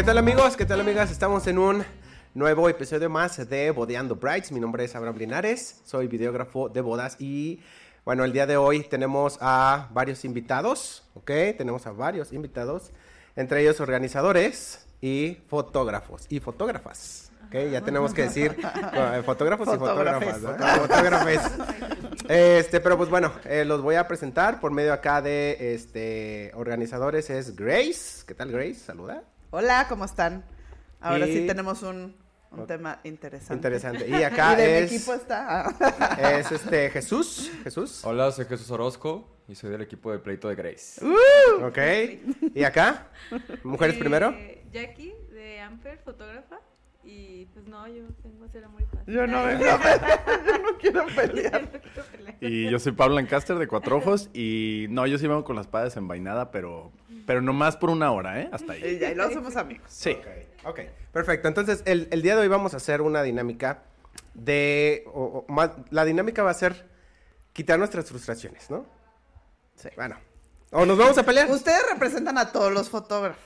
¿Qué tal amigos? ¿Qué tal amigas? Estamos en un nuevo episodio más de Bodeando Brights. Mi nombre es Abraham Linares, soy videógrafo de bodas y bueno, el día de hoy tenemos a varios invitados, ¿ok? Tenemos a varios invitados, entre ellos organizadores y fotógrafos y fotógrafas. ¿ok? Ya tenemos que decir eh, fotógrafos y fotógrafas. ¿no? Fotógrafes. Este, pero pues bueno, eh, los voy a presentar por medio acá de este organizadores es Grace. ¿Qué tal Grace? Saluda. Hola, ¿cómo están? Ahora Y- sí tenemos un, un tema interesante. Interesante. Y acá y de es mi equipo está. es este Jesús, Jesús. Hola, soy Jesús Orozco y soy del equipo de pleito de Grace. Ok. ¿Y acá? ¿Mujeres Eh, primero? Jackie, de Amper, fotógrafa. Y pues no, yo vengo a hacer amor y paz. Yo no vengo a pelear, yo no quiero pelear. No quiero pelear. Y yo soy Pablo Lancaster de Cuatro Ojos y no, yo sí vengo con la espada desenvainada, pero, pero nomás por una hora, ¿eh? Hasta Y ahí. ya, y luego somos amigos. Sí. Ok, ok, perfecto. Entonces, el, el día de hoy vamos a hacer una dinámica de... o- o más- la dinámica va a ser quitar nuestras frustraciones, ¿no? Sí. Bueno. ¿O nos vamos a pelear? Ustedes representan a todos los fotógrafos.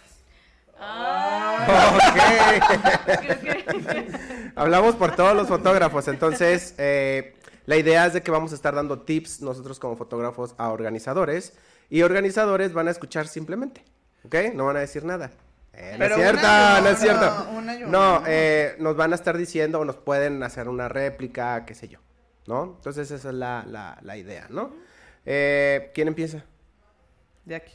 Ah, Ok. creo que... Hablamos por todos los fotógrafos, entonces eh, la idea es de que vamos a estar dando tips nosotros como fotógrafos a organizadores y organizadores van a escuchar simplemente, ¿ok? No van a decir nada. Eh, no es cierto, y no es cierto. ¿no? eh, nos van a estar diciendo o nos pueden hacer una réplica, qué sé yo, ¿no? Entonces esa es la, la, la idea, ¿no? Eh, ¿Quién empieza? De aquí.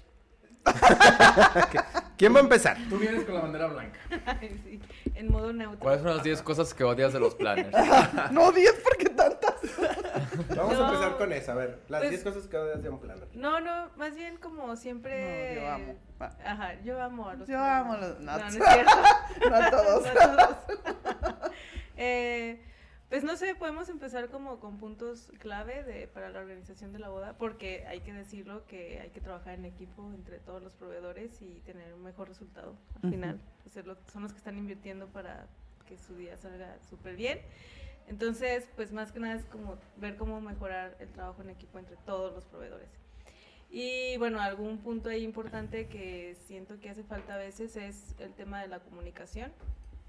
¿Quién va a empezar? Tú vienes con la bandera blanca. Ay, sí, en modo neutro. ¿Cuáles son las 10 cosas que odias de los planners? No, 10 porque tantas. Vamos a empezar con esa, a ver, las Pues- 10 cosas que odias de un plano. No, no, más bien como siempre... No, yo amo. Ajá, yo amo a los Yo planes. amo a los- No, no. no es cierto. No a todos. No a todos. Eh, pues no sé, podemos empezar como con puntos clave de, para la organización de la boda, porque hay que decirlo que hay que trabajar en equipo entre todos los proveedores y tener un mejor resultado al final. O sea, lo- son los que están invirtiendo para que su día salga súper bien. Entonces, pues más que nada es como ver cómo mejorar el trabajo en equipo entre todos los proveedores. Y bueno, algún punto ahí importante que siento que hace falta a veces es el tema de la comunicación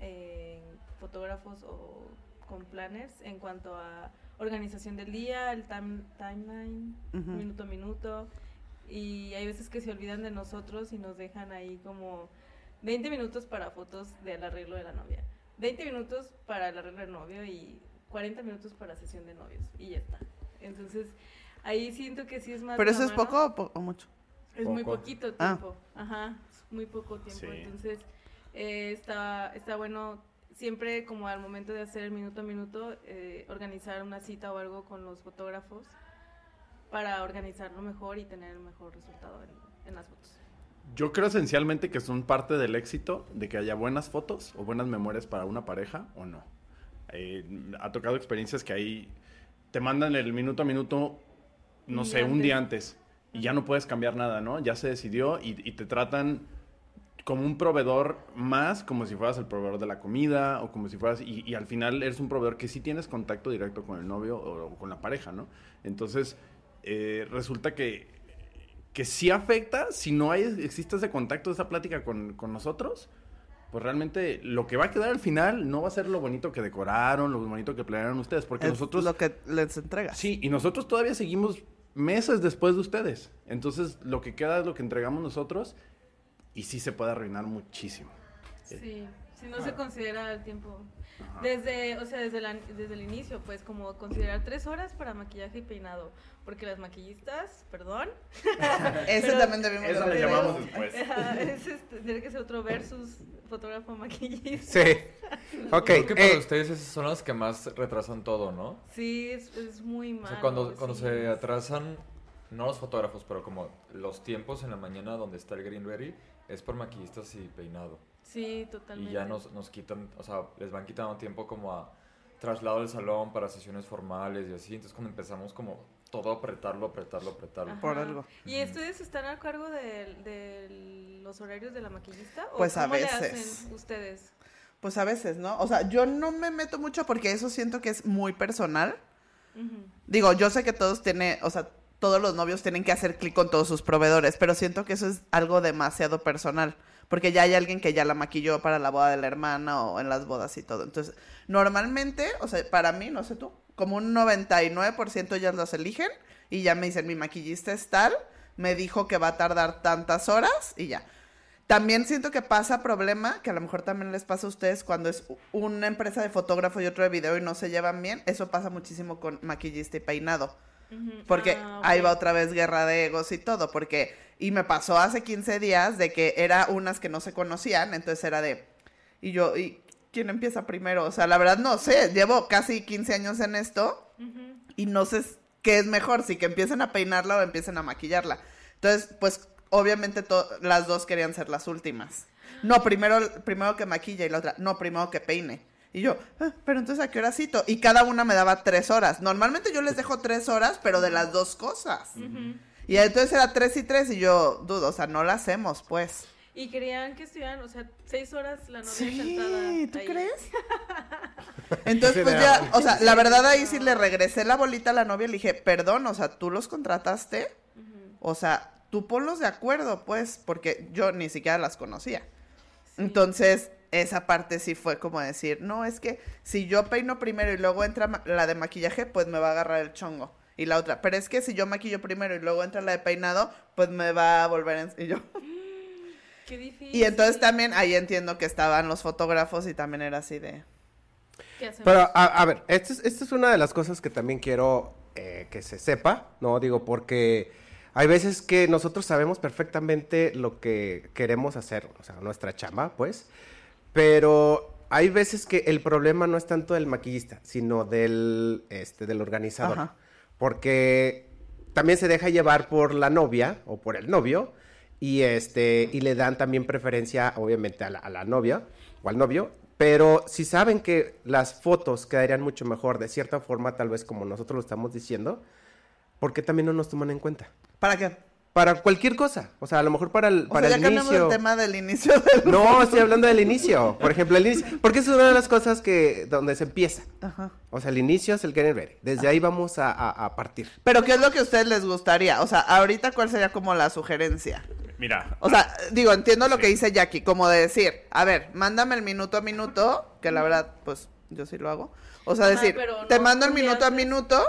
en fotógrafos o con planners en cuanto a organización del día, el time, timeline, Ujú. minuto a minuto. Y hay veces que se olvidan de nosotros y nos dejan ahí como 20 minutos para fotos del arreglo de la novia, 20 minutos para el arreglo del novio y 40 minutos para sesión de novios y ya está. Entonces, ahí siento que sí es más... ¿Pero eso es poco o, po- o mucho? Es muy Poco. poquito Ah. tiempo. Ajá, es muy poco tiempo. Sí. Entonces, eh, está, está bueno siempre como al momento de hacer el minuto a minuto, eh, organizar una cita o algo con los fotógrafos para organizarlo mejor y tener el mejor resultado en, en las fotos. Yo creo esencialmente que son parte del éxito de que haya buenas fotos o buenas memorias para una pareja o no. Eh, ha tocado experiencias que ahí te mandan el minuto a minuto, no Un sé, día un día antes y ya no puedes cambiar nada, ¿no? Ya se decidió y, y te tratan como un proveedor más, como si fueras el proveedor de la comida o como si fueras, y, y al final eres un proveedor que sí tienes contacto directo con el novio o, o con la pareja, ¿no? Entonces, eh, resulta que, que sí afecta si no hay, existe ese contacto, esa plática con, con nosotros, pues realmente lo que va a quedar al final no va a ser lo bonito que decoraron, lo bonito que planearon ustedes, porque Es nosotros... lo que les entregas. Sí, y nosotros todavía seguimos meses después de ustedes. Entonces, lo que queda es lo que entregamos nosotros y sí se puede arruinar muchísimo. Sí, si no se considera el tiempo. Desde, o sea, desde, la- desde el inicio, pues como considerar tres horas para maquillaje y peinado, porque las maquillistas, perdón, Ese Pero- también debimos Eso haber llamamos después. Ajá, es este, tiene que ser otro versus fotógrafo maquillista. Sí. Ok. Creo que para eh, ustedes esas son las que más retrasan todo, ¿no? Sí, es, es muy O malo. sea, cuando, cuando sí. se atrasan, no los fotógrafos, pero como los tiempos en la mañana donde está el green ready, es por maquillistas y peinado. Sí, totalmente. Y ya nos, nos quitan, o sea, les van quitando tiempo como a traslado del salón para sesiones formales y así. Entonces cuando empezamos como todo apretarlo, apretarlo, apretarlo. Ajá. Por algo. ¿Y ustedes están a cargo de, de los horarios de la maquillista? ¿O Pues a cómo le veces. hacen ustedes? Pues a veces, ¿no? O sea, yo no me meto mucho porque eso siento que es muy personal. Digo, yo sé que todos tienen, o sea, todos los novios tienen que hacer clic con todos sus proveedores, pero siento que eso es algo demasiado personal. porque ya hay alguien que ya la maquilló para la boda de la hermana o en las bodas y todo. Entonces, normalmente, o sea, para mí, no sé tú, como un 99% ya las eligen y ya me dicen, mi maquillista es tal, me dijo que va a tardar tantas horas y ya. También siento que pasa problema, que a lo mejor también les pasa a ustedes cuando es una empresa de fotógrafo y otro de video y no se llevan bien. Eso pasa muchísimo con maquillista y peinado. Porque Ah, ahí va otra vez guerra de egos y todo. Porque, y me pasó hace 15 días de que era unas que no se conocían, entonces era de, y yo, ¿y quién empieza primero? O sea, la verdad no sé, llevo casi 15 años en esto y no sé qué es mejor, si que empiecen a peinarla o empiecen a maquillarla. Entonces, pues obviamente las dos querían ser las últimas. No, primero, primero que maquilla y la otra, no, primero que peine. Y yo, "Ah, pero entonces a qué hora cito? Y cada una me daba tres horas. Normalmente yo les dejo tres horas, pero de las dos cosas. Y entonces era tres y tres y yo, dudo, o sea, no la hacemos, pues. Y querían que estuvieran, o sea, seis horas la novia Sí, sentada. ¿tú ahí. crees? Entonces, pues ya, o sea, la verdad ahí sí le regresé la bolita a la novia y le dije, perdón, o sea, tú los contrataste, o sea, tú ponlos de acuerdo, pues, porque yo ni siquiera las conocía. Sí. Entonces, esa parte sí fue como decir, no, es que si yo peino primero y luego entra la de maquillaje, pues me va a agarrar el chongo. Y la otra, pero es que si yo maquillo primero y luego entra la de peinado, pues me va a volver en... Y yo, Qué difícil. y entonces también ahí entiendo que estaban los fotógrafos y también era así de... ¿Qué hacemos? Pero, a, a ver, esta es, esta es una de las cosas que también quiero eh, que se sepa, ¿no? Digo, porque hay veces que nosotros sabemos perfectamente lo que queremos hacer, o sea, nuestra chamba, pues, pero hay veces que el problema no es tanto del maquillista, sino del, este, del organizador. Ajá. Porque también se deja llevar por la novia o por el novio y este y le dan también preferencia obviamente a la, a la novia o al novio pero si saben que las fotos quedarían mucho mejor de cierta forma tal vez como nosotros lo estamos diciendo ¿por qué también no nos toman en cuenta? ¿Para qué? Para cualquier cosa, o sea, a lo mejor para el, O para sea, el ya cambiamos inicio. el tema del inicio del... No, estoy hablando del inicio. Por ejemplo, el inicio. Porque es una de las cosas que donde se empieza. Ajá. O sea, el inicio es el getting ready. Desde ahí vamos a, a- a partir. Pero ¿qué es lo que a ustedes les gustaría? O sea, ahorita cuál sería como la sugerencia. Mira, O sea, digo, entiendo lo que dice Jackie, como de decir, a ver, mándame el minuto a minuto, que la verdad, pues yo sí lo hago. O sea, Ajá, decir, te mando el minuto a minuto.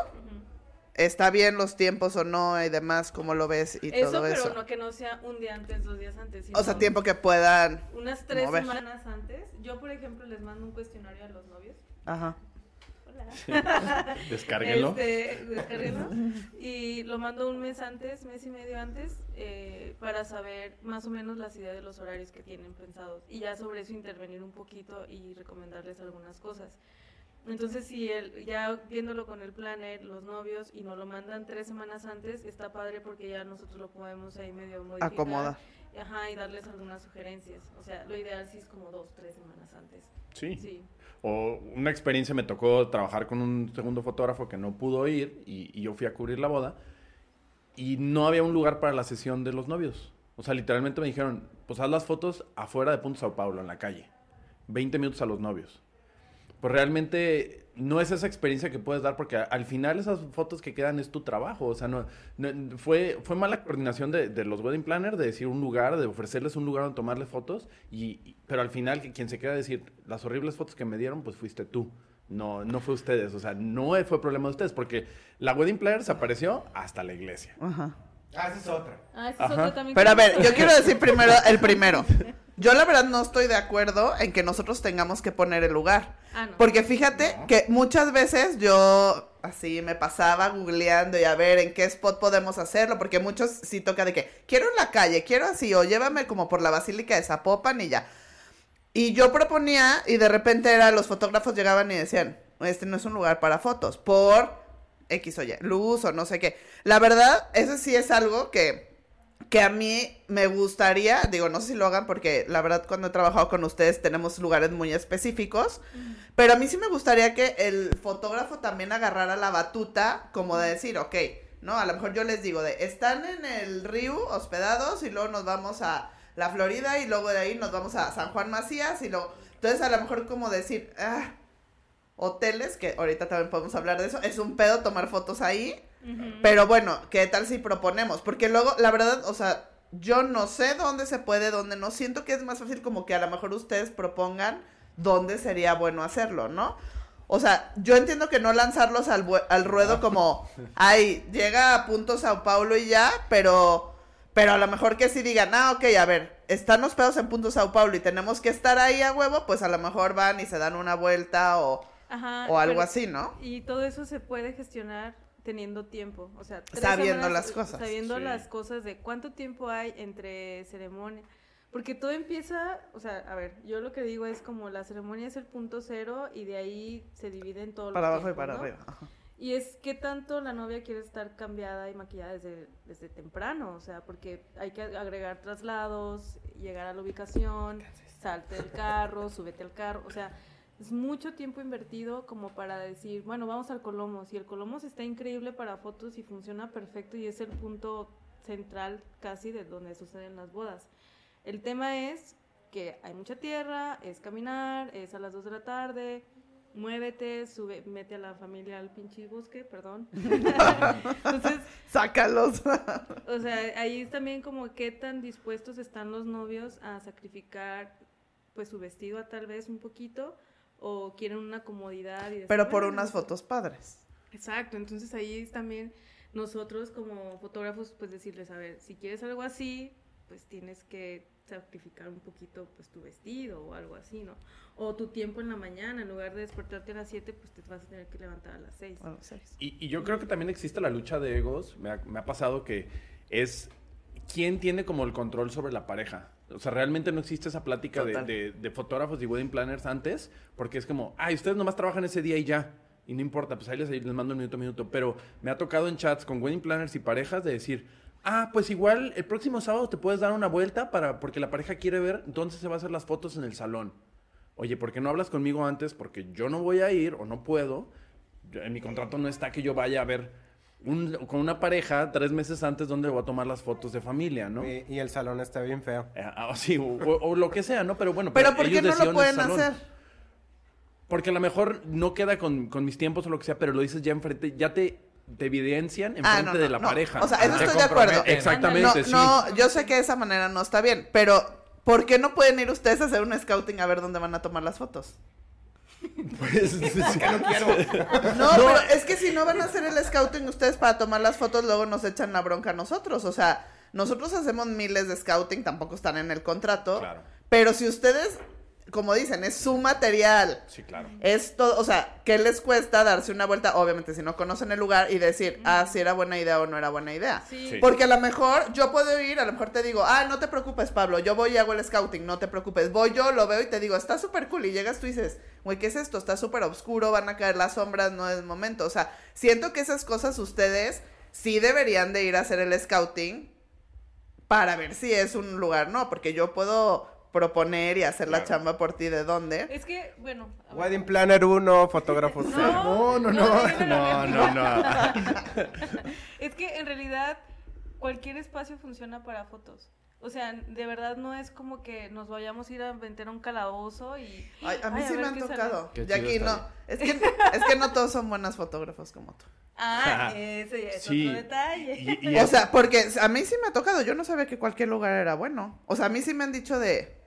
Está bien los tiempos o no y demás, cómo lo ves y Eso, todo pero eso. no que no sea un día antes, dos días antes. O sea, tiempo que puedan. Unas tres mover. semanas antes. Yo, por ejemplo, les mando un cuestionario a los novios. Ajá. Hola. descárguenlo. Este, descárguenlo. Y lo mando un mes antes, mes y medio antes, eh, para saber más o menos las ideas de los horarios que tienen pensados. Y ya sobre eso intervenir un poquito y recomendarles algunas cosas. Entonces, si el, ya viéndolo con el planner, los novios, y nos lo mandan tres semanas antes, está padre porque ya nosotros lo podemos ahí medio modificar. Acomoda. Ajá, y darles algunas sugerencias. O sea, lo ideal sí es como dos, tres semanas antes. Sí. Sí. O una experiencia me tocó trabajar con un segundo fotógrafo que no pudo ir y, y yo fui a cubrir la boda y no había un lugar para la sesión de los novios. O sea, literalmente me dijeron, pues haz las fotos afuera de Punto Sao Paulo, en la calle. 20 minutos a los novios. Pues realmente no es esa experiencia que puedes dar porque al final esas fotos que quedan es tu trabajo. O sea, no, no- fue, fue mala coordinación de, de los wedding planners de decir un lugar, de ofrecerles un lugar donde tomarle fotos. Y, y- pero al final que quien se queda a decir las horribles fotos que me dieron, pues fuiste tú. No, no fue ustedes. O sea, no fue problema de ustedes porque la wedding planner se apareció hasta la iglesia. Ajá. Ah, esa es otra. Ah, ese Ajá. es otro también. Pero a ver, yo quiero decir primero el primero. Yo la verdad no estoy de acuerdo en que nosotros tengamos que poner el lugar. Ah, no. Porque fíjate que muchas veces yo así me pasaba googleando y a ver en qué spot podemos hacerlo, porque muchos sí toca de que quiero en la calle, quiero así, o llévame como por la Basílica de Zapopan y ya. Y yo proponía y de repente era los fotógrafos llegaban y decían, este no es un lugar para fotos, por X o Y, luz o no sé qué. La verdad, eso sí es algo que, que a mí me gustaría, digo, no sé si lo hagan porque la verdad cuando he trabajado con ustedes tenemos lugares muy específicos, pero a mí sí me gustaría que el fotógrafo también agarrara la batuta como de decir, ok, ¿no? A lo mejor yo les digo de, están en el río hospedados y luego nos vamos a la Florida y luego de ahí nos vamos a San Juan Macías y luego, entonces a lo mejor como decir, ah, hoteles, que ahorita también podemos hablar de eso, es un pedo tomar fotos ahí, Pero bueno, ¿qué tal si proponemos? Porque luego, la verdad, o sea, yo no sé dónde se puede, dónde no. Siento que es más fácil como que a lo mejor ustedes propongan dónde sería bueno hacerlo, ¿no? O sea, yo entiendo que no lanzarlos al, bue- al ruedo como, ay, llega a punto Sao Paulo y ya, pero, pero a lo mejor que si digan, ah, ok, a ver, están hospedados en punto Sao Paulo y tenemos que estar ahí a huevo, pues a lo mejor van y se dan una vuelta o, Ajá, o algo pero- así, ¿no? Y todo eso se puede gestionar teniendo tiempo, o sea, tres Sabiendo semanas, las cosas. Sabiendo Sí. las cosas de cuánto tiempo hay entre ceremonia. Porque todo empieza, o sea, a ver, yo lo que digo es como la ceremonia es el punto cero y de ahí se divide en todos Para los abajo y para ¿no? arriba. Ajá. Y es que tanto la novia quiere estar cambiada y maquillada desde, desde temprano, o sea, porque hay que agregar traslados, llegar a la ubicación, salte del carro, súbete al carro, o sea, es mucho tiempo invertido como para decir, bueno, vamos al Colomos, y el Colomos está increíble para fotos y funciona perfecto y es el punto central casi de donde suceden las bodas. El tema es que hay mucha tierra, es caminar, es a las 2 de la tarde, muévete, sube, mete a la familia al pinche bosque, perdón. Entonces, Sácalos. o sea, ahí es también como qué tan dispuestos están los novios a sacrificar pues su vestido a tal vez un poquito o quieren una comodidad y decir, Pero por "Bueno, unas fotos padres. Exacto, entonces ahí es también nosotros como fotógrafos pues decirles, a ver, si quieres algo así, pues tienes que sacrificar un poquito pues tu vestido o algo así, ¿no? O tu tiempo en la mañana, en lugar de despertarte a las 7, pues te vas a tener que levantar a las 6. Bueno, seis. Y, y yo creo que también existe la lucha de egos. Me ha, me ha pasado que es quién tiene como el control sobre la pareja. O sea, realmente no existe esa plática de, Total. de- de fotógrafos y wedding planners antes, porque es como, ay, ustedes nomás trabajan ese día y ya. Y no importa, pues ahí les, les mando un minuto a minuto. Pero me ha tocado en chats con wedding planners y parejas de decir, ah, pues igual el próximo sábado te puedes dar una vuelta para, porque la pareja quiere ver, entonces se va a hacer las fotos en el salón. Oye, ¿por qué no hablas conmigo antes? Porque yo no voy a ir o no puedo. Yo- en mi contrato no está que yo vaya a ver un- con una pareja tres meses antes donde voy a tomar las fotos de familia, ¿no? Y, y el salón está bien feo. Eh, ah, sí, o, o- o lo que sea, ¿no? Pero bueno, Pero ¿por ellos qué no lo pueden hacer? Porque a lo mejor no queda con, con mis tiempos o lo que sea, pero lo dices ya enfrente, ya te, te evidencian enfrente Ah, no, de la no. pareja. O sea, eso estoy de acuerdo. Exactamente, no, sí. no, yo sé que de esa manera no está bien, pero ¿por qué no pueden ir ustedes a hacer un scouting a ver dónde van a tomar las fotos? Pues, sí. no quiero. No, pero es que si no van a hacer el scouting ustedes para tomar las fotos, luego nos echan la bronca a nosotros. O sea, nosotros hacemos miles de scouting, tampoco están en el contrato. Claro. Pero si ustedes, como dicen, es su material. Sí, claro. Es todo, o sea, ¿qué les cuesta darse una vuelta? Obviamente, si no conocen el lugar y decir, ah, si era buena idea o no era buena idea. Sí. Sí. Porque a lo mejor yo puedo ir, a lo mejor te digo, ah, no te preocupes, Pablo, yo voy y hago el scouting, no te preocupes. Voy yo, lo veo y te digo, está súper cool. Y llegas tú y dices, güey, ¿qué es esto? Está súper oscuro, van a caer las sombras, no es el momento. O sea, siento que esas cosas ustedes sí deberían de ir a hacer el scouting para ver si es un lugar, no, porque yo puedo proponer y hacer la chamba por ti de dónde. Es que, bueno. Wedding Planner 1, fotógrafo cero. No, no, no, no, no, no. Es que en realidad cualquier espacio funciona para fotos. O sea, de verdad no es como que nos vayamos a ir a vender a un calabozo y... Ay, a mí Ay, sí me han tocado. Jackie, chido no. Es que, es que no todos son buenos fotógrafos como tú. Ah, ese ya es Sí. otro detalle. Y, y O es- sea, porque a mí sí me ha tocado. Yo no sabía que cualquier lugar era bueno. O sea, a mí sí me han dicho de.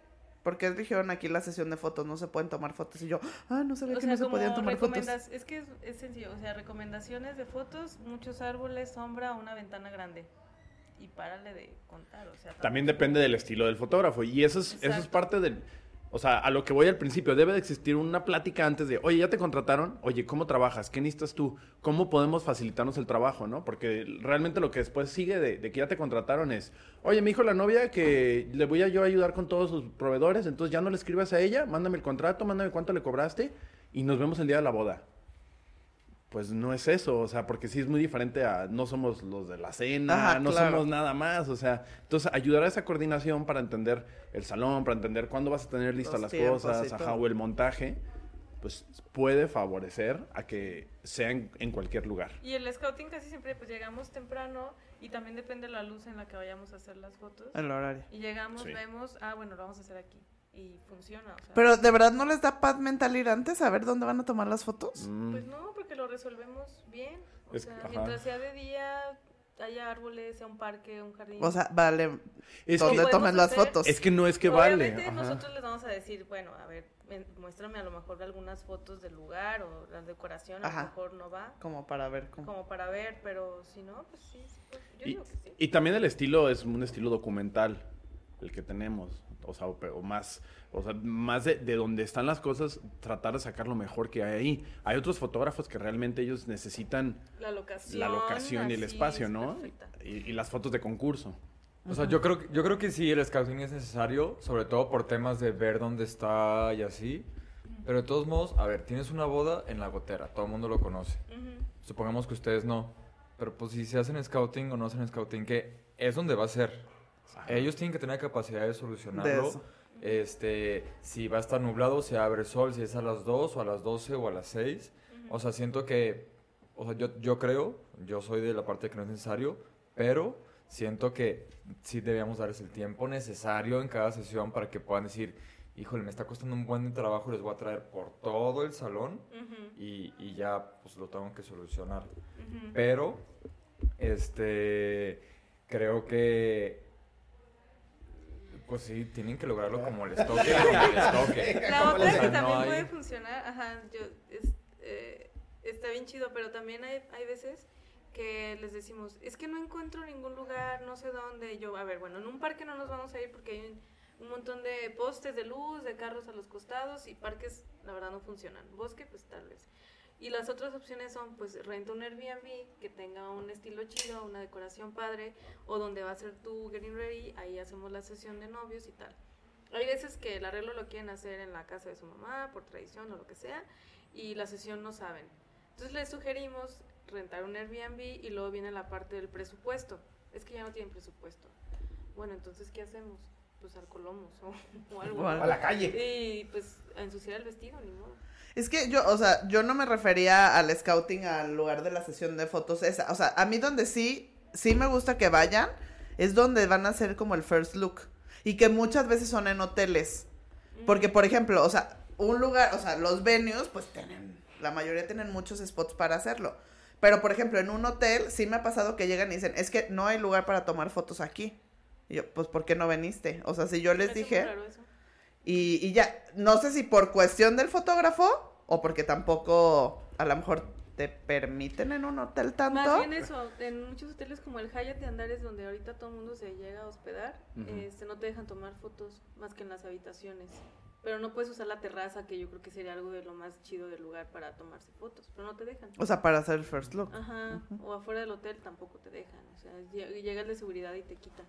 Porque dijeron aquí la sesión de fotos, no se pueden tomar fotos. Y yo, ah, no sabía O que sea, no se podían tomar fotos. Es que es, es sencillo, o sea, recomendaciones de fotos, muchos árboles, sombra, una ventana grande. Y párale de contar, o sea... También depende del estilo del fotógrafo. Y eso es, eso es parte del. O sea, a lo que voy al principio, debe de existir una plática antes de, oye, ya te contrataron, oye, ¿cómo trabajas? ¿Qué necesitas tú? ¿Cómo podemos facilitarnos el trabajo, no? Porque realmente lo que después sigue de, que ya te contrataron es, oye, me dijo la novia que le voy a yo ayudar con todos sus proveedores, entonces ya no le escribas a ella, mándame el contrato, mándame cuánto le cobraste y nos vemos el día de la boda. Pues no es eso, o sea, porque sí es muy diferente a no somos los de la cena, Ajá, no claro. somos nada más, o sea, entonces ayudar a esa coordinación para entender el salón, para entender cuándo vas a tener listas las tiempos cosas, ajá, o el montaje, pues puede favorecer a que sea en, en cualquier lugar. Y el scouting casi siempre pues llegamos temprano y también depende de la luz en la que vayamos a hacer las fotos. El horario. Y llegamos, Sí. vemos, ah, bueno, lo vamos a hacer aquí. Y funciona, o sea... Pero de verdad no les da paz mental ir antes a ver dónde van a tomar las fotos. Mm. Pues no, porque lo resolvemos bien. O Es- sea, ajá. mientras sea de día, haya árboles, sea un parque, un jardín. O sea, vale, Es donde tomen las hacer- fotos. es que no es que vale. Ajá. nosotros les vamos a decir, bueno, a ver, muéstrame a lo mejor algunas fotos del lugar o la decoración, a Ajá. lo mejor no va, Como para ver cómo. como para ver, pero si no, pues sí, sí, pues, yo Y, digo que sí. y también el estilo es un estilo documental, el que tenemos. O sea, o, o más, o sea, más de, de donde están las cosas, tratar de sacar lo mejor que hay ahí. Hay otros fotógrafos que realmente ellos necesitan La locación. la locación y el espacio, es ¿no? Y, y las fotos de concurso. O sea, yo creo, que- yo creo que sí, el scouting es necesario, sobre todo por temas de ver dónde está y así. Pero de todos modos, a ver, tienes una boda en la gotera, todo el mundo lo conoce. Ujú. Supongamos que ustedes no. Pero pues si se hacen scouting o no hacen scouting, que es donde va a ser. Ellos tienen que tener capacidad de De solucionarlo. eso. Este, si va a estar nublado, se abre sol, si es a las 2 o a las 12 o a las 6. O sea, siento que, o sea, yo, yo creo, yo soy de la parte que no es necesario, pero siento que sí debíamos darles el tiempo necesario en cada sesión para que puedan decir, híjole, me está costando un buen trabajo, les voy a traer por todo el salón Ujú, y, y ya pues lo tengo que solucionar. ujú. Pero, este, creo que, pues sí, tienen que lograrlo como les toque, como les toque. La ¿Cómo otra les- que no también hay- puede funcionar, ajá, yo, es, eh, está bien chido, pero también hay, hay veces que les decimos, es que no encuentro ningún lugar, no sé dónde, yo, a ver, bueno, en un parque no nos vamos a ir porque hay un, un montón de postes de luz, de carros a los costados y parques, la verdad, no funcionan. Bosque, pues tal vez. Y las otras opciones son, pues, renta un Airbnb que tenga un estilo chido, una decoración padre, o donde va a ser tu getting ready, ahí hacemos la sesión de novios y tal. Hay veces que el arreglo lo quieren hacer en la casa de su mamá, por tradición o lo que sea, y la sesión no saben. Entonces les sugerimos rentar un Airbnb y luego viene la parte del presupuesto. Es que ya no tienen presupuesto. Bueno, entonces, ¿qué hacemos? Pues al colomos o, o algo. O. A la calle. Y pues a ensuciar el vestido, ni modo. Es que yo, o sea, yo no me refería al scouting al lugar de la sesión de fotos esa. O sea, a mí donde sí, sí me gusta que vayan, es donde van a hacer como el first look. Y que muchas veces son en hoteles. Porque, por ejemplo, o sea, un lugar, o sea, los venues, pues tienen, la mayoría tienen muchos spots para hacerlo. Pero, por ejemplo, en un hotel, sí me ha pasado que llegan y dicen, es que no hay lugar para tomar fotos aquí. Y yo, pues, ¿por qué no veniste? O sea, si yo les dije... eso. Y, y ya, no sé si por cuestión del fotógrafo o porque tampoco a lo mejor te permiten en un hotel tanto. Más bien eso, en muchos hoteles como el Hyatt de Andares, donde ahorita todo el mundo se llega a hospedar, este, no te dejan tomar fotos más que en las habitaciones. Pero no puedes usar la terraza, que yo creo que sería algo de lo más chido del lugar para tomarse fotos, pero no te dejan. O sea, para hacer el first look. Ajá, o afuera del hotel tampoco te dejan, o sea, lle- llega el de seguridad y te quitan.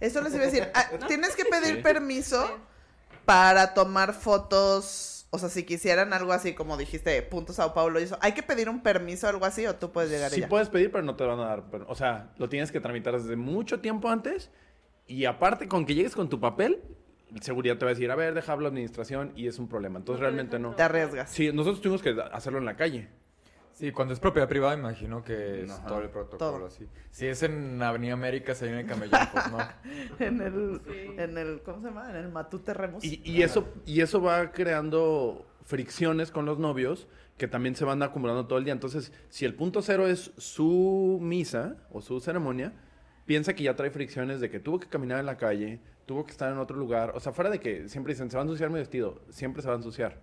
Eso les iba a decir. ah, Tienes que pedir Sí. permiso Sí. para tomar fotos. O sea, si quisieran algo así, como dijiste, punto Sao Paulo y eso, ¿hay que pedir un permiso o algo así o tú puedes llegar y Sí ya? puedes pedir, pero no te van a dar. pero- o sea, lo tienes que tramitar desde mucho tiempo antes. Y aparte, con que llegues con tu papel, seguridad te va a decir, a ver, deja hablar la administración y es un problema. Entonces realmente no. Te arriesgas. Sí, nosotros tuvimos que hacerlo en la calle. Sí, cuando es propiedad privada, imagino que es Ajá. todo el protocolo Todo. así. Si es en Avenida América, se viene el camellón, pues no. En el, Sí. en el, ¿cómo se llama? En el Matute Remus. Y, y eso, y eso va creando fricciones con los novios que también se van acumulando todo el día. Entonces, si el punto cero es su misa o su ceremonia, piensa que ya trae fricciones de que tuvo que caminar en la calle, tuvo que estar en otro lugar. O sea, fuera de que siempre dicen, se va a ensuciar mi vestido, siempre se va a ensuciar.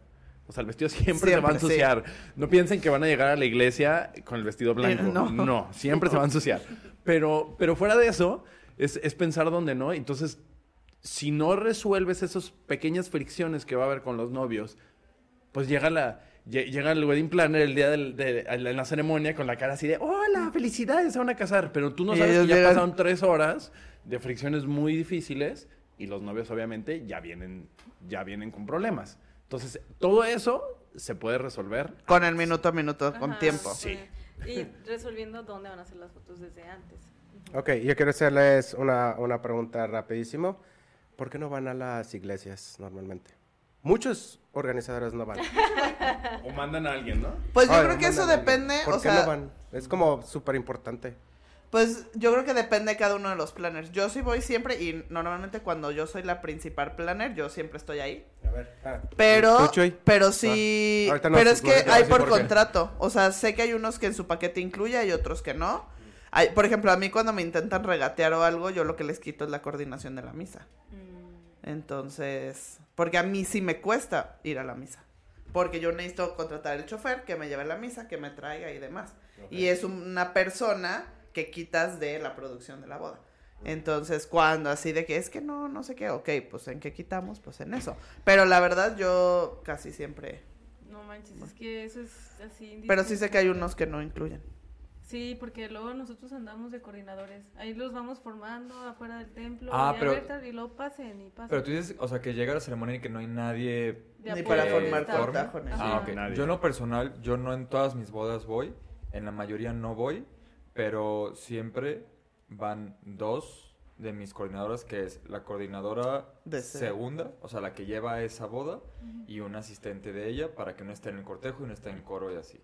O sea, el vestido siempre, se va a Siempre, sí. ensuciar. No piensen que van a llegar a la iglesia con el vestido blanco. Eh, no. no. siempre se va a ensuciar. Pero, pero fuera de eso, es, es pensar dónde no. Entonces, si no resuelves esas pequeñas fricciones que va a haber con los novios, pues llega la lle- llega el wedding planner el día del- de, en la ceremonia con la cara así de hola felicidades se van a casar pero tú no sabes que ya llegan- pasaron tres horas de fricciones muy difíciles y los novios obviamente ya vienen ya vienen con problemas entonces todo eso se puede resolver Con el minuto a minuto, con tiempo. sí. Y resolviendo dónde van a hacer las fotos desde antes. Ok, yo quiero hacerles una, una pregunta rapidísimo. ¿Por qué no van a las iglesias normalmente? Muchos organizadores no van. o mandan a alguien no Pues yo Ay, creo que eso depende, ¿Por o qué sea, no van? Es como súper importante. Pues yo creo que depende de cada uno de los planners. Yo sí voy siempre y normalmente cuando yo soy la principal planner, yo siempre estoy ahí. A ver. ah, Pero, pero sí, Ah, ahorita no, pero es que hay por contrato. O sea, sé que hay unos que en su paquete incluye y otros que no. Ay, por ejemplo, a mí cuando me intentan regatear o algo, yo lo que les quito es la coordinación de la misa. Mm, Entonces, porque a mí sí me cuesta ir a la misa. Porque yo necesito contratar el chofer que me lleve a la misa, que me traiga y demás. Y es una persona que quitas de la producción de la boda. Entonces, cuando así de que es que no, no sé qué, ok, pues en qué quitamos, pues en eso. Pero la verdad, yo casi siempre. No manches, es que eso es así. Pero sí sé que hay unos que no incluyen. Sí, porque luego nosotros andamos de coordinadores. Ahí los vamos formando afuera del templo. Ah, y, a pero- ver, tal, y luego pasen y pasen. Pero tú dices, o sea, que llega la ceremonia y que no hay nadie De Ni para formar cortajones. Ah, ok. Nadie. Yo en lo personal, yo no en todas mis bodas voy, en la mayoría no voy, pero siempre van dos de mis coordinadoras, que es la coordinadora De segunda, o sea, la que lleva esa boda, y un asistente de ella para que uno esté en el cortejo y uno esté en coro y así.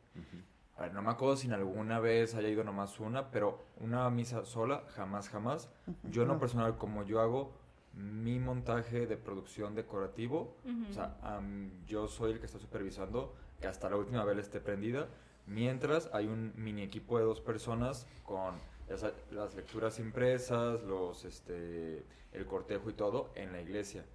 A ver, no me acuerdo si en alguna vez haya ido nomás una, pero una misa sola, jamás, jamás. Yo en lo personal, como yo hago mi montaje de producción decorativo, o sea, am, yo soy el que está supervisando que hasta la última vez esté prendida, mientras hay un mini equipo de dos personas con las lecturas impresas, los, este, el cortejo y todo en la iglesia.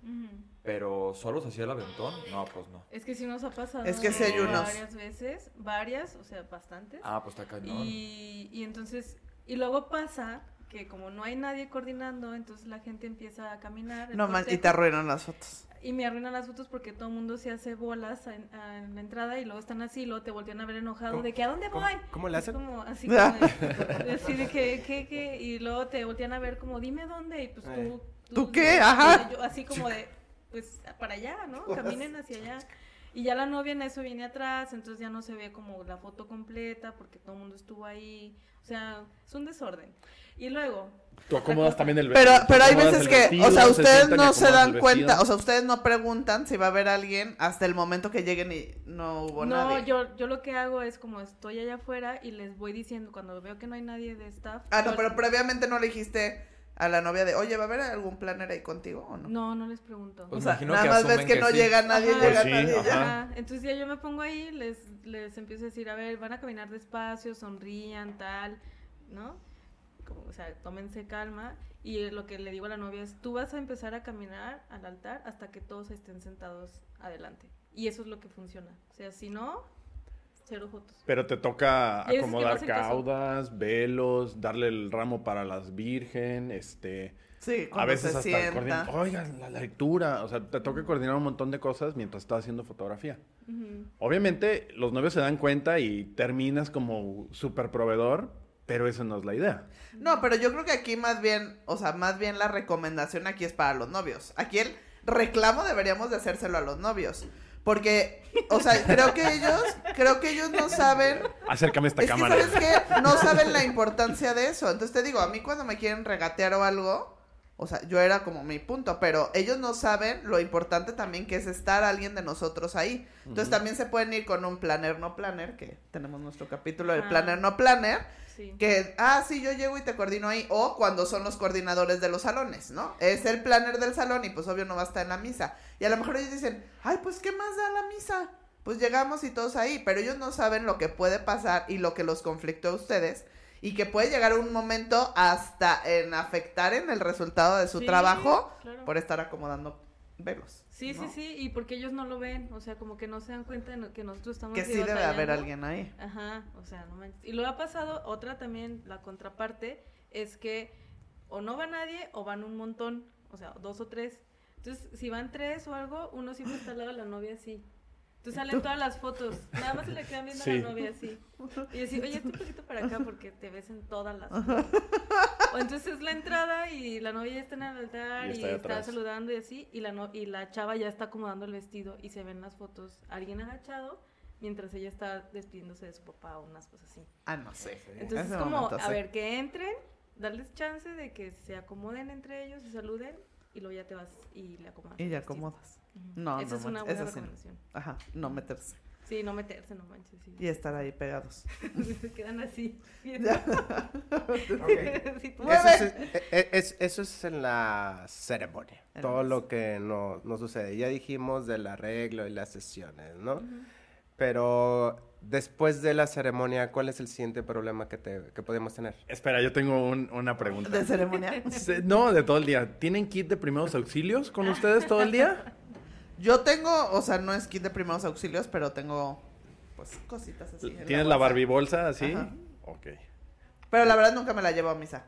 Pero solos así el aventón, no, pues no. Es que sí nos ha pasado. Es que sí hay unos. Varias veces, varias, o sea, bastantes. Ah, pues está cañón. Y, y entonces, y luego pasa que como no hay nadie coordinando, entonces la gente empieza a caminar. el No man, y te arruinan las fotos. y me arruinan las fotos porque todo el mundo se hace bolas en, en la entrada y luego están así, luego te voltean a ver enojado ¿Cómo- de que ¿a dónde voy? cómo le hacen? como, así como de, así de que, ¿qué, qué? Y luego te voltean a ver como, dime dónde, y pues Eh. tú... ¿Tú qué? Ajá. yo así como de, pues para allá, ¿no? Caminen hacia allá. Y ya la novia en eso viene atrás, entonces ya no se ve como la foto completa porque todo el mundo estuvo ahí. O sea, es un desorden. Y luego, Tú acomodas también el Pero, vestido. pero hay acomodas veces que, vestido, o sea, se ustedes no se dan cuenta, o sea, ustedes no preguntan si va a haber alguien hasta el momento que lleguen y no hubo no, nadie. yo, yo lo que hago es como estoy allá afuera y les voy diciendo cuando veo que no hay nadie de staff. Ah, no, yo- pero previamente no le dijiste a la novia de, oye, ¿va a haber algún planner ahí contigo o no? No, no les pregunto. Pues o sea, nada que más ves que, que no sí. llega nadie, Ajá. llega Pues sí, nadie. ya. ajá. Ajá, Entonces ya yo me pongo ahí, les, les empiezo a decir, a ver, van a caminar despacio, sonrían, tal, ¿no? Como, o sea, tómense calma. Y lo que le digo a la novia es, tú vas a empezar a caminar al altar hasta que todos estén sentados adelante. Y eso es lo que funciona. O sea, si no, cero fotos. Pero te toca acomodar caudas, velos, darle el ramo para las virgen, este... Sí, A veces se hasta coordinar, oigan, la, la lectura, o sea, te toca coordinar un montón de cosas mientras estás haciendo fotografía. Obviamente, los novios se dan cuenta y terminas como super proveedor, pero esa no es la idea. No, pero yo creo que aquí más bien, o sea, más bien la recomendación aquí es para los novios. Aquí el reclamo deberíamos de hacérselo a los novios. Porque, o sea, creo que ellos, creo que ellos no saben Acércame esta es que, cámara. ¿sabes qué? No saben la importancia de eso. Entonces te digo, a mí cuando me quieren regatear o algo, o sea, yo era como mi punto, pero ellos no saben lo importante también que es estar alguien de nosotros ahí. Entonces también se pueden ir con un planner no planner, que tenemos nuestro capítulo del Ah. planner no planner, Sí. que, ah, sí, yo llego y te coordino ahí, o cuando son los coordinadores de los salones, ¿no? Es el planner del salón y pues obvio no va a estar en la misa. Y a lo mejor ellos dicen, ay, pues ¿qué más da la misa? Pues llegamos y todos ahí, pero ellos no saben lo que puede pasar y lo que los conflictó a ustedes y que puede llegar un momento hasta en afectar en el resultado de su Sí, trabajo claro. por estar acomodando velos. Sí, ¿no? sí, sí, y porque ellos no lo ven, o sea, como que no se dan cuenta de que nosotros estamos Que sí debe haber alguien ahí. Ajá, o sea, no manches. Y luego ha pasado otra también, la contraparte, es que o no va nadie o van un montón, o sea, dos o tres. Entonces, si van tres o algo, uno siempre está al lado de la novia así. Entonces salen todas las fotos, nada más se le quedan viendo a la novia así. Y decir, oye, este poquito para acá porque te ves en todas las fotos. O entonces es la entrada y la novia ya está en el altar Y y está saludando y así, y la, no- y la chava ya está acomodando el vestido y se ven las fotos, alguien agachado, mientras ella está despidiéndose de su papá o unas cosas así. Ah, no sé. Entonces es como, momento, a sí. ver, que entren, darles chance de que se acomoden entre ellos, se saluden y luego ya te vas y le acomodas. Y ya acomodas. Ujú. No, Esa no es una buena sí. recomendación. Ajá, no meterse. Sí, no meterse, no manches. Sí. Y estar ahí pegados. se quedan así. Ya. Sí. Eso es, e- e- es- eso es en la ceremonia. En todo lo que no, no sucede. Ya dijimos del arreglo y las sesiones, ¿no? Pero después de la ceremonia, ¿cuál es el siguiente problema que, te, que podemos tener? Espera, yo tengo un- una pregunta. ¿De ceremonia? Se- No, de todo el día. ¿Tienen kit de primeros auxilios con ustedes todo el día? Yo tengo, o sea, no es kit de primeros auxilios, pero tengo, pues, cositas así. en ¿Tienes la bolsa. Barbie bolsa así? Ajá. Ok. Pero la verdad nunca me la llevo a misa.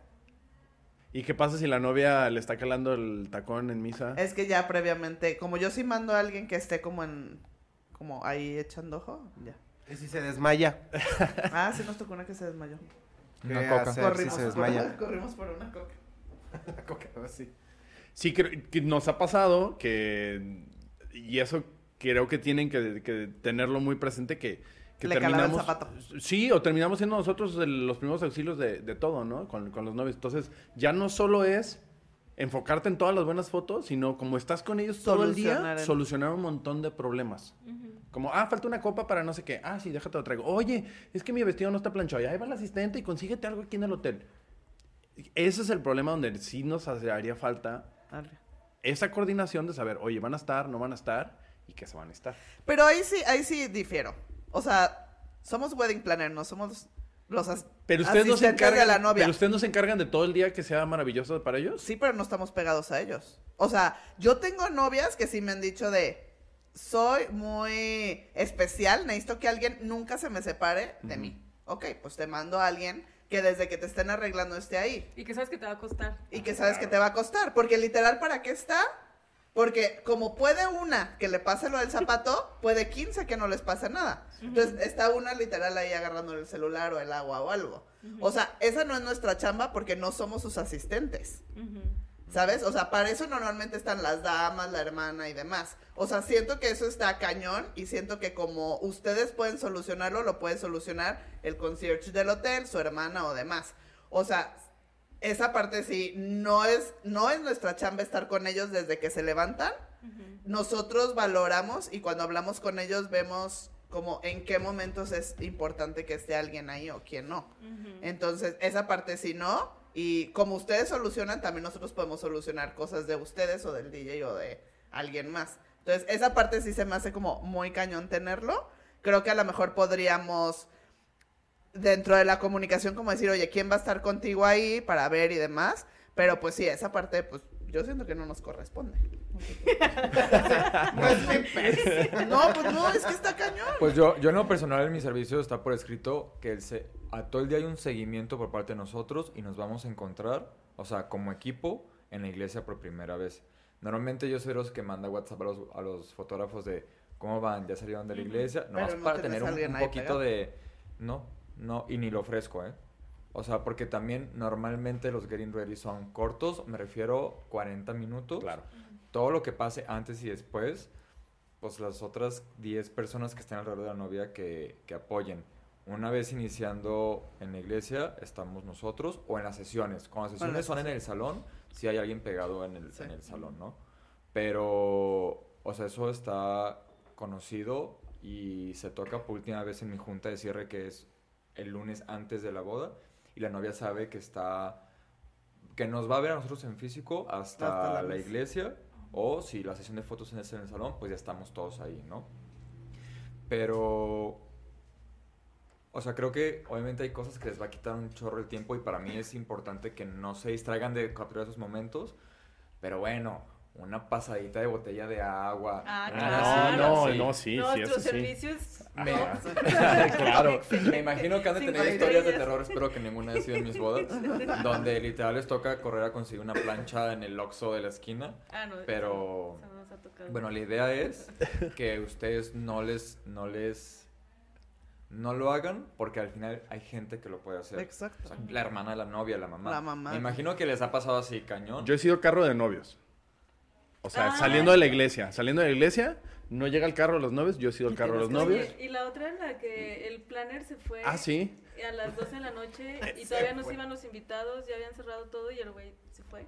¿Y qué pasa si la novia le está calando el tacón en misa? Es que ya previamente, como yo sí mando a alguien que esté como en, como ahí echando ojo, ya. ¿Y si se desmaya? Ah, sí nos tocó una que se desmayó. ¿Qué Una coca. hacer si se desmaya? corrimos por una coca. Sí, creo que nos ha pasado que... Y eso creo que tienen que, que tenerlo muy presente que... que Le calaba el terminamos, zapato. Sí, o terminamos siendo nosotros el- los primeros auxilios de, de todo, ¿no? Con, con los novios. Entonces, ya no solo es enfocarte en todas las buenas fotos, sino como estás con ellos todo el día, Solucionar el- solucionar un montón de problemas. Como, ah, falta una copa para no sé qué. Ah, sí, déjate lo traigo. Oye, es que mi vestido no está planchado. Y ahí va el asistente y consíguete algo aquí en el hotel. Ese es el problema donde sí nos haría falta Arre. esa coordinación de saber, oye, van a estar, no van a estar y que se van a estar. Pero ahí sí, ahí sí difiero. O sea, somos wedding planner, no somos los as- Pero ustedes no se encargan, de la novia. pero ustedes no se encargan de todo el día que sea maravilloso para ellos. Sí, pero no estamos pegados a ellos. O sea, yo tengo novias que sí me han dicho de, soy muy especial, necesito que alguien nunca se me separe de mí. Ok, pues te mando a alguien que desde que te estén arreglando esté ahí. Y que sabes que te va a costar. Y que sabes que te va a costar. Porque literal, ¿para qué está? Porque como puede una que le pase lo del zapato, puede 15 que no les pase nada. Entonces está una literal ahí agarrando el celular o el agua o algo. O sea, esa no es nuestra chamba porque no somos sus asistentes. ¿Sabes? O sea, para eso normalmente están las damas, la hermana y demás. O sea, siento que eso está cañón y siento que como ustedes pueden solucionarlo, lo puede solucionar el concierge del hotel, su hermana o demás. O sea, esa parte sí, no es, no es nuestra chamba estar con ellos desde que se levantan. Nosotros valoramos y cuando hablamos con ellos vemos como en qué momentos es importante que esté alguien ahí o quién no. Entonces, esa parte sí no. Y como ustedes solucionan, también nosotros podemos solucionar cosas de ustedes o del DJ o de alguien más. Entonces, esa parte sí se me hace como muy cañón tenerlo. Creo que a lo mejor podríamos, dentro de la comunicación, como decir, oye, ¿quién va a estar contigo ahí para ver y demás? Pero pues sí, esa parte, pues yo siento que no nos corresponde. No es mi pez. No, pues no, es que está cañón. Pues yo, yo en lo personal en mi servicio está por escrito que el se- a todo el día hay un seguimiento por parte de nosotros y nos vamos a encontrar, o sea, como equipo, en la iglesia por primera vez. Normalmente yo soy los que manda WhatsApp a los, a los fotógrafos de cómo van, ya salieron de la iglesia, nomás no para tenés tener un, un poquito pegado. de... No, no, y ni lo ofrezco, ¿eh? O sea, porque también normalmente los getting ready son cortos, me refiero 40 minutos. Claro. Todo lo que pase antes y después, pues las otras 10 personas que estén alrededor de la novia que, que apoyen. Una vez iniciando en la iglesia, estamos nosotros o en las sesiones. Cuando las Bueno, sesiones las son en el salón, si hay alguien pegado en el, Sí. en el salón, ¿no? Pero, o sea, eso está conocido y se toca por última vez en mi junta de cierre que es el lunes antes de la boda y la novia sabe que está que nos va a ver a nosotros en físico hasta, Hasta la iglesia o si la sesión de fotos es en el salón pues ya estamos todos ahí no pero o sea creo que obviamente hay cosas que les va a quitar un chorro el tiempo y para mí es importante que no se distraigan de capturar esos momentos pero bueno una pasadita de botella de agua Ah, una claro. no, no, sí, no, sí, eso sí. servicio es Me- Ah, claro. Me imagino que han de tener historias de terror, espero que ninguna haya sido en mis bodas, donde literal les toca correr a conseguir una plancha en el Oxxo de la esquina. Ah, no, Pero- eso no nos ha tocado. Bueno, la idea es que ustedes no les, no les, no lo hagan porque al final hay gente que lo puede hacer. Exacto. O sea, la hermana, la novia, la mamá. La mamá. Me imagino que les ha pasado así cañón. Yo he sido carro de novios. O sea, Ah. saliendo de la iglesia. Saliendo de la iglesia, no llega el carro de los novios, yo he sido el carro de los novios. Y la otra en la que el planner se fue Ah, sí. a las 12 de la noche y todavía nos iban los invitados, ya habían cerrado todo y el güey se fue.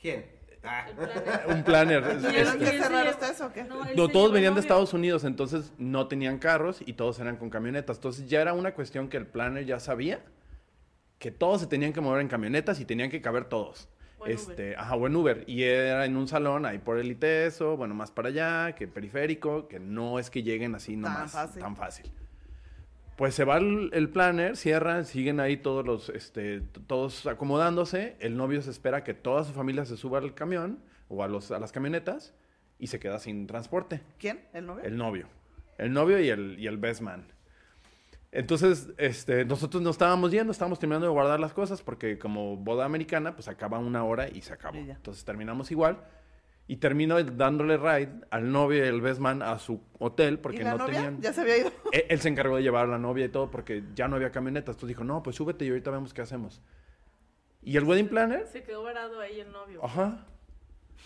¿Quién? Ah. Planner. Un planner. ¿Tuvieron que cerrar ustedes o qué? No, No, todos venían de. Estados Unidos, entonces no tenían carros y todos eran con camionetas. Entonces ya era una cuestión que el planner ya sabía que todos se tenían que mover en camionetas y tenían que caber todos. Este, ajá, o en Uber. Y era en un salón ahí por el ITESO, bueno, más para allá, que periférico, que no es que lleguen así nomás fácil. tan fácil. Pues se va el, el planner, cierran, siguen ahí todos los, este, todos acomodándose. El novio se espera que toda su familia se suba al camión o a, los, a las camionetas y se queda sin transporte. ¿Quién? ¿El novio? El novio. El novio y el, y el best man. Entonces, este, nosotros nos estábamos yendo, estábamos terminando de guardar las cosas porque como boda americana, pues acaba una hora y se acabó. Entonces terminamos igual y termino dándole ride al novio y el best man a su hotel porque ¿Y la no novia? tenían... ¿Ya se había ido? Él, él se encargó de llevar a la novia y todo porque ya no había camionetas. Entonces dijo, no, pues súbete y ahorita vemos qué hacemos. Y el wedding planner, Se quedó varado ahí el novio. ajá.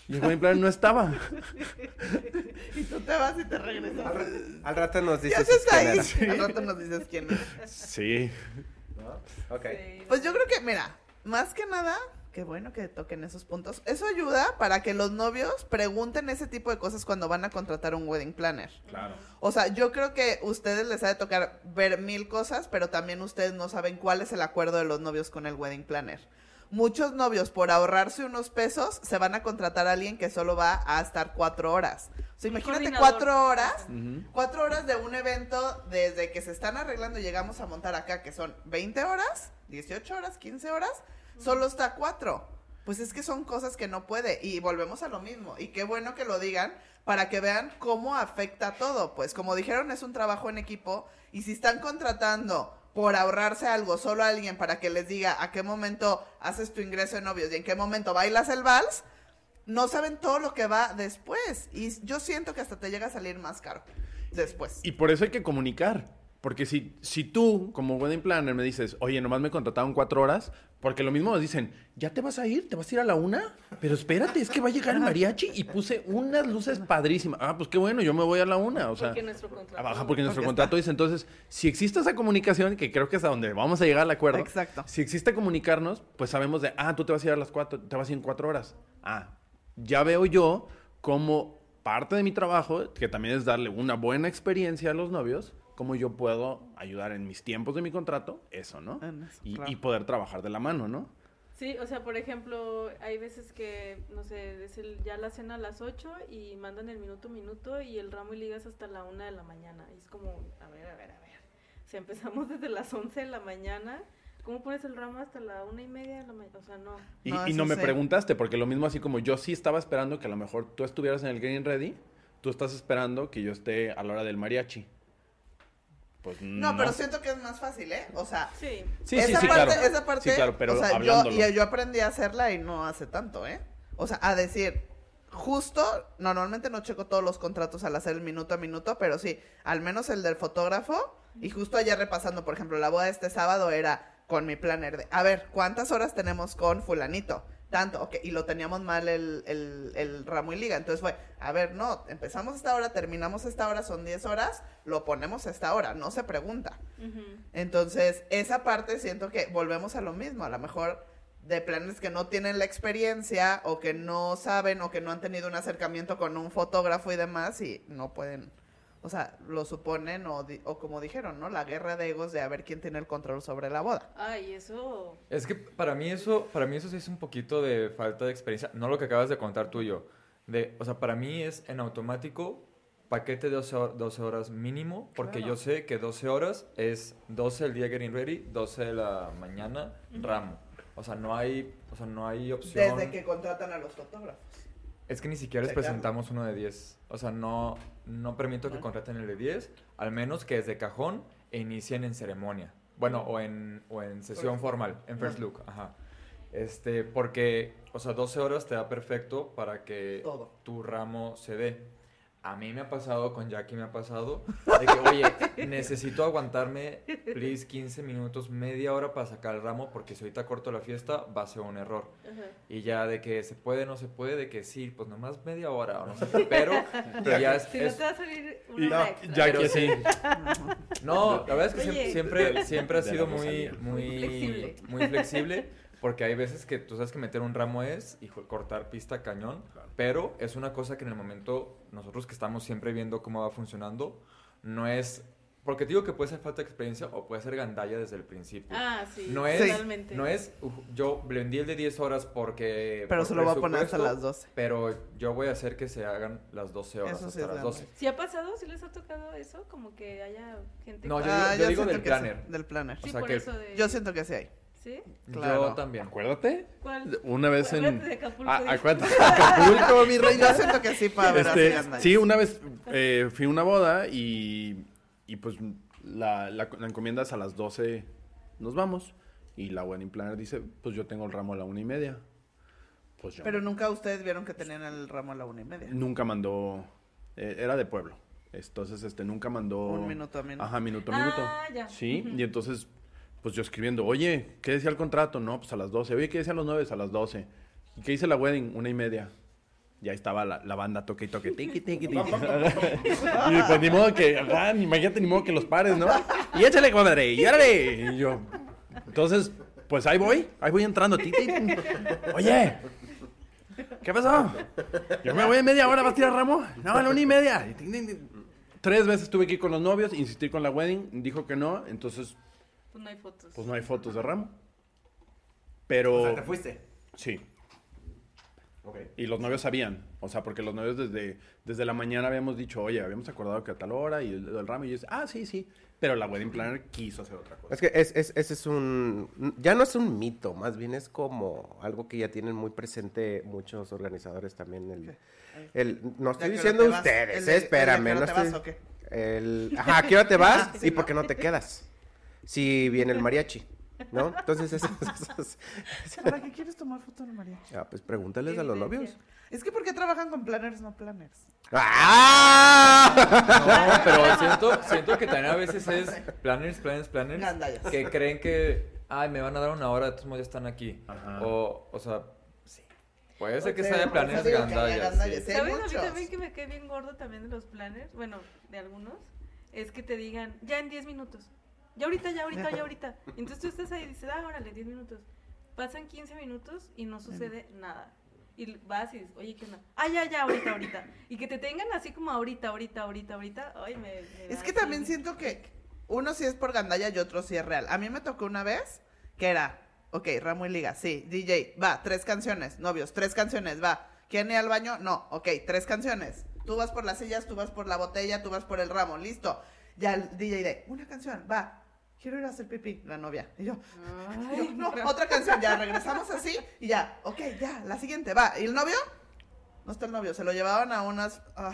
Y el wedding planner no estaba. Y tú te vas y te regresas. Al, ra- al rato nos dices está quién ahí. era. Al rato nos dices quién es. Sí. ¿no? Ok. Sí, Pues yo creo que, mira, más que nada, qué bueno que toquen esos puntos. Eso ayuda para que los novios pregunten ese tipo de cosas cuando van a contratar un wedding planner. Claro. O sea, yo creo que ustedes les ha de tocar ver mil cosas, pero también ustedes no saben cuál es el acuerdo de los novios con el wedding planner. Muchos novios, por ahorrarse unos pesos, se van a contratar a alguien que solo va a estar cuatro horas. O sea, imagínate cuatro horas. Cuatro horas de un evento desde que se están arreglando y llegamos a montar acá, que son 20 horas, 18 horas, 15 horas, solo está cuatro. Pues es que son cosas que no puede. Y volvemos a lo mismo. Y qué bueno que lo digan para que vean cómo afecta todo. Pues como dijeron, es un trabajo en equipo. Y si están contratando por ahorrarse algo solo a alguien para que les diga a qué momento haces tu ingreso de novios y en qué momento bailas el vals, no saben todo lo que va después. Y yo siento que hasta te llega a salir más caro después. Y por eso hay que comunicar. Porque si, si tú, como wedding planner, me dices, oye, nomás me contrataron cuatro horas, porque lo mismo nos dicen, ¿ya te vas a ir? ¿Te vas a ir a la una? Pero espérate, es que va a llegar el mariachi y puse unas luces padrísimas. Ah, pues qué bueno, yo me voy a la una. O sea, porque nuestro contrato. Baja porque nuestro Porque contrato dice, entonces, si existe esa comunicación, que creo que es a donde vamos a llegar al acuerdo. Exacto. Si existe comunicarnos, pues sabemos de, ah, tú te vas a ir a las cuatro, te vas a ir en cuatro horas. Ah, ya veo yo como parte de mi trabajo, que también es darle una buena experiencia a los novios, cómo yo puedo ayudar en mis tiempos de mi contrato, eso, ¿no? En eso, Y, claro. y poder trabajar de la mano, ¿no? Sí, o sea, por ejemplo, hay veces que, no sé, es el- ya la cena a las 8 y mandan el minuto minuto y el ramo y ligas hasta la 1 de la mañana. Y es como, a ver, a ver, a ver. Si empezamos desde las 11 de la mañana, ¿cómo pones el ramo hasta la una y media de la mañana? O sea, no. Y No, no, y no me sí. preguntaste, porque lo mismo así como yo sí estaba esperando que a lo mejor tú estuvieras en el Getting Ready, tú estás esperando que yo esté a la hora del mariachi. Pues no. No, pero siento que es más fácil, ¿eh? O sea, Sí. Sí, esa, sí, sí, parte, claro. esa parte, Sí, claro, pero o sea, yo, hablándolo. y yo aprendí a hacerla y no hace tanto, ¿eh? O sea, a decir, justo, normalmente no checo todos los contratos al hacer el minuto a minuto, pero sí, al menos el del fotógrafo, y justo ayer repasando, por ejemplo, la boda de este sábado era con mi planner de, a ver, ¿cuántas horas tenemos con fulanito? Tanto, ok, y lo teníamos mal el, el, el ramo y liga, entonces fue, a ver, no, empezamos esta hora, terminamos esta hora, son 10 horas, lo ponemos a esta hora, no se pregunta. Entonces, esa parte siento que volvemos a lo mismo. A lo mejor de planes que no tienen la experiencia o que no saben o que no han tenido un acercamiento con un fotógrafo y demás y no pueden, o sea, lo suponen o, di- o como dijeron, ¿no? La guerra de egos de a ver quién tiene el control sobre la boda. Ay, eso. Es que para mí eso, para mí eso sí es un poquito de falta de experiencia. No lo que acabas de contar tú y yo. De, o sea, para mí es en automático paquete de 12, hor- 12 horas mínimo, porque Claro. yo sé que 12 horas es 12 el día getting ready, 12 de la mañana ramo. O sea, no hay, o sea, no hay opción. Desde que contratan a los fotógrafos. Es que ni siquiera les presentamos uno de 10. O sea, no, no permito que Ah. contraten el de 10, al menos que desde cajón e inicien en ceremonia. Bueno, o en, o en sesión formal, en first Ah. look, ajá. Este, porque, o sea, 12 horas te da perfecto para que Todo. tu ramo se dé. A mí me ha pasado, con Jackie me ha pasado, de que, oye, necesito aguantarme, please, 15 minutos, media hora para sacar el ramo, porque si ahorita corto la fiesta, va a ser un error. Y ya de que se puede, no se puede, de que sí, pues nomás media hora o no sé qué, pero, pero ya es... Si no es- te va a salir una no, extra. que sí. No, la verdad es que Oye. siempre, siempre, siempre ha sido muy, muy, Muy flexible. muy flexible, porque hay veces que tú sabes que meter un ramo es, hijo, cortar pista cañón, pero es una cosa que en el momento, nosotros que estamos siempre viendo cómo va funcionando, no es, Porque te digo que puede ser falta de experiencia o puede ser gandalla desde el principio. Ah, sí. No es, totalmente. no es, uf, yo vendí el de 10 horas porque... Pero por se lo voy a poner hasta las 12. Pero yo voy a hacer que se hagan las 12 horas, Eso sí hasta es las 12. gandalla. ¿Sí ha pasado? ¿Sí les ha tocado eso? Como que haya gente... No, que- yo Ah, digo- yo digo del que sí, planner. del planner. Sí, o sea por que- eso de... Yo siento que sí hay. ¿Sí? Claro. Yo también. Acuérdate. ¿Cuál? Una vez en... Acuérdate de Acapulco, Ah, acuérdate de Acapulco, mi Yo reina. siento que sí para ver Este, gandallas. sí, una vez eh, fui a una boda y, y pues la, la, la encomienda es a las 12, nos vamos. Y la wedding planner dice, pues yo tengo el ramo a la una y media. Pues yo Pero nunca ustedes vieron que tenían el ramo a la una y media. nunca mandó, eh, era de pueblo. Entonces, este, nunca mandó... Un minuto a minuto. Ajá, minuto a Ah, minuto. ya. Sí, Ujú. y entonces, pues yo escribiendo, oye, ¿qué decía el contrato? No, pues a las 12. Oye, ¿qué decían los 9? A las 12. ¿Y qué dice la wedding? Una y media. Y ahí estaba la, la banda toque y toque. Tiqui, tiqui, tiqui. y pues ni modo que, ah, imagínate ni modo que los pares, ¿no? Y échale, comadre, y órale. Y yo, entonces, pues ahí voy, ahí voy entrando. Ti. Oye, ¿qué pasó? Yo me voy en media hora, ¿vas a tirar ramo? No, a una y media. Tres veces tuve que ir con los novios, insistir con la wedding, dijo que no, entonces Pues no hay fotos. pues no hay fotos de ramo. Pero O sea, te fuiste. sí, Ok. y los novios sabían, o sea, porque los novios desde, desde la mañana habíamos dicho, oye, habíamos acordado que a tal hora y el, el ramo, y yo decía, ah, sí, sí, pero la wedding planner quiso hacer otra cosa. Es que es, es- ese es un... Ya no es un mito, más bien es como algo que ya tienen muy presente muchos organizadores también. El, el- no estoy ¿Ya qué hora diciendo ustedes, ¿El de- eh, espérame. no estoy-? El, ajá, ¿a qué hora te vas? ¿Y por qué no te quedas? Si viene el mariachi, ¿no? Entonces, eso, eso- eso- ¿Para qué quieres tomar foto de María? Ah, pues pregúntales a los novios. Es que ¿por qué trabajan con planners, no planners? ¡Ah! No, pero siento, siento que también a veces es planners, planners, planners Gandallas. que creen que, ay, me van a dar una hora, de todos modos ya están aquí. Ajá. O, o sea, sí. Puede ser que sea eso planners gandallas. gandallas. sí. ¿Sabes a mí también que me cae bien gordo también de los planners? Bueno, de algunos. Es que te digan, ya en 10 minutos. Ya ahorita, ya ahorita, ya ahorita. Entonces tú estás ahí y dices, ah, órale, 10 minutos. Pasan 15 minutos y no sucede nada. Y vas y dices, oye, ¿qué onda? Ah, ya, ya, ahorita, ahorita. Y que te tengan así como ahorita, ahorita, ahorita, ahorita. Ay, me. me Es que también siento que uno sí es por gandalla y otro sí es real. A mí me tocó una vez que era, ok, ramo y liga, sí, DJ, va, tres canciones, novios, tres canciones, va. ¿Quién ir al baño? No, ok, tres canciones. Tú vas por las sillas, tú vas por la botella, tú vas por el ramo, listo. Ya el DJ de, una canción, va. Quiero ir a hacer pipí, la novia. Y yo, Ay, yo, no, otra canción, ya regresamos así y ya, ok, ya, la siguiente, va. ¿Y el novio? No está el novio, se lo llevaban a unas... ah.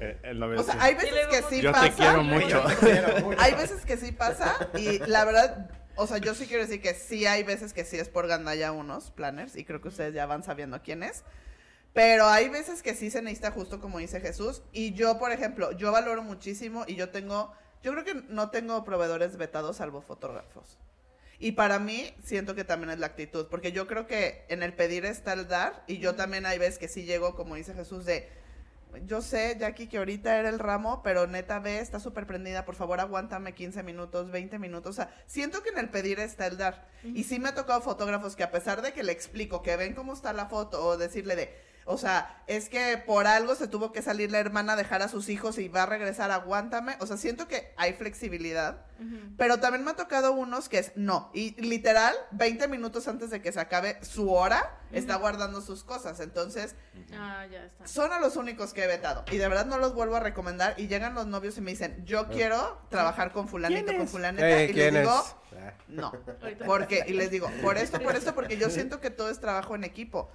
Eh, el novio O sea, sí. hay veces que sí Yo te pasa. quiero mucho. Hay veces que sí pasa y la verdad, o sea, yo sí quiero decir que sí hay veces que sí es por gandalla unos planners y creo que ustedes ya van sabiendo quién es. Pero hay veces que sí se necesita justo como dice Jesús y yo, por ejemplo, yo valoro muchísimo y yo tengo, yo creo que no tengo proveedores vetados salvo fotógrafos. Y para mí siento que también es la actitud, porque yo creo que en el pedir está el dar y yo también hay veces que sí llego, como dice Jesús, de yo sé, Jackie, que ahorita era el ramo, pero neta ve, está súper prendida. Por favor, aguántame 15 minutos, 20 minutos. O sea, siento que en el pedir está el dar. Y sí me ha tocado fotógrafos que a pesar de que le explico, que ven cómo está la foto, o decirle de, o sea, es que por algo se tuvo que salir la hermana a dejar a sus hijos y va a regresar, aguántame. O sea, siento que hay flexibilidad. Pero también me ha tocado unos que es no. Y literal, 20 minutos antes de que se acabe su hora, está guardando sus cosas. Entonces, Ah, ya está. son a los únicos que he vetado. Y de verdad no los vuelvo a recomendar. Y llegan los novios y me dicen, yo quiero trabajar con fulanito, con fulanita. Eh, y les ¿quién es? digo, Ah. no. Porque, y les digo, por esto, por esto, porque yo siento que todo es trabajo en equipo.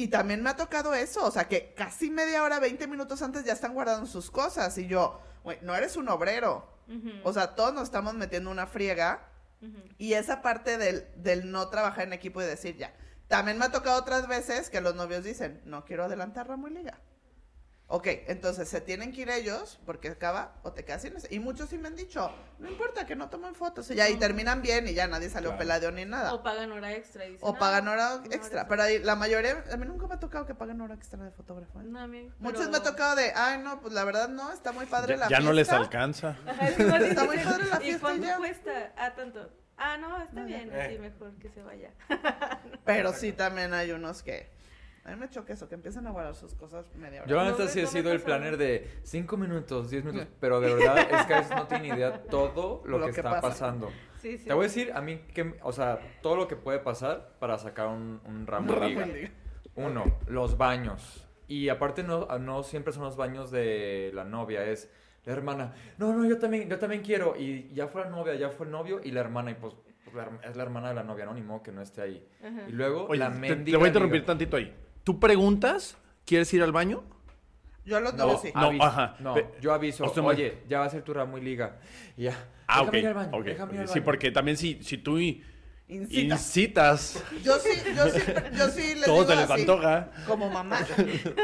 Y también me ha tocado eso, o sea, que casi media hora, 20 minutos antes ya están guardando sus cosas. Y yo, güey, no eres un obrero. O sea, todos nos estamos metiendo una friega. Y esa parte del, del no trabajar en equipo y decir ya. También me ha tocado otras veces que los novios dicen, no quiero adelantar ramo y liga. Ok, entonces se tienen que ir ellos porque acaba o te quedas sin ese. Y muchos sí me han dicho, no importa que no tomen fotos y ya, y terminan bien y ya nadie salió Claro. peladeo ni nada. O pagan hora extra. y dicen, O "No, pagan hora no, extra. Pero ahí, la mayoría, a mí nunca me ha tocado que paguen hora extra de fotógrafo. ¿eh? No, a mí- Muchos pero- me ha tocado de, ay, no, pues la verdad no, está muy padre Ya, la ya no les fiesta". alcanza. Ajá, es igual Está muy padre la ¿Y fiesta y cuánto ya". cuesta? Ah, tanto. Ah, no, está No, ya. bien, Eh. así mejor que se vaya. Pero sí también hay unos que... A mí me choca eso, que empiecen a guardar sus cosas media hora. Yo la No neta me- sí he no sido el planner de 5 minutos, 10 minutos, pero de verdad es que a veces no tiene idea todo lo, Lo que, que está pasa. pasando. Sí, sí. Te voy a decir a mí que, o sea, todo lo que puede pasar para sacar un, un ramo de liga. Uno, los baños. Y aparte no, no siempre son los baños de la novia, es la hermana. No, no, yo también, yo también quiero. Y ya fue la novia, ya fue el novio y la hermana. Y pues, pues, es la hermana de la novia, ¿no? Ni modo que no esté ahí. Ajá. Y luego Oye, la te, mendiga te voy a interrumpir liga. tantito ahí. ¿Tú preguntas? ¿Quieres ir al baño? Yo lo No, no, sí. No, aviso, ajá. no, yo aviso, o sea, oye, ya va a ser tu ramo y liga. Y ya. Ah, déjame ok. ir al baño, ok, déjame ir al Sí, baño. porque también si, si tú i- Incita. incitas, Yo sí, yo sí, yo sí les todo digo se les así, antoja. Como mamá.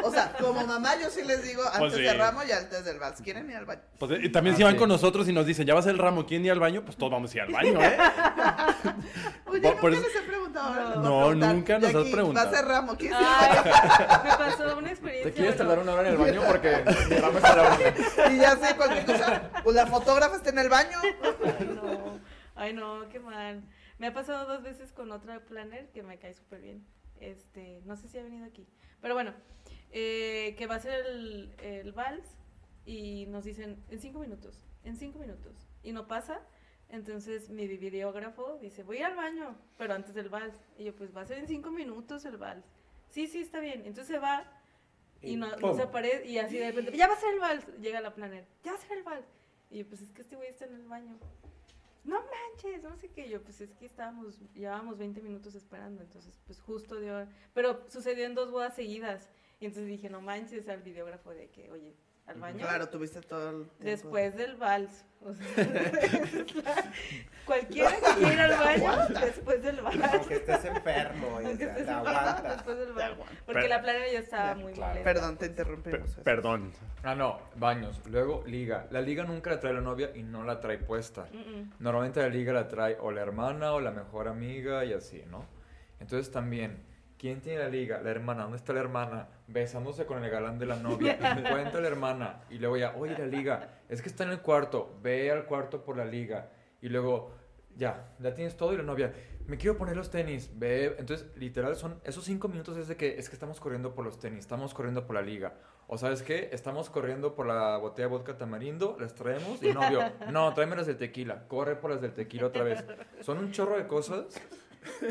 O sea, como mamá yo sí les digo antes sí. de ramo y antes del vals. ¿Quieren ir al baño? Pues, eh, y también Ah, si van sí. con nosotros y nos dicen, ya va a ser el ramo, ¿quién ir al baño? Pues todos vamos a ir al baño, ¿eh? Oye, Por- nunca por eso- les he preguntado. ahora les voy a No, preguntar. nunca nos has Jackie, preguntado. Va a ser ramo. ¿Quién Ay, me pasó una experiencia. ¿Te quieres tardar una hora en el baño? Porque mi ramo es a la una. Y ya sé, cualquier cosa. Pues la fotógrafa está en el baño. Ay, no. Ay, no, qué mal. Me ha pasado dos veces con otra planner que me cae súper bien. Este, no sé si ha venido aquí. Pero bueno, eh, que va a ser el, el vals y nos dicen en cinco minutos, en cinco minutos. Y no pasa. Entonces mi videógrafo dice, voy al baño, pero antes del vals. Y yo, pues va a ser en cinco minutos el vals. Sí, sí, está bien. Entonces se va y no, no ¡pum! se aparece y así de repente, ya va a ser el vals. Llega la planner, ya va a ser el vals. Y yo, pues es que este güey está en el baño. No manches, no sé qué. Yo, pues es que estábamos, llevábamos 20 minutos esperando, entonces, pues justo dio. Pero sucedió en dos bodas seguidas. Y entonces dije, no manches al videógrafo de que, oye, al baño. Claro, tuviste todo el tiempo. Después del vals. O sea, cualquiera que quiera ir al baño después del vals. Aunque estés enfermo, Aunque estés te enfermo aguantas. después del vals. Porque la planera ya estaba muy claro. molesta. Perdón, te interrumpimos. perdón. Ah, no, baños. Luego, liga. La liga nunca la trae la novia y no la trae puesta. Mm, mm. Normalmente la liga la trae o la hermana o la mejor amiga y así, ¿no? Entonces también, ¿quién tiene la liga? La hermana. ¿Dónde está la hermana? Besándose con el galán de la novia. Cuenta la hermana. Y luego ya, oye, la liga. Es que está en el cuarto. Ve al cuarto por la liga. Y luego, ya, ya tienes todo y la novia. Me quiero poner los tenis. Ve. Entonces, literal, son esos cinco minutos es de que es que estamos corriendo por los tenis. Estamos corriendo por la liga. O sabes qué? Estamos corriendo por la botella de vodka tamarindo, las traemos y novio, no, tráeme las del tequila, corre por las del tequila otra vez. Son un chorro de cosas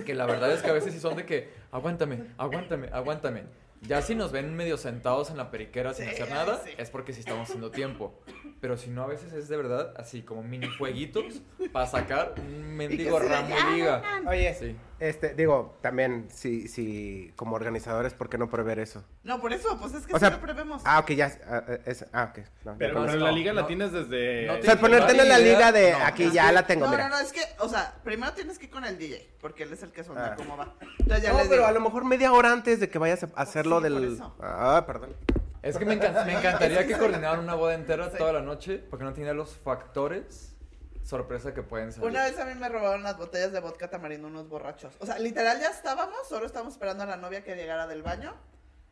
que la verdad es que a veces sí son de que, aguántame, aguántame, aguántame. Ya si nos ven medio sentados en la periquera sin Sí, hacer nada, sí. es porque sí estamos haciendo tiempo. Pero si no, a veces es de verdad así como mini fueguitos para sacar un mendigo ramo de liga. Oye, Sí. este, digo, también, si, si, como organizadores, ¿por qué no prever eso? No, por eso, pues es que O sí sea, lo prevemos. Ah, ok, ya, ah, es, ah, ok. no, Pero, pero la liga no. la tienes desde... No O sea, ponerte en la liga de No, aquí ya que- la tengo, no, mira. no, no, es que, o sea, primero tienes que ir con el DJ, porque él es el que suena Ah. cómo va. Entonces ya No, pero digo, a lo mejor media hora antes de que vayas a hacerlo por del... Ah, perdón. Es que me, encan- me encantaría que coordinaran una boda entera Sí. toda la noche porque no tenía los factores sorpresa que pueden salir. Una vez a mí me robaron las botellas de vodka tamarindo unos borrachos. O sea, literal ya estábamos, solo estábamos esperando a la novia que llegara del baño.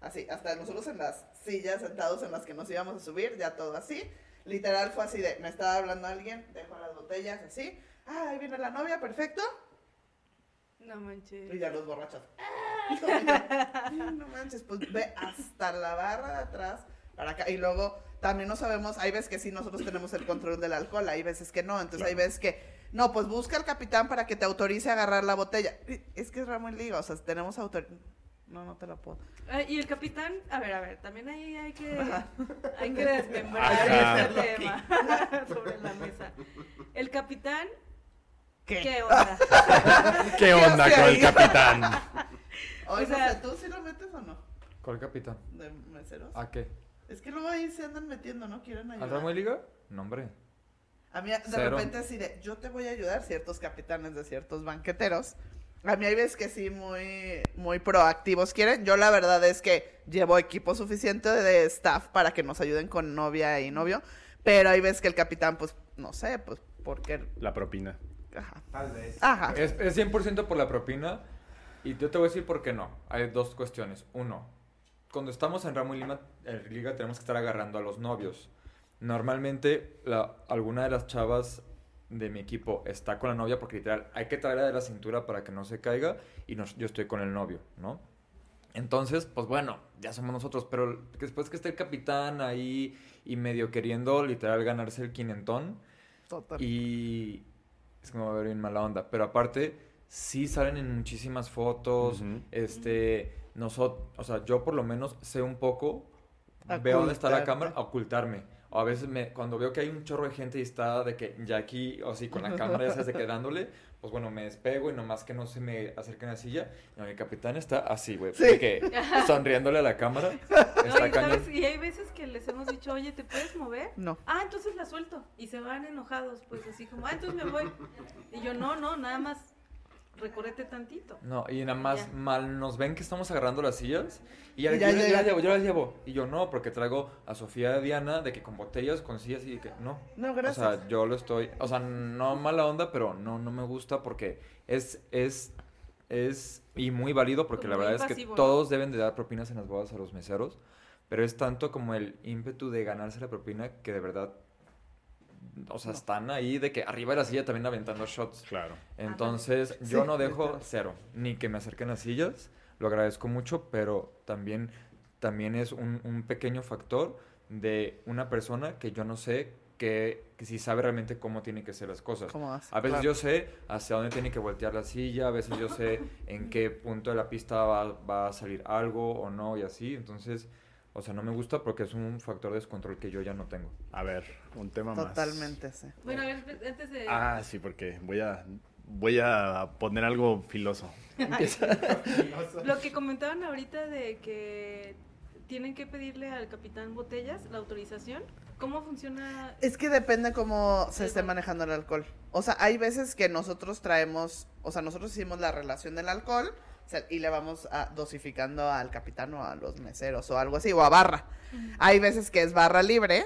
Así, hasta nosotros en las sillas sentados en las que nos íbamos a subir, ya todo así. Literal fue así de, me estaba hablando alguien, dejo las botellas así. Ah, ahí viene la novia, perfecto. No manches. Y ya los borrachos. "Ah". no manches, pues ve hasta la barra de atrás para acá. Y luego también no sabemos, hay veces que sí nosotros tenemos el control del alcohol, hay veces que no. Entonces hay veces que, no, pues busca al capitán para que te autorice a agarrar la botella. Es que es Ramón Liga, o sea, tenemos autor... No, no te la puedo. Ah, y el capitán, a ver, a ver, también ahí hay que, hay que desmembrar Ajá. este tema sobre la mesa. El capitán, ¿Qué? ¿qué onda? ¿Qué onda con el capitán? Oye, O sea- no sé, ¿tú sí lo metes o no? ¿Cuál capitán? De meseros. ¿A qué? Es que luego ahí se andan metiendo, ¿no? Quieren ¿Al ayudar. ramo de liga? No, hombre. A mí de Cero. repente así de, yo te voy a ayudar, ciertos capitanes de ciertos banqueteros. A mí hay veces que sí, muy, muy proactivos quieren. Yo la verdad es que llevo equipo suficiente de staff para que nos ayuden con novia y novio. Pero hay veces que el capitán, pues, no sé, pues, porque... La propina. Ajá. Tal vez. Ajá. Es, es 100% por la propina. Y yo te voy a decir por qué no. Hay dos cuestiones. Uno, cuando estamos en Ramo y Lima, en Liga tenemos que estar agarrando a los novios. Normalmente, la, alguna de las chavas de mi equipo está con la novia porque literal hay que traerla de la cintura para que no se caiga y nos- yo estoy con el novio, ¿no? Entonces, pues bueno, ya somos nosotros, pero después que esté el capitán ahí y medio queriendo literal ganarse el quinentón Total. y es que me va a ver bien mala onda, pero aparte sí salen en muchísimas fotos, este, nosotros, o sea, yo por lo menos sé un poco, veo dónde está la cámara, ocultarme. O a veces me, cuando veo que hay un chorro de gente y está de que ya aquí, o así con la cámara, ya sabes, de que dándole, pues bueno, me despego y nomás que no se me acerquen a la silla. Y mi capitán está así, güey, Sí. que sonriéndole a la cámara. No, y hay veces que les hemos dicho, oye, ¿te puedes mover? No. Ah, entonces la suelto. Y se van enojados, pues así como, ah, entonces me voy. Y yo, no, no, nada más recórrete tantito. No, y nada más Ya. mal nos ven que estamos agarrando las sillas y ya, Y ya yo, las llevo, yo las llevo. Y yo no, porque traigo a Sofía y Diana de que con botellas, con sillas y que no. No, gracias. O sea, yo lo estoy, o sea, no mala onda, pero no, no me gusta porque es, es, es, y muy válido porque la verdad es que todos deben de dar propinas en las bodas a los meseros, pero es tanto como el ímpetu de ganarse la propina que de verdad, o sea, están ahí de que arriba de la silla también aventando shots. Claro. Entonces, yo no dejo cero, ni que me acerquen a sillas, lo agradezco mucho, pero también, también es un, un pequeño factor de una persona que yo no sé que, que si sabe realmente cómo tienen que ser las cosas. ¿Cómo vas? A veces Claro. yo sé hacia dónde tiene que voltear la silla, a veces yo sé en qué punto de la pista va, va a salir algo o no y así, entonces, o sea, no me gusta porque es un factor de descontrol que yo ya no tengo. A ver, un tema más. Totalmente, sí. Bueno, a ver, antes de... Ah, sí, porque voy a, voy a poner algo filoso. Lo que comentaban ahorita de que tienen que pedirle al capitán botellas la autorización. ¿Cómo funciona? Es que depende cómo se esté manejando el alcohol. O sea, hay veces que nosotros traemos, o sea, nosotros hicimos la relación del alcohol sea, y le vamos a, dosificando al capitán o a los meseros o algo así, o a barra. Hay veces que es barra libre,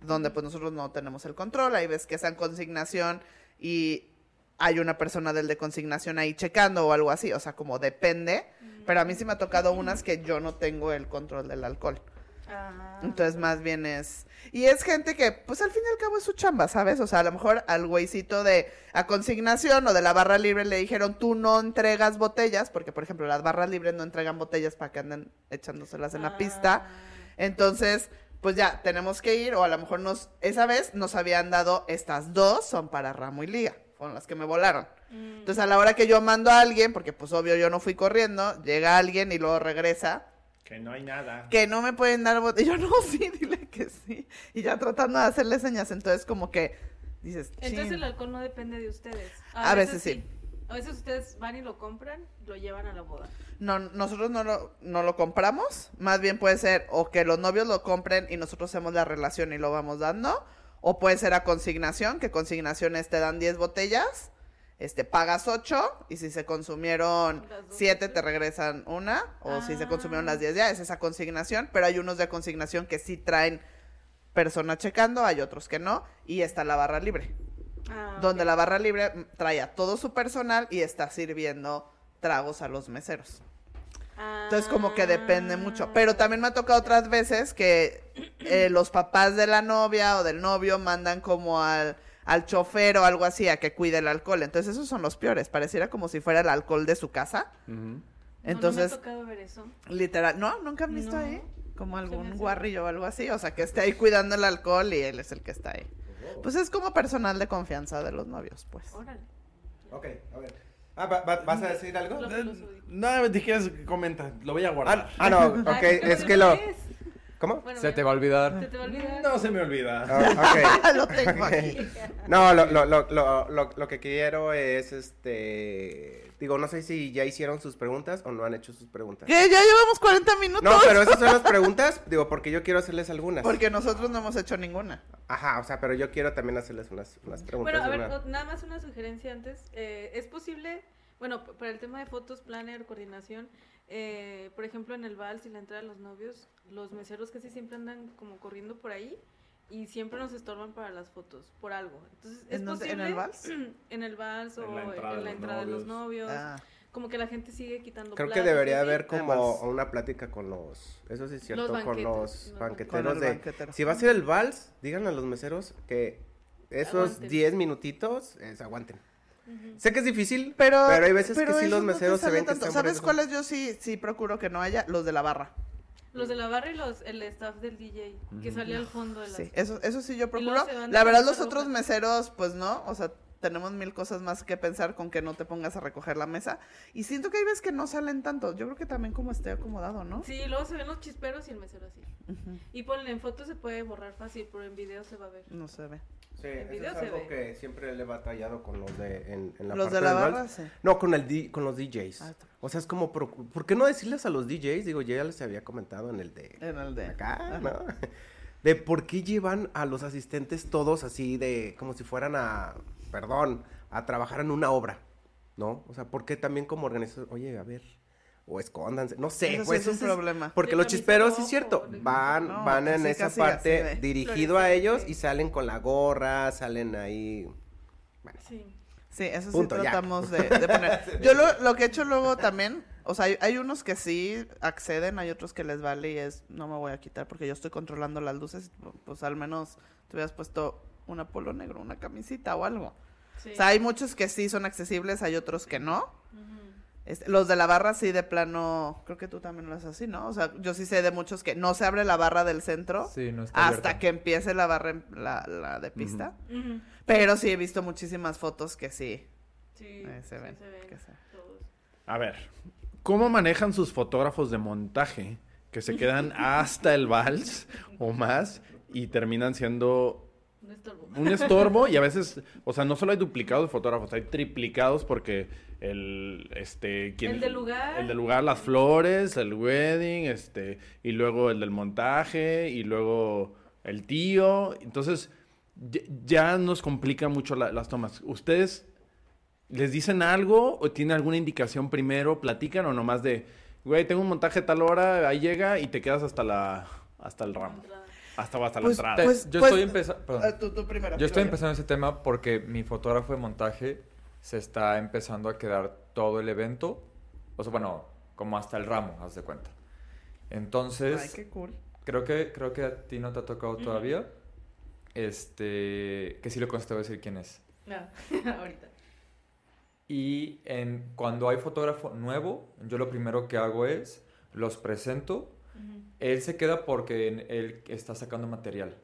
donde pues nosotros no tenemos el control, hay veces que es en consignación y hay una persona del de consignación ahí checando o algo así, o sea, como depende, pero a mí sí me ha tocado unas que yo no tengo el control del alcohol. Ah, Entonces, más bien es. Y es gente que, pues al fin y al cabo es su chamba, ¿sabes? O sea, a lo mejor al güeycito de a consignación o de la barra libre le dijeron, tú no entregas botellas, porque por ejemplo, las barras libres no entregan botellas para que anden echándoselas en la pista. Ah. Entonces, pues ya tenemos que ir, o a lo mejor nos, esa vez nos habían dado estas dos, son para ramo y liga, fueron las que me volaron. Mm. Entonces, a la hora que yo mando a alguien, porque pues obvio yo no fui corriendo, llega alguien y luego regresa Que no hay nada. que no me pueden dar bot- Y yo, no, sí, dile que sí. Y ya tratando de hacerle señas, entonces como que dices, Entonces "Chin". el alcohol no depende de ustedes. A veces sí. A veces ustedes van y lo compran, lo llevan a la boda. no, nosotros no lo, no lo compramos, más bien puede ser o que los novios lo compren y nosotros hacemos la relación y lo vamos dando, o puede ser a consignación, que consignaciones te dan 10 botellas, este, pagas 8 y si se consumieron 7 te regresan una, o si se Ah. consumieron las 10 ya, es esa consignación, pero hay unos de consignación que sí traen persona checando, hay otros que no, y está la barra libre. Ah, donde la barra libre trae a todo su personal y está sirviendo tragos a los meseros. Entonces como que depende mucho. Pero también me ha tocado otras veces que eh, los papás de la novia o del novio mandan como al, al chofer o algo así a que cuide el alcohol. Entonces esos son los peores. Pareciera como si fuera el alcohol de su casa. No, Entonces, no me ha tocado ver eso. literal, ¿no? ¿Nunca han visto No. ahí? Como algún guarrillo o algo así. O sea, que esté ahí cuidando el alcohol y él es el que está ahí. Pues es como personal de confianza de los novios, pues. Órale. Ok, a ver. Ah, ¿va- va- ¿vas a decir algo? No, si quieres, comenta. Lo voy a Ah, guardar. ah, no, ok, Ay, ¿cómo es que lo... ¿Cómo? Bueno, Se te va a olvidar. Se te va a olvidar. No se me olvida. Ah, ok. lo tengo aquí. No, lo, lo, lo, lo, lo, lo que quiero es, este... Digo, no sé si ya hicieron sus preguntas o no han hecho sus preguntas. ¿Qué? Ya llevamos 40 minutos. No, pero esas son las preguntas, digo, porque yo quiero hacerles algunas. Porque nosotros no hemos hecho ninguna. Ajá, o sea, pero yo quiero también hacerles unas, unas preguntas. Bueno, a ver, una- nada más una sugerencia antes. Eh, ¿Es posible, bueno, para el tema de fotos, planner, coordinación, eh, por ejemplo, en el vals y la entrada de los novios, los meseros casi siempre andan como corriendo por ahí y siempre nos estorban para las fotos, por algo. Entonces, ¿es ¿En dónde? ¿En posible? el vals? en el vals o En la en entrada de la los entrada de los novios. Ah, Como que la gente sigue quitando Creo que platos debería haber como Además. una plática con los, eso sí es cierto, con banquetes, los los banqueteros de, banquetero. si va a ser el vals, digan a los meseros que esos Aguanten. 10 minutitos eh, se aguanten. Sé que es difícil, pero, Pero, hay veces pero que sí los no meseros se ven que tanto. están ¿Sabes cuáles yo sí, sí procuro que no haya? Los de la barra. Los de la barra y los, el staff del DJ, que sale al fondo de la... Sí, eso, eso sí yo procuro. La verdad, los otros roja. meseros, pues no. O sea, tenemos mil cosas más que pensar con que no te pongas a recoger la mesa. Y siento que hay veces que no salen tanto. Yo creo que también como esté acomodado, ¿no? Sí, luego se ven los chisperos y el mesero así. Y ponle en foto se puede borrar fácil, pero en video se va a ver. No se ve. Sí, eso es algo que siempre le he batallado con los de en, en la Los parte de la barra, sí. No, con el di- con los DJs. Ah, o sea, es como por, ¿por qué no decirles a los DJs? Digo, yo ya les había comentado en el de En el de acá. ¿no? De por qué llevan a los asistentes todos así de como si fueran a perdón, a trabajar en una obra, ¿no? O sea, ¿por qué también como organización, oye, a ver, o escóndanse, no sé, Eso sí pues es un problema. Porque De los chisperos, sí es cierto, van, No, van en esa parte de dirigido a ellos y salen con la gorra, salen ahí. Sí. Sí, eso Punto, sí tratamos de, de poner. Yo lo, lo que he hecho luego también, o sea, hay, hay unos que sí acceden, hay otros que les vale y es, no me voy a quitar porque yo estoy controlando las luces, pues al menos te hubieras puesto una polo negro, una camisita o algo. sí. O sea, hay muchos que sí son accesibles, hay otros que no. Este, los de la barra sí de plano, creo que tú también lo haces así, ¿no? O sea, yo sí sé de muchos que no se abre la barra del centro Sí, no está hasta abierta. que empiece la barra, en- la, la de pista. Pero sí he visto muchísimas fotos que sí, Sí, eh, se sí, ven. se ven que se- todos. A ver, ¿cómo manejan sus fotógrafos de montaje que se quedan hasta el vals o más y terminan siendo Un estorbo. un estorbo y a veces, o sea, no solo hay duplicados de fotógrafos, hay triplicados porque el, este, El del lugar. el del lugar, las flores, el wedding, este, y luego el del montaje y luego el tío, entonces ya, nos complica mucho la- las tomas. ¿Ustedes les dicen algo o tienen alguna indicación primero, platican o nomás de, güey, tengo un montaje a tal hora, ahí llega y te quedas hasta la, hasta el ramo, hasta, hasta la Pues- entrada? Pues- yo pues- estoy empezando. Ah, tú, tú primero. Yo estoy empezando ese tema porque mi fotógrafo de montaje se está empezando a quedar todo el evento. O sea, bueno, como hasta el ramo, haz de cuenta. Entonces, Ay, qué cool. creo que creo que a ti no te ha tocado todavía. Este, que sí lo conozco, te voy a decir quién es. Ah, ahorita. Y en, cuando hay fotógrafo nuevo, yo lo primero que hago es los presento. Él se queda porque él está sacando material.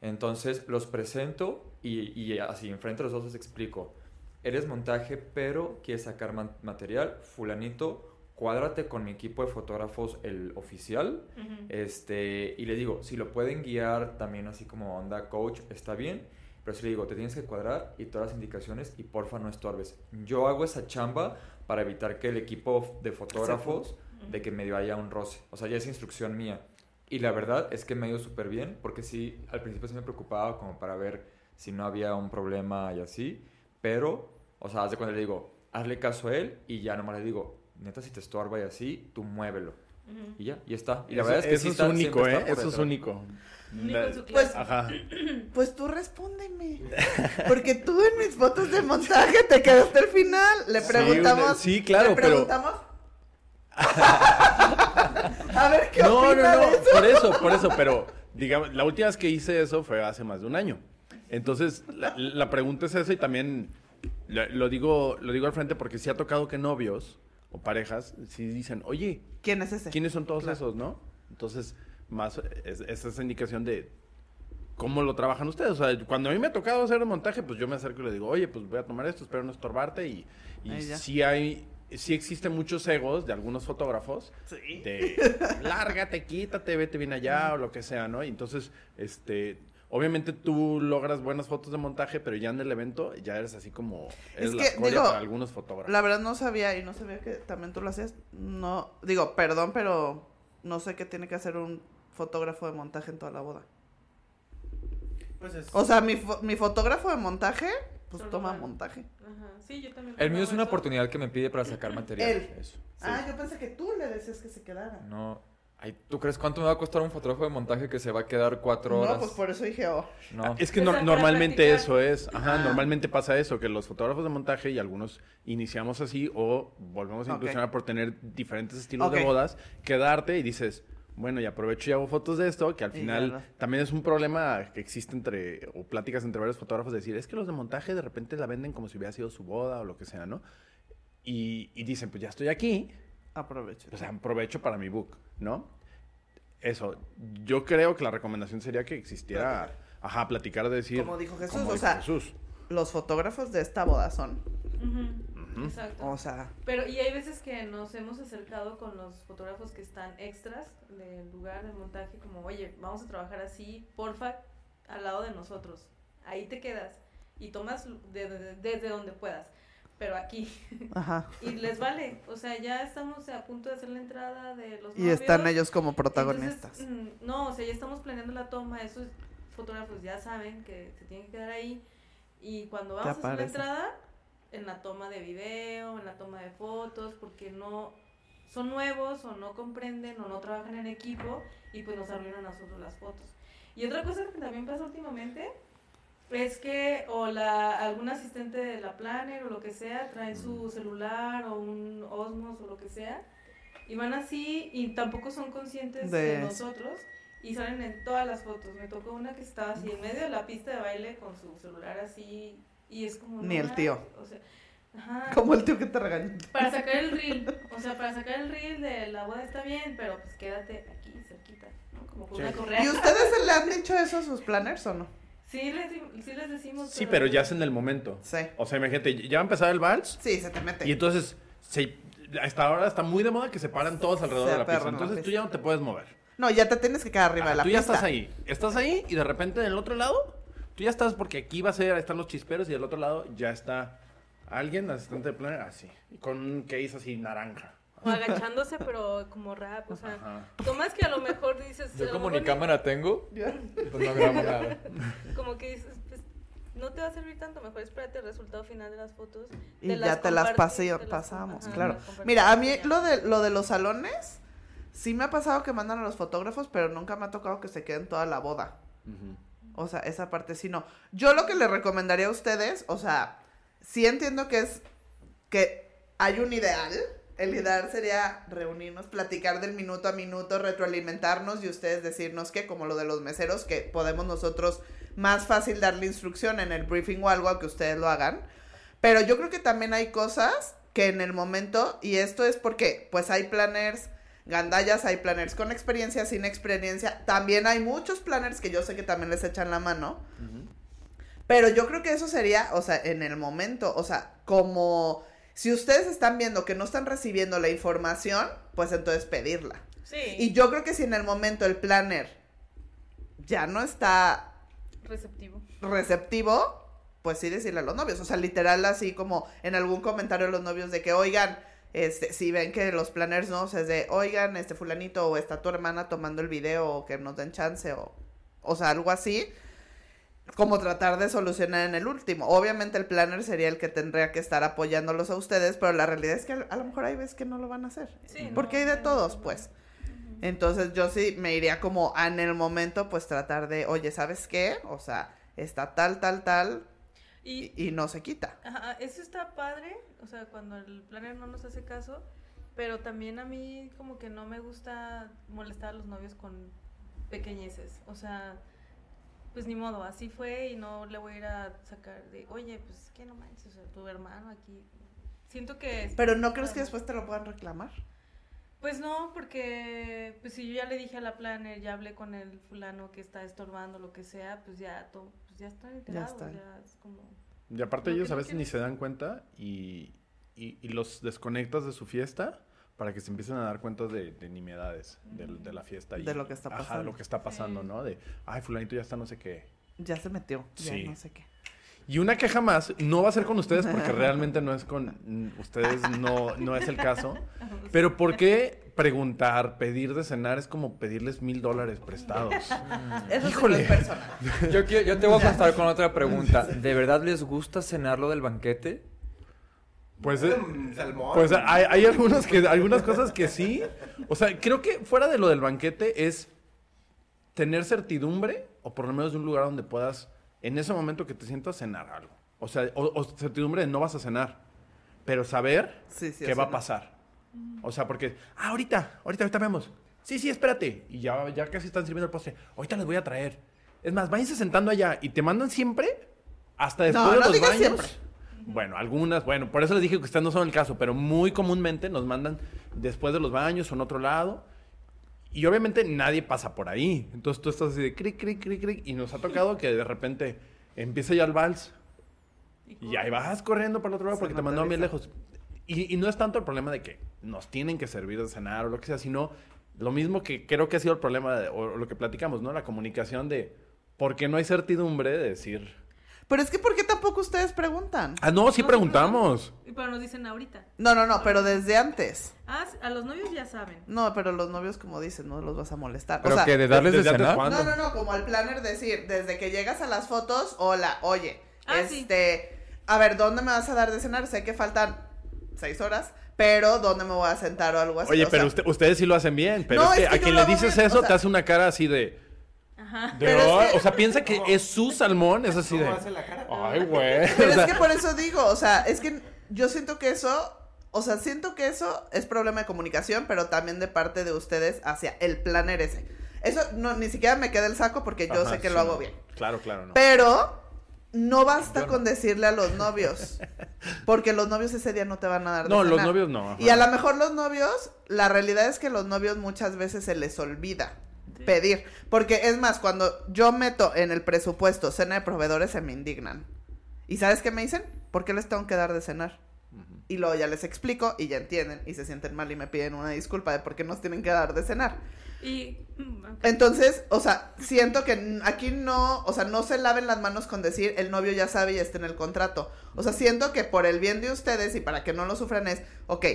Entonces los presento y, y así enfrente de los dos les explico. Eres montaje, pero quieres sacar material. Fulanito, cuádrate con mi equipo de fotógrafos, el oficial. Este, y le digo, si lo pueden guiar también así como onda coach, está bien. Pero si le digo, te tienes que cuadrar y todas las indicaciones y porfa no estorbes. Yo hago esa chamba para evitar que el equipo de fotógrafos, de que medio haya un roce. O sea, ya es instrucción mía. Y la verdad es que me ha ido súper bien, porque sí, al principio sí me preocupaba como para ver si no había un problema y así. Pero, o sea, haz de cuando le digo, hazle caso a él y ya nomás le digo, neta, si te estorba y así, tú muévelo. Y ya, y está. Y la eso verdad es que eso sí es está- único, ¿eh? Eso es único. La- Pues-. Ajá. Pues tú respóndeme. Porque tú en mis fotos de montaje te quedaste al final. Le Sí, preguntamos. sí, claro, le pero- preguntamos. A ver qué No, no, opina no, de eso. por eso, por eso, pero digamos, la última vez que hice eso fue hace más de un año. Entonces, la, la pregunta es esa y también lo, lo digo lo digo al frente porque sí ha tocado que novios o parejas sí dicen, oye, ¿Quién es ese? ¿quiénes son todos Claro. esos, no? Entonces, más es, es esa indicación de cómo lo trabajan ustedes. O sea, cuando a mí me ha tocado hacer el montaje, pues yo me acerco y le digo, oye, pues voy a tomar esto, espero no estorbarte. Y, y sí hay, sí existen muchos egos de algunos fotógrafos Sí. de lárgate, quítate, vete bien allá o lo que sea, ¿no? Y entonces, este, obviamente tú logras buenas fotos de montaje, pero ya en el evento ya eres así como eres Es la que, digo, para algunos fotógrafos. La verdad no sabía y no sabía que también tú lo hacías. No, digo, perdón, pero no sé qué tiene que hacer un fotógrafo de montaje en toda la boda. Pues es- O sea, mi, fo- mi fotógrafo de montaje, pues Solo toma montaje. Ajá. Sí, yo también. El mío es una eso. oportunidad que me pide para sacar material. Eso. Ah, yo pensé que tú le decías que se quedara. No. Ay, ¿Tú crees cuánto me va a costar un fotógrafo de montaje que se va a quedar cuatro horas? No, pues por eso dije, oh. No. Es que para normalmente practicar. eso es, ajá, Ah. normalmente pasa eso, que los fotógrafos de montaje y algunos iniciamos así o volvemos a incursionar por tener diferentes estilos Ok. de bodas, quedarte y dices, bueno, y aprovecho y hago fotos de esto, que al final ya no. también es un problema que existe entre, o pláticas entre varios fotógrafos, de decir, es que los de montaje de repente la venden como si hubiera sido su boda o lo que sea, ¿no? Y, y dicen, pues ya estoy aquí, Aprovecho. o sea, aprovecho para mi book, ¿no? Eso, yo creo que la recomendación sería que existiera, ajá, platicar de decir... Como dijo Jesús, como o dijo sea, Jesús. los fotógrafos de esta boda son. Exacto. O sea, Pero, y hay veces que nos hemos acercado con los fotógrafos que están extras del lugar del montaje, como, oye, vamos a trabajar así, porfa, al lado de nosotros. Ahí te quedas y tomas de- de- desde donde puedas, pero aquí. ajá. Y les vale, o sea, ya estamos a punto de hacer la entrada de los Y están ellos como protagonistas. Entonces, mm, no, o sea, ya estamos planeando la toma, esos fotógrafos ya saben que se tienen que quedar ahí. Y cuando vamos a hacer la entrada, en la toma de video, en la toma de fotos, porque no son nuevos o no comprenden o no trabajan en equipo y pues nos arruinan a nosotros las fotos. Y otra cosa que también pasa últimamente es que o la algún asistente de la planner o lo que sea traen su celular o un Osmos o lo que sea y van así y tampoco son conscientes De nosotros y salen en todas las fotos. Me tocó una que estaba así en medio de la pista de baile con su celular así y es como Ni el tío. o sea, ajá. Como el tío que te regañó. Para sacar el reel, o sea, para sacar el reel de la boda está bien, pero pues quédate aquí cerquita, ¿no? Como con Sí. una correa. ¿Y ustedes le han dicho eso a sus planners o no? Sí les, sí les decimos. Sí, pero ya es en el momento. Sí. O sea, imagínate, ya va a empezar el vals Sí, se te mete. y entonces se, hasta ahora está muy de moda que se paran todos alrededor Se de la pista. la Entonces tú pista. ya no te puedes mover. No, ya te tienes que quedar arriba de la tú ya pista. estás ahí. Estás ahí y de repente en el otro lado, tú ya estás porque aquí va a ser, ahí están los chisperos y del otro lado ya está alguien, asistente de planner, así, con un case así naranja. O agachándose, pero como rap, o sea, Ajá. tomas que a lo mejor dices. Yo como ni cámara tengo, pues no grabo nada. Como que dices, pues, no te va a servir tanto, mejor espérate el resultado final de las fotos. Y te ya te las paseo- te las- pasamos, ajá, claro. las Mira, a mí lo de, lo de los salones, sí me ha pasado que mandan a los fotógrafos, pero nunca me ha tocado que se queden toda la boda. O sea, esa parte sí no. Yo lo que les recomendaría a ustedes, o sea, sí entiendo que es que hay un ideal. El ideal sería reunirnos, platicar del minuto a minuto, retroalimentarnos y ustedes decirnos que, como lo de los meseros, que podemos nosotros más fácil darle instrucción en el briefing o algo a que ustedes lo hagan. Pero yo creo que también hay cosas que en el momento, y esto es porque pues hay planners gandallas, hay planners con experiencia, sin experiencia, también hay muchos planners que yo sé que también les echan la mano, pero yo creo que eso sería, o sea, en el momento, o sea, como si ustedes están viendo que no están recibiendo la información, pues entonces pedirla. Sí, Y yo creo que si en el momento el planner ya no está receptivo. receptivo, pues sí decirle a los novios. O sea, literal así como en algún comentario a los novios de que, oigan, este, si ven que los planners no, o sea, es de, oigan, este fulanito o está tu hermana tomando el video o que nos den chance o, o sea, algo así. Como tratar de solucionar en el último. Obviamente el planner sería el que tendría que estar apoyándolos a ustedes, pero la realidad es que a, lo mejor hay veces que no lo van a hacer. Sí, Porque no, hay de todos, pues. Entonces yo sí me iría como en el momento, pues tratar de, oye, ¿sabes qué? O sea, está tal, tal, tal, y no se quita. Ajá, eso está padre, o sea, cuando el planner no nos hace caso, pero también a mí como que no me gusta molestar a los novios con pequeñeces, o sea, pues ni modo, así fue y no le voy a ir a sacar de, oye, pues que no manches, o sea, tu hermano aquí. Siento que... Pero ¿no crees que después te lo puedan reclamar? Pues no, porque pues si yo ya le dije a la planner, ya hablé con el fulano que está estorbando, lo que sea, pues ya, to- pues ya están enterados, está. ya es como... Y aparte ellos a veces ni se dan cuenta y, y, y los desconectas de su fiesta para que se empiecen a dar cuenta de, de nimiedades de, de la fiesta. y- De lo que está Ajá, de pasando. lo que está pasando, Sí. ¿no? De, ay, fulanito ya está no sé qué. Ya se metió, ya Sí. no sé qué. Y una queja más, no va a ser con ustedes porque realmente no es con ustedes, no, no es el caso. Pero ¿por qué preguntar, pedir de cenar es como pedirles mil dólares prestados? Eso Híjole. Yo, yo te voy a contestar con otra pregunta. ¿De verdad les gusta cenar lo del banquete? Pues, eh, Mm, salmón. pues hay, hay algunos que, algunas cosas que sí. O sea, creo que fuera de lo del banquete es tener certidumbre, o por lo menos de un lugar donde puedas, en ese momento que te sientas, cenar algo. O sea, o, o certidumbre de no vas a cenar, pero saber Sí, sí, qué va a pasar. O sea, porque, ah, ahorita, ahorita, ahorita vemos. sí, sí, espérate. Y ya, ya casi están sirviendo el postre. Ahorita les voy a traer. Es más, váyanse sentando allá y te mandan siempre hasta después No, de no los digas baños. siempre. Bueno, algunas, bueno, por eso les dije que ustedes no son el caso, pero muy comúnmente nos mandan después de los baños o en otro lado. Y obviamente nadie pasa por ahí. Entonces tú estás así de cric, cric, cric, cric. Y nos ha tocado que de repente empieza ya el vals. Y ahí vas corriendo para el otro lado Se porque te mandó bien materializa. lejos. Y, y no es tanto el problema de que nos tienen que servir de cenar o lo que sea, sino lo mismo que creo que ha sido el problema de- o lo que platicamos, ¿no? La comunicación de por qué no hay certidumbre de decir. Pero es que, ¿por qué tampoco ustedes preguntan? Ah, no, sí No, preguntamos. Y pero nos dicen ahorita. No, no, no, pero desde antes. Ah, sí, a los novios ya saben. No, pero los novios, como dicen, no los vas a molestar. Pero o sea, que de darles de ¿desde antes cenar. cuándo? No, no, no, como el planner decir, desde que llegas a las fotos, hola, oye, Ah, sí. este, a ver, ¿dónde me vas a dar de cenar? Sé que faltan seis horas, pero ¿dónde me voy a sentar o algo así? Oye, O pero sea, usted- ustedes sí lo hacen bien. Pero No, es que es que a quien le dices bien, eso o sea- te hace una cara así de. Ajá. de Pero es "Ay", que- O sea, piensa que es su salmón. Es así de. ¿Cómo hace la cara? Ay, güey. Pero O sea, es que por eso digo, o sea, es que yo siento que eso, o sea, siento que eso es problema de comunicación, pero también de parte de ustedes hacia el planner ese. Eso no, ni siquiera me queda el saco porque yo ajá, sé que sí, lo hago bien. Claro, claro, no. Pero no basta no. con decirle a los novios, porque los novios ese día no te van a dar de No, los novios no. ajá. Y a lo mejor los novios, la realidad es que los novios muchas veces se les olvida pedir. Porque es más, cuando yo meto en el presupuesto cena de proveedores, se me indignan. ¿Y sabes qué me dicen? ¿Por qué les tengo que dar de cenar? Y luego ya les explico y ya entienden y se sienten mal y me piden una disculpa de por qué nos tienen que dar de cenar. Y. mm. Entonces, o sea, siento que aquí no, o sea, no se laven las manos con decir el novio ya sabe y está en el contrato. O sea, siento que por el bien de ustedes y para que no lo sufran es, ok,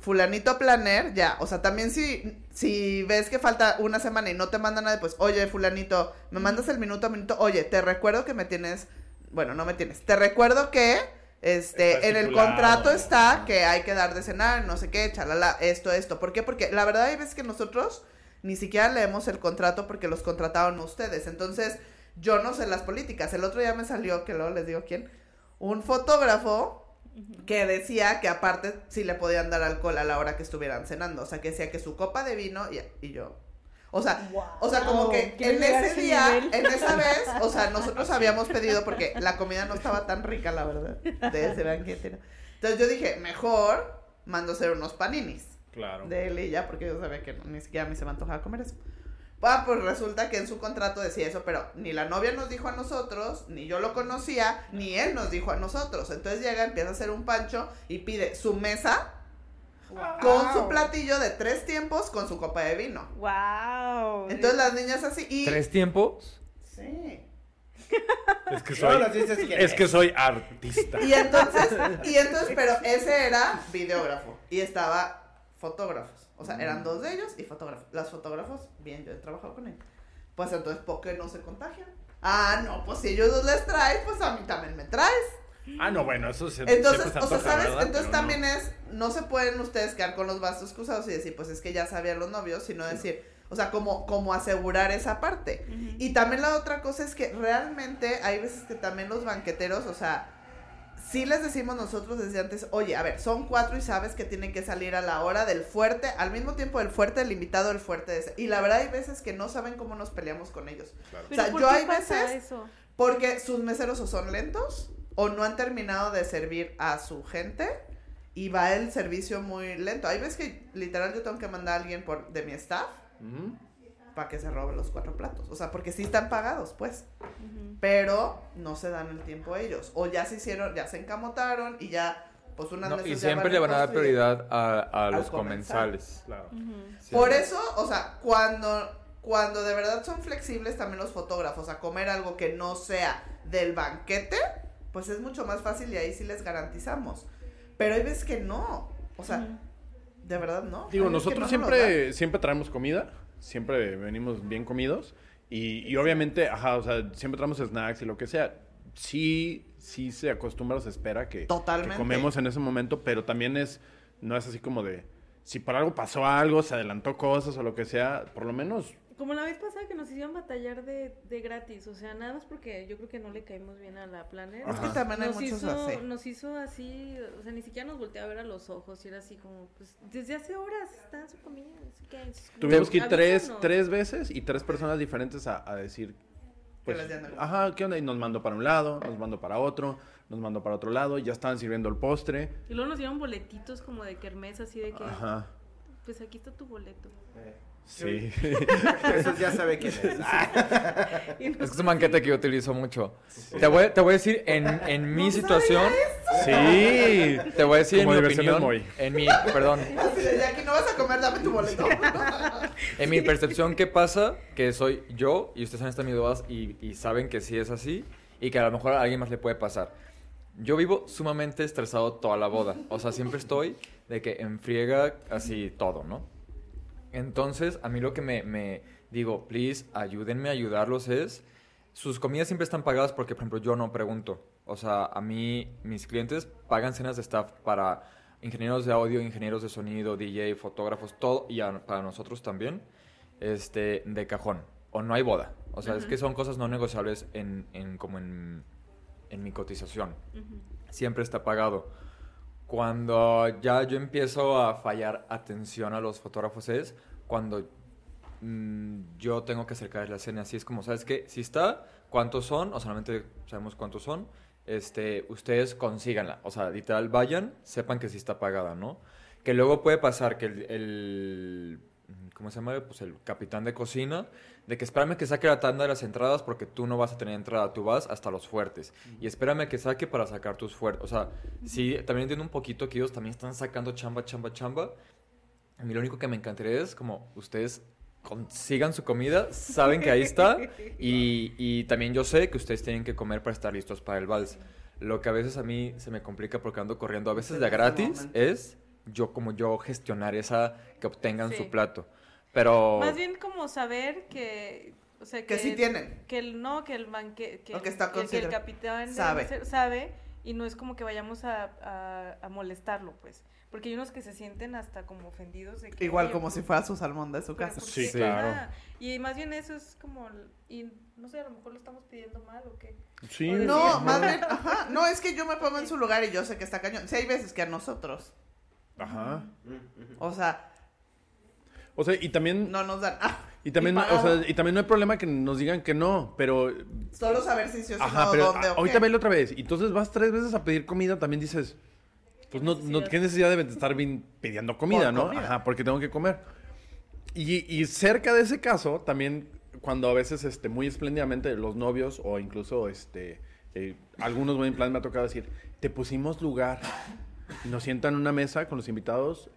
fulanito planer, ya. O sea, también si, si ves que falta una semana y no te manda nada, pues, oye, fulanito, me mandas el minuto a minuto, oye, te recuerdo que me tienes, bueno, no me tienes, te recuerdo que... Este, en el contrato está que hay que dar de cenar, no sé qué, chalala, esto, esto. ¿Por qué? Porque la verdad hay veces que nosotros ni siquiera leemos el contrato porque los contrataron ustedes. Entonces, yo no sé las políticas. El otro día me salió, que luego les digo quién, un fotógrafo que decía que aparte sí le podían dar alcohol a la hora que estuvieran cenando. O sea, que decía que su copa de vino y, y yo. O sea, o sea, como que en ese día, nivel. en esa vez, o sea, nosotros habíamos pedido porque la comida no estaba tan rica, la verdad, de ese banquete. Entonces yo dije, mejor mando a hacer unos paninis Claro. de él y ya, porque yo sabía que no- ni siquiera a mí se me antojaba comer eso. Ah, pues resulta que en su contrato decía eso, pero ni la novia nos dijo a nosotros, ni yo lo conocía, ni él nos dijo a nosotros. Entonces llega, empieza a hacer un pancho y pide su mesa con su platillo de tres tiempos con su copa de vino. Wow. Entonces las niñas así y... ¿Tres tiempos? Sí. Es que soy. Es que soy artista. Y entonces, y entonces, pero ese era videógrafo y estaba fotógrafos. O sea, eran dos de ellos y fotógrafos. Las fotógrafos, bien, yo he trabajado con ellos. Pues entonces, ¿por qué no se contagian? Ah, no, pues si ellos dos les traes, pues a mí también me traes. Ah, no, bueno, eso se, Entonces, se o sea, ¿sabes? ¿verdad? Entonces no. también es, no se pueden ustedes quedar con los bastos cruzados y decir, pues es que ya sabían los novios, sino decir, o sea, como, como asegurar esa parte. Y también la otra cosa es que realmente hay veces que también los banqueteros, o sea, sí les decimos nosotros desde antes, oye, a ver, son cuatro y sabes que tienen que salir a la hora del fuerte, al mismo tiempo del fuerte, el invitado del fuerte. de ese. Y la verdad hay veces que no saben cómo nos peleamos con ellos. Claro. Pero o sea, ¿por yo qué hay pasa veces- eso? Porque sus meseros o son lentos o no han terminado de servir a su gente y va el servicio muy lento. Hay veces que literal yo tengo que mandar a alguien por, de mi staff. Para que se robe los cuatro platos. O sea, porque sí están pagados, pues. Pero no se dan el tiempo a ellos. O ya se hicieron, ya se encamotaron y ya, pues unas No, y siempre le van a dar prioridad a, a los comensal. comensales. Claro. Por eso, o sea, cuando, cuando de verdad son flexibles también los fotógrafos a comer algo que no sea del banquete, pues es mucho más fácil y ahí sí les garantizamos. Pero hay veces que no. O sea, de verdad no. Digo, nosotros no nos siempre, siempre traemos comida, siempre venimos bien comidos y, y obviamente, ajá, o sea, siempre traemos snacks y lo que sea. Sí, sí se acostumbra o se espera que, Totalmente. que comemos en ese momento, pero también es, no es así como de, si por algo pasó algo, se adelantó cosas o lo que sea, por lo menos Como la vez pasada que nos hicieron batallar de, de gratis, o sea, nada más porque yo creo que no le caímos bien a la planner. Es que también hay Nos muchos hizo, así. nos hizo así, o sea, ni siquiera nos volteaba a ver a los ojos y era así como, pues, desde hace horas está en su comida, así que... Tuvimos que ir tres, tres veces y tres personas diferentes a, a decir, pues, ajá, ¿qué onda? Y nos mandó para un lado, nos mandó para otro, nos mandó para otro lado, y ya estaban sirviendo el postre. Y luego nos dieron boletitos como de kermés, así de que, Ajá, pues aquí está tu boleto. Sí. Eso ya sabe quién es. Ah, Es que es un banquete que yo utilizo mucho. Te voy, te voy a decir, en, en mi situación, sí. te voy a decir Como en mi opinión, Moy. en mi, perdón, de, aquí no vas a comer, dame tu boleto. en mi percepción, ¿qué pasa? Que soy yo y ustedes han estado mis bodas y, y saben que sí es así y que a lo mejor a alguien más le puede pasar. Yo vivo sumamente estresado toda la boda. O sea, siempre estoy de que enfriega así todo, ¿no? Entonces, a mí lo que me, me digo, please, ayúdenme a ayudarlos es, sus comidas siempre están pagadas porque, por ejemplo, yo no pregunto. O sea, a mí, mis clientes pagan cenas de staff para ingenieros de audio, ingenieros de sonido, DJ, fotógrafos, todo, y a- para nosotros también, este, de cajón. O no hay boda. O sea, es que son cosas no negociables en, en como en, en mi cotización siempre está pagado. Cuando ya yo empiezo a fallar atención a los fotógrafos es cuando mm, yo tengo que acercar la escena. Así es como, ¿sabes qué? Si está, ¿cuántos son? O solamente sabemos cuántos son. Este, ustedes consíganla. O sea, literal, vayan, sepan que sí está pagada, ¿no? Que luego puede pasar que el, el- ¿cómo se llama? Pues el capitán de cocina, de que espérame que saque la tanda de las entradas porque tú no vas a tener entrada, tú vas hasta los fuertes. Y espérame que saque para sacar tus fuertes. O sea, sí, también entiendo un poquito que ellos también están sacando chamba, chamba, chamba. A mí lo único que me encantaría es como ustedes consigan su comida, saben que ahí está. Y, y también yo sé que ustedes tienen que comer para estar listos para el vals. Lo que a veces a mí se me complica porque ando corriendo a veces de gratis es yo como yo gestionar esa que obtengan Sí. su plato. Pero Más bien como saber que, o sea, Que sí tienen. Que el no, que el banque, que, O que está que- que el capitán Sabe. ser- sabe y no es como que vayamos a, a, a molestarlo, pues. Porque hay unos que se sienten hasta como ofendidos de que Igual oye, como pues, si fuera su salmón de su casa. ¿por Sí, qué? claro. Ajá. Y más bien eso es como, y no sé, a lo mejor lo estamos pidiendo mal o qué. Sí. O No, más bien, ajá, no, es que yo me pongo en su lugar y yo sé que está cañón. Sí, hay veces que a nosotros, Ajá. o sea, O sea, y también, no nos dan. Ah, y también, y o sea, y también no hay problema que nos digan que no, pero solo saber si sí o si Ajá, no, pero dónde a- o ahorita vele otra vez. Y entonces vas tres veces a pedir comida, también dices, pues no, no? ¿qué necesidad de estar bien pidiendo comida, Por no? comida. Ajá, porque tengo que comer. Y, y cerca de ese caso, también cuando a veces, este, muy espléndidamente los novios o incluso, este, eh, algunos buen plan me ha tocado decir, te pusimos lugar y nos sientan en una mesa con los invitados.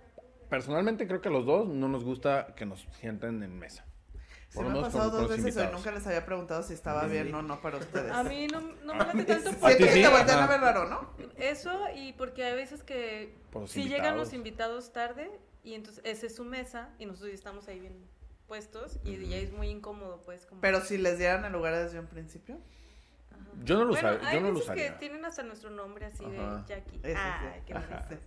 Personalmente creo que a los dos no nos gusta que nos sienten en mesa. Sí lo me ha pasado dos veces y invitados. nunca les había preguntado si estaba bien o no para ustedes. A mí no, no me late tanto ¿A ti Siento que sí? te voltean a ver raro, ¿no? Eso y porque hay veces que si llegan invitados. los invitados tarde y entonces esa es su mesa y nosotros ya estamos ahí bien puestos y ya es muy incómodo pues como Pero si les dieran el lugar desde un principio. Ajá. Yo no lo bueno, usaría- hay yo no lo veces que tienen hasta nuestro nombre así Ajá. de Jackie. Qué Ajá. bonito.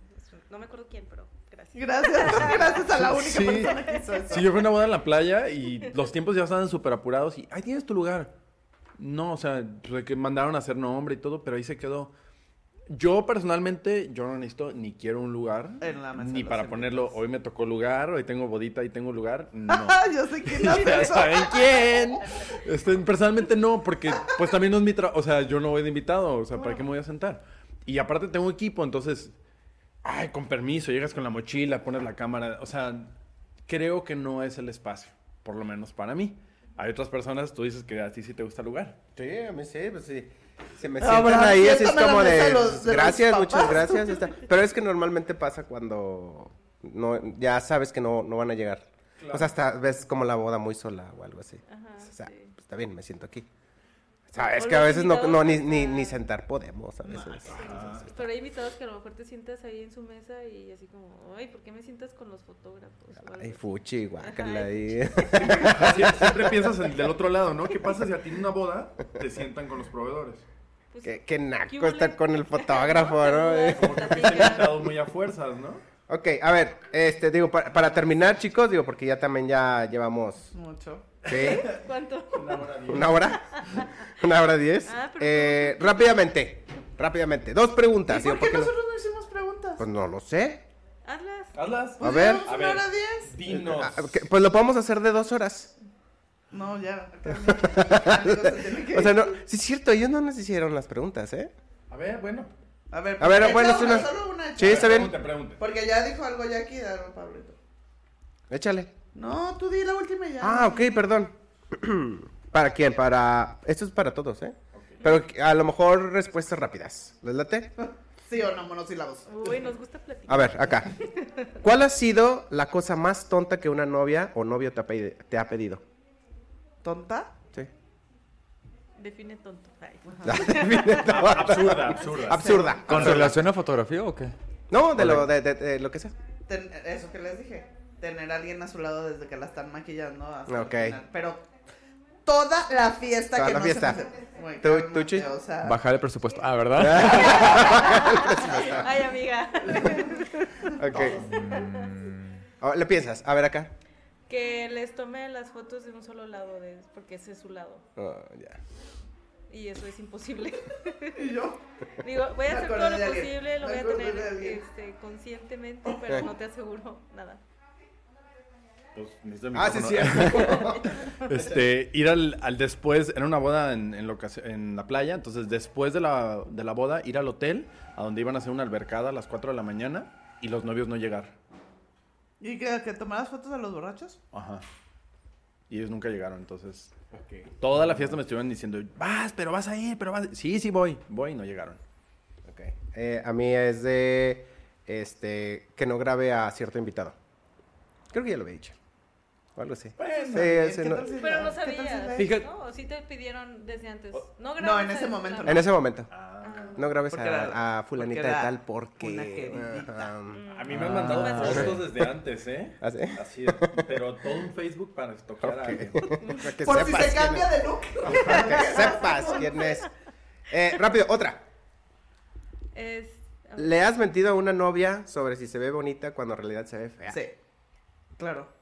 No me acuerdo quién, pero gracias. Gracias, gracias a la única Sí. persona que hizo eso. Sí, yo fui a una boda en la playa y los tiempos ya estaban súper apurados y ahí tienes tu lugar. No, o sea, pues, que mandaron a hacer nombre y todo, pero ahí se quedó. Yo personalmente, yo no necesito ni quiero un lugar, En la mesa ni para ponerlo, invitados. hoy me tocó lugar, hoy tengo bodita y tengo lugar, no. yo sé quién eso. ¿Saben quién? Este, personalmente no, porque pues también no es mi trabajo, o sea, yo no voy de invitado, o sea, ¿para qué me voy a sentar? Y aparte tengo equipo, entonces, ay, con permiso, llegas con la mochila, pones la cámara, o sea, creo que no es el espacio, por lo menos para mí. Hay otras personas, tú dices que a ti sí te gusta el lugar. Sí, a mí sí, pues sí. Se me sientan ahí, así es como de, de los- de los gracias, papás". muchas gracias. está. Pero es que normalmente pasa cuando no, ya sabes que no, no van a llegar. O sea, hasta ves como la boda muy sola o algo así. Ajá, o sea, sí. pues, está bien, me siento aquí. Sabes que a veces no, no ni, ni, sentar podemos a veces. Pero hay invitados que a lo mejor te sientas ahí en su mesa y así como, ay, ¿por qué me sientas con los fotógrafos? Ay, fuchi, guácala ahí. Sie- Siempre piensas en- del otro lado, ¿no? ¿Qué pasa si a ti en una boda te sientan con los proveedores? Pues, Qué, qué naco estar con el fotógrafo, ¿no? Como que fuiste invitado muy a fuerzas, ¿no? Ok, a ver, este, digo, para, para terminar, chicos, digo, porque ya también ya llevamos, Mucho. ¿Sí? ¿Cuánto? ¿Una hora? ¿Una hora diez? Ah, Eh, rápidamente, rápidamente, dos preguntas. ¿Y por qué nosotros no hicimos preguntas? Pues no lo sé. Hazlas. Hazlas. A Pues ver. A una ver. hora diez. Dinos. Ah, Pues lo podemos hacer de dos horas. No, ya. O sea, no, sí es cierto, ellos no nos hicieron las preguntas, ¿eh? A ver, bueno. A ver, A ver, bueno, es una, una- solo una. Sí, está bien. Pregunte, pregunte. Porque ya dijo algo Jackie, dale, Pablito. Échale. No, tú di la última y ya. Ah, ok, perdón. ¿Para quién? Para... Esto es para todos, ¿eh? Pero a lo mejor respuestas rápidas. ¿Les late? Sí o no, monosílabos. Uy, nos gusta platicar. A ver, acá. ¿Cuál ha sido la cosa más tonta que una novia o novio te ha, pedi- te ha pedido? ¿Tonta? Sí. Define tonto. Ay. Absurda, absurda. Absurda. ¿Con absurda. relación a fotografía o qué? No, de lo, de, de- de lo que sea. Ten- eso que les dije. Tener a alguien a su lado desde que la están maquillando hasta el Ok. final. Pero toda la fiesta Toda que la no fiesta. se me ¿Tú- cálmate, tú, Chuy? O sea, Bajar el presupuesto. Ah, ¿verdad? Ay, amiga. Ok. Oh, ¿Le piensas? A ver acá. que les tome las fotos de un solo lado, de, porque ese es su lado. Oh, ya. Y eso es imposible. y yo. Digo, voy a hacer todo lo posible, lo voy a tener este, conscientemente, pero no te aseguro nada. Pues, Ah, sí, sí. Este, ir al, al después, era una boda en, en, la playa, entonces después de la, de la boda, ir al hotel, a donde iban a hacer una albercada a las 4 de la mañana, y los novios no llegar. ¿Y que, que tomaras fotos de los borrachos? Ajá. Y ellos nunca llegaron, entonces... Toda la fiesta me estuvieron diciendo, vas, pero vas a ir, pero vas... a-". Sí, sí voy, voy, y no llegaron. Ok. Eh, a mí es de este que no grabe a cierto invitado. Creo que ya lo había dicho. O algo así. Bueno, Sí, ¿qué ese tal no- si Pero no si sabías, ¿no? O sí te pidieron desde antes. No, No, en ese momento claro. En ese momento. Ah. No grabes a, era- a fulanita de tal porque... A mí me han mandado Ah. fotos desde antes, ¿eh? ¿Ah, sí? Así, pero todo un Facebook para tocar a alguien. Que Por si se cambia es. de look. Para que sepas quién es. Eh, rápido, otra. Es, ¿Le has mentido a una novia sobre si se ve bonita cuando en realidad se ve fea? Sí. Claro.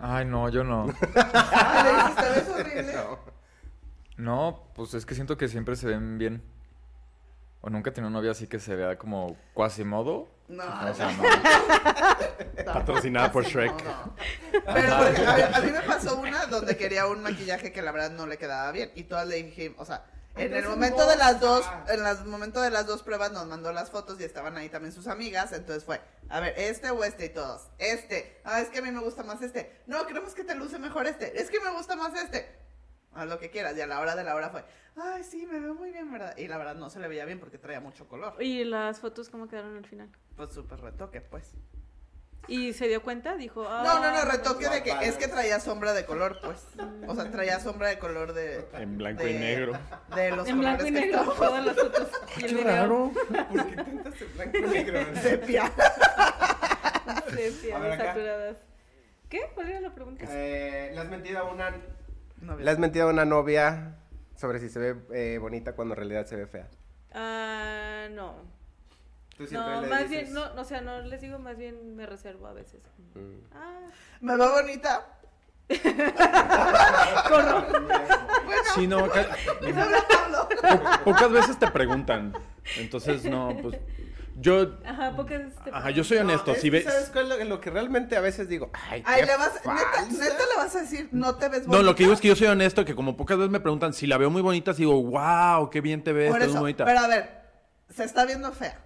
Ay, no, yo no. Ah, le dices, horrible. No. No, pues es que siento que siempre se ven bien. O nunca he tenido una novia así que se vea como cuasimodo. No, O sea, no. Patrocinada por Shrek. No, no. Pero porque, a, a mí me pasó una donde quería un maquillaje que la verdad no le quedaba bien. Y todas le dije, o sea, en el momento de las dos, en el momento de las dos pruebas nos mandó las fotos y estaban ahí también sus amigas. Entonces fue, a ver, este o este y todos. Este. Ah, es que a mí me gusta más este. No, creemos que te luce mejor este. Es que me gusta más este. Haz lo que quieras. Y a la hora de la hora fue, ay, sí, me veo muy bien, ¿verdad? Y la verdad no se le veía bien porque traía mucho color. ¿Y las fotos cómo quedaron al final? Pues súper retoque, pues. ¿Y se dio cuenta? Dijo, ah, No, no, no, retoque de que es que traía sombra de color, pues. O sea, traía sombra de color de. En blanco de- y negro. De los En blanco y negro, todas las fotos. El video. ¿Por qué en blanco y negro? Sepia. Sepia, saturadas. ¿Qué? ¿Cuál era la pregunta? Eh, ¿Le has mentido a una, No, le has mentido a una novia sobre si se ve eh, bonita cuando en realidad se ve fea? Ah, no. Tú siempre No, le más dices- bien, no, o sea, no les digo, más bien me reservo a veces. Mm. Ah, Me va bonita. corro. Sí, no, po- pocas veces te preguntan. Entonces, no, pues. Yo. Ajá, pocas te Ajá, yo soy honesto. No, si ves. ¿Sabes cuál es lo, lo que realmente a veces digo? Ay, Ay, qué le vas, neta, le vas a decir, no te ves bonita. No, lo que digo es que yo soy honesto, que como pocas veces me preguntan si la veo muy bonita, digo, wow, qué bien te ves, Por te ves eso, muy bonita. pero a ver, se está viendo fea.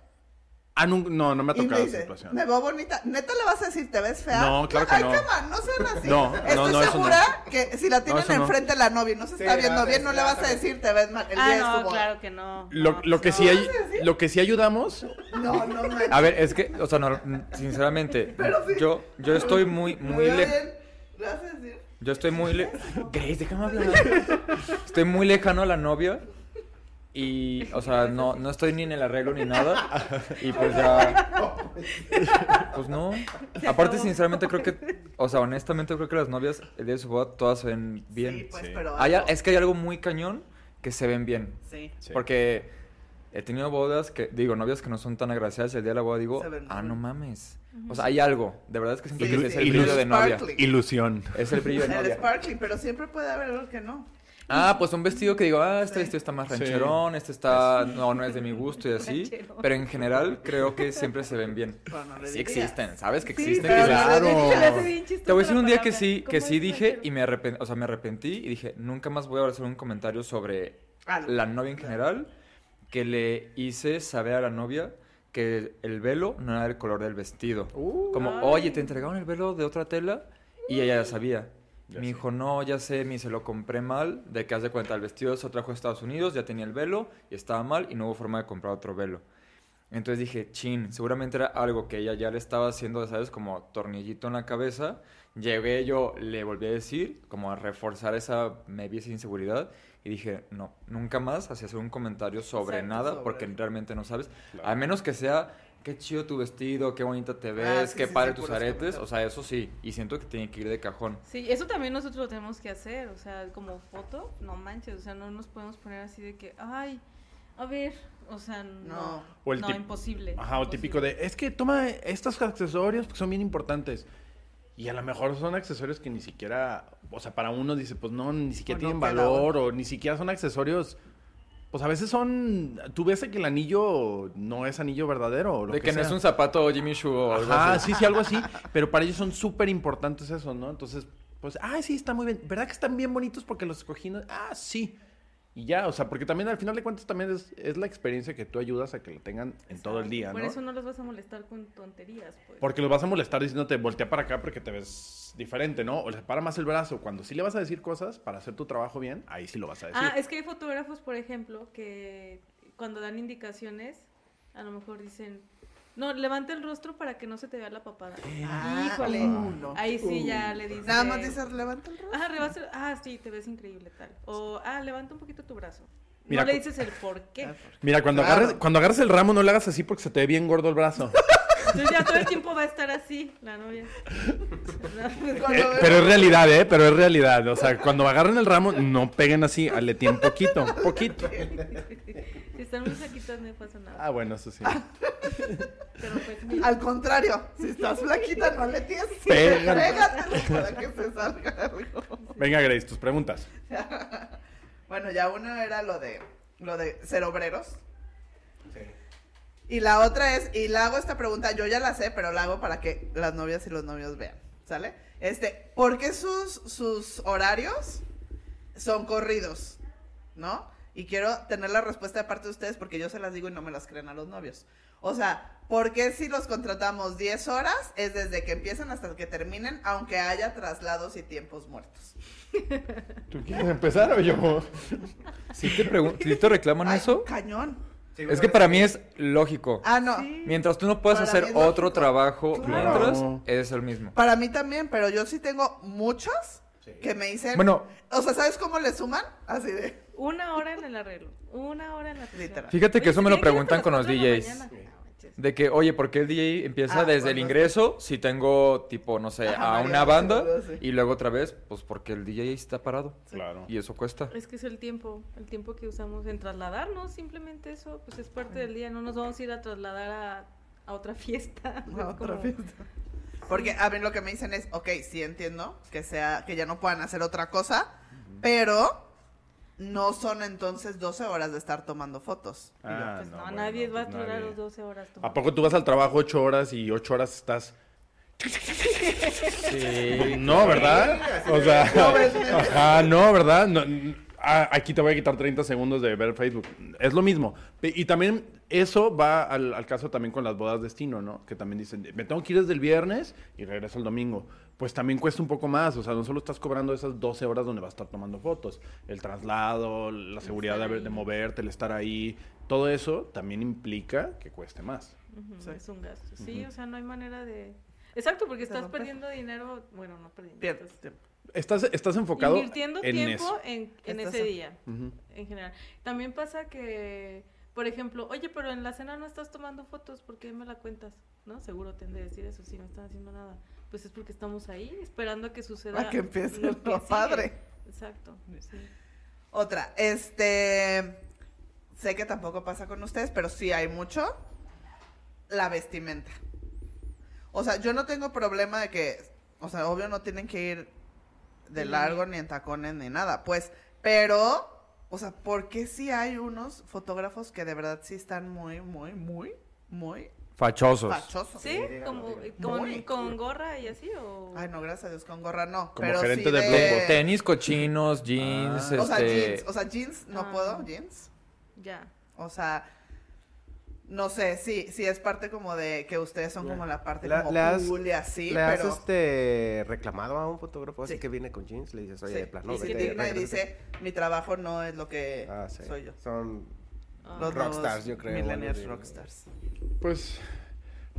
Ah, nun- no, no me ha Y me tocado esa situación. me veo bonita. ¿Neta le vas a decir, te ves fea? No, claro que Ay, no. cama, no sean así. No, Estoy no, no, eso segura no. que si la tienen no. enfrente la novia y no se Sí, está viendo bien, no le vas a decir, te ves mal el día Ah, su no, boda. claro que no. Lo, no, lo que no. sí hay, lo que sí ayudamos, No, no manches. A ver, es que, o sea, no, sinceramente, yo, yo estoy muy, muy Muy lejano. bien. Le vas a decir. Yo estoy muy le... Grace, déjame hablar. Estoy muy lejano a la novia. Y, o sea, no, no estoy ni en el arreglo ni nada. Y pues ya. Pues no. Aparte, sinceramente, creo que. O sea, honestamente, creo que las novias, el día de su boda, todas se ven bien. Sí, pues, Sí. pero. Hay es que hay algo muy cañón que se ven bien. Sí. Porque he tenido bodas que, digo, novias que no son tan agraciadas. El día de la boda digo, ah, no mames. O sea, hay algo. De verdad es que siento Sí, que es el brillo de novia. sparkly. Ilusión. Es el brillo de El novia. sparkling, pero siempre puede haber algo que no. Ah, pues un vestido que digo, ah, este Sí. vestido está más Sí. rancherón, este está, no, no es de mi gusto y así. Pero en general creo que siempre se ven bien. No Sí existen, ¿sabes? Que existen. Claro. Te voy a decir un día que sí, que ¿Cómo sí dije y me arrepentí, o sea, me arrepentí y dije, nunca más voy a hacer un comentario sobre la novia en general, que le hice saber a la novia que el velo no era el color del vestido. Como, Ay. oye, te entregaron el velo de otra tela y ella ya sabía. Ya me sé. dijo, no, ya sé, me se lo compré mal, de que haz de cuenta, el vestido se lo trajo a Estados Unidos, ya tenía el velo y estaba mal y no hubo forma de comprar otro velo. Entonces dije, chin, seguramente era algo que ella ya le estaba haciendo, ¿sabes? Como tornillito en la cabeza. Llegué yo, le volví a decir, como a reforzar esa, me vi esa inseguridad. Y dije, no, nunca más hacia hacer un comentario sobre Exacto, nada, sobre porque realmente no sabes. Claro. A menos que sea, qué chido tu vestido, qué bonita te ves, Ah, sí, qué sí, padre sí, tus aretes. O sea, eso sí. Y siento que tiene que ir de cajón. Sí, eso también nosotros lo tenemos que hacer, o sea, como foto, no manches, o sea, no nos podemos poner así de que, ay, a ver, o sea, no, No. O el no, tip- imposible. Ajá, o típico de, es que toma estos accesorios porque son bien importantes. Y a lo mejor son accesorios que ni siquiera, o sea, para uno dice, pues no, ni siquiera O tienen valor o ni siquiera son accesorios. Pues a veces son, tú ves que el anillo no es anillo verdadero. o Lo de que, no es un zapato Jimmy Choo o algo Ajá, así. sí, sí, algo así. Pero para ellos son súper importantes eso, ¿no? Entonces, pues, ah, sí, está muy bien. ¿Verdad que están bien bonitos porque los escogí? Ah, sí. Y ya, o sea, porque también al final de cuentas también es, es la experiencia que tú ayudas a que lo tengan en todo el día, Por ¿no? eso no los vas a molestar con tonterías, pues. Porque los vas a molestar diciéndote voltea para acá porque te ves diferente, ¿no? O le para más el brazo. Cuando sí le vas a decir cosas para hacer tu trabajo bien, ahí sí lo vas a decir. Ah, es que hay fotógrafos, por ejemplo, que cuando dan indicaciones, a lo mejor dicen, no, levanta el rostro para que no se te vea la papada. Ah, Híjole, uh, no. ahí sí ya le dices. Nada más dices, levanta el rostro. Ah, rebasa- ah, sí, te ves increíble tal. O, ah, levanta un poquito tu brazo. Mira, no le dices el por qué. Mira, cuando, Claro. agarres, cuando agarres el ramo no le hagas así porque se te ve bien gordo el brazo. Entonces ya todo el tiempo va a estar así, la novia. Eh, pero es realidad, ¿eh? Pero es realidad. O sea, cuando agarren el ramo, no peguen así, aleteen poquito, poquito. Si están muy saquitas no pasa nada. Ah, bueno, eso sí. Pero pues mira. Al contrario, si estás flaquita, no le tienes. Pégale. Pégatelo para que se salga algo. Venga, Grace, tus preguntas. Bueno, ya uno era lo de lo de ser obreros. Y la otra es, y la hago esta pregunta, yo ya la sé, pero la hago para que las novias y los novios vean, ¿sale? Este, ¿por qué sus, sus horarios son corridos? ¿No? Y quiero tener la respuesta de parte de ustedes porque yo se las digo y no me las creen a los novios. O sea, ¿por qué si los contratamos 10 horas es desde que empiezan hasta que terminen, aunque haya traslados y tiempos muertos? ¿Tú quieres empezar o yo? Si te, si te reclaman Ay, eso, cañón. es que para mí es lógico. Ah, no. Sí. Mientras tú no puedas Para hacer otro trabajo Claro. mientras, es el mismo. Para mí también, pero yo sí tengo muchos que me dicen. Bueno, O sea, ¿sabes cómo le suman? Así de. Una hora en el arreglo. Una hora en la sesión. Literal. fíjate que Oye, eso me lo preguntan con los DJs. De que, oye, ¿por qué el DJ empieza Ah, desde el ingreso si tengo, tipo, no sé, Ajá, a una banda sí. y luego otra vez? Pues porque el DJ está parado. Claro. Y eso cuesta. Es que es el tiempo, el tiempo que usamos en trasladarnos, simplemente eso, pues es parte del día, no nos vamos a ir a trasladar a, a otra fiesta. A otra como- fiesta. Porque a mí lo que me dicen es, ok, sí entiendo que sea, que ya no puedan hacer otra cosa, pero no son entonces 12 horas de estar tomando fotos. Ah, Pues no, bueno, nadie va a pues durar nadie. los 12 horas. ¿A poco tú vas al trabajo ocho horas y ocho horas estás... Sí. No, ¿verdad? O sea, No ajá, no, ¿verdad? No, ah, aquí te voy a quitar 30 segundos de ver Facebook. Es lo mismo. Y también eso va al, al caso también con las bodas destino, ¿no? Que también dicen, me tengo que ir desde el viernes y regreso el domingo. Pues también cuesta un poco más. O sea, no solo estás cobrando esas 12 horas donde vas a estar tomando fotos. El traslado, la seguridad de, de moverte, el estar ahí. Todo eso también implica que cueste más. Ujú, Sí. Es un gasto. Sí, o sea, no hay manera de... Exacto, porque estás perdiendo dinero, bueno, no perdiendo. Pierdes estás tiempo. Estás, estás enfocado invirtiendo en tiempo eso. en, en ese día, en general. También pasa que, por ejemplo, oye, pero en la cena no estás tomando fotos, ¿por qué me la cuentas? ¿No? Seguro te han de decir eso, si no están haciendo nada. Pues es porque estamos ahí, esperando a que suceda. A que empiece que lo sigue. padre. Exacto, sí. Otra, este. sé que tampoco pasa con ustedes, pero sí hay mucho, la vestimenta. O sea, yo no tengo problema de que, o sea, obvio no tienen que ir de Sí. largo ni en tacones ni nada, pues, pero, o sea, ¿por qué sí hay unos fotógrafos que de verdad sí están muy, muy, muy, muy Fachosos. fachosos? ¿Sí? Como, con, con gorra y así o... Ay, no, gracias a Dios, con gorra no. Como pero gerente sí de de... Tenis cochinos, jeans, Ah. O sea, este... jeans, o sea, jeans no Ah. puedo, jeans. Ya. O sea, no sé, sí, sí es parte como de que ustedes son como la parte La- como le has- cool y así, ¿Le has pero este, reclamado a un fotógrafo así Sí. que viene con jeans? Le dices, oye, sí, de plano, y indigna y regresa". dice, mi trabajo no es lo que Ah, sí. soy yo. Son Ah. Los rockstars, yo creo, Millennials rockstars. Pues,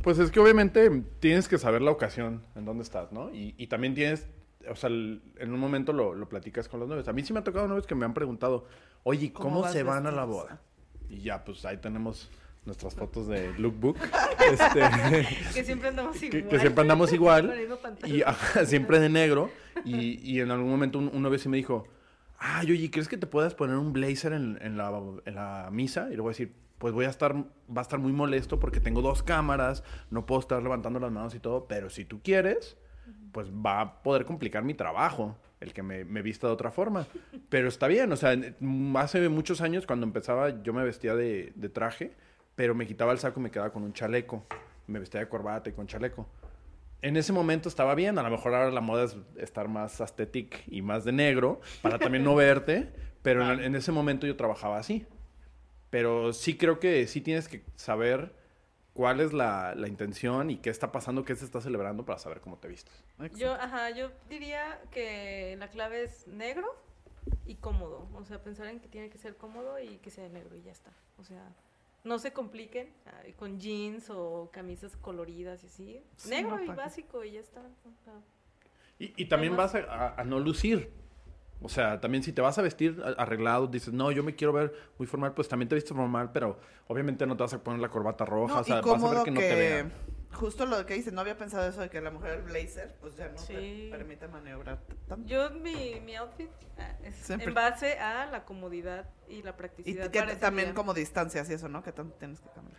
pues es que obviamente tienes que saber la ocasión en dónde estás, ¿no? Y, y también tienes, o sea, en un momento lo, lo platicas con los novios. A mí sí me ha tocado novios que me han preguntado, oye, ¿Cómo ¿cómo, vas se van a la boda? Y ya, pues ahí tenemos nuestras fotos de lookbook. este, Que siempre andamos que, igual. que siempre andamos igual. y ajá, siempre de negro. Y, y en algún momento un, un novio sí me dijo, ay, oye, ¿crees que te puedas poner un blazer en, en la, en la misa? Y le voy a decir, pues voy a estar, va a estar muy molesto porque tengo dos cámaras, no puedo estar levantando las manos y todo, pero si tú quieres, pues va a poder complicar mi trabajo, el que me, me vista de otra forma. Pero está bien, o sea, hace muchos años cuando empezaba yo me vestía de, de traje, pero me quitaba el saco y me quedaba con un chaleco. Me vestía de corbata y con chaleco. En ese momento estaba bien, a lo mejor ahora la moda es estar más aesthetic y más de negro, para también no verte, pero en, en ese momento yo trabajaba así. Pero sí creo que sí tienes que saber cuál es la, la intención y qué está pasando, qué se está celebrando para saber cómo te vistes. Yo, ajá, yo diría que la clave es negro y cómodo. O sea, pensar en que tiene que ser cómodo y que sea negro y ya está. O sea, no se compliquen ay, con jeans o camisas coloridas y así. Sí, negro no, y básico y ya está. Y, y también vas a, a- a no lucir. O sea, también si te vas a vestir arreglado, dices, no, yo me quiero ver muy formal, pues también te vistes formal, pero obviamente no te vas a poner la corbata roja, No, o sea, vas a ver que, no te vean. Justo lo que dice, no había pensado eso de que la mujer el blazer, pues ya no Sí. te permite maniobrar tanto. yo, mi, mi outfit ah, es Siempre. en base a la comodidad y la Y practicidad. que ese también como distancias y eso, ¿no? Que tanto tienes que caminar.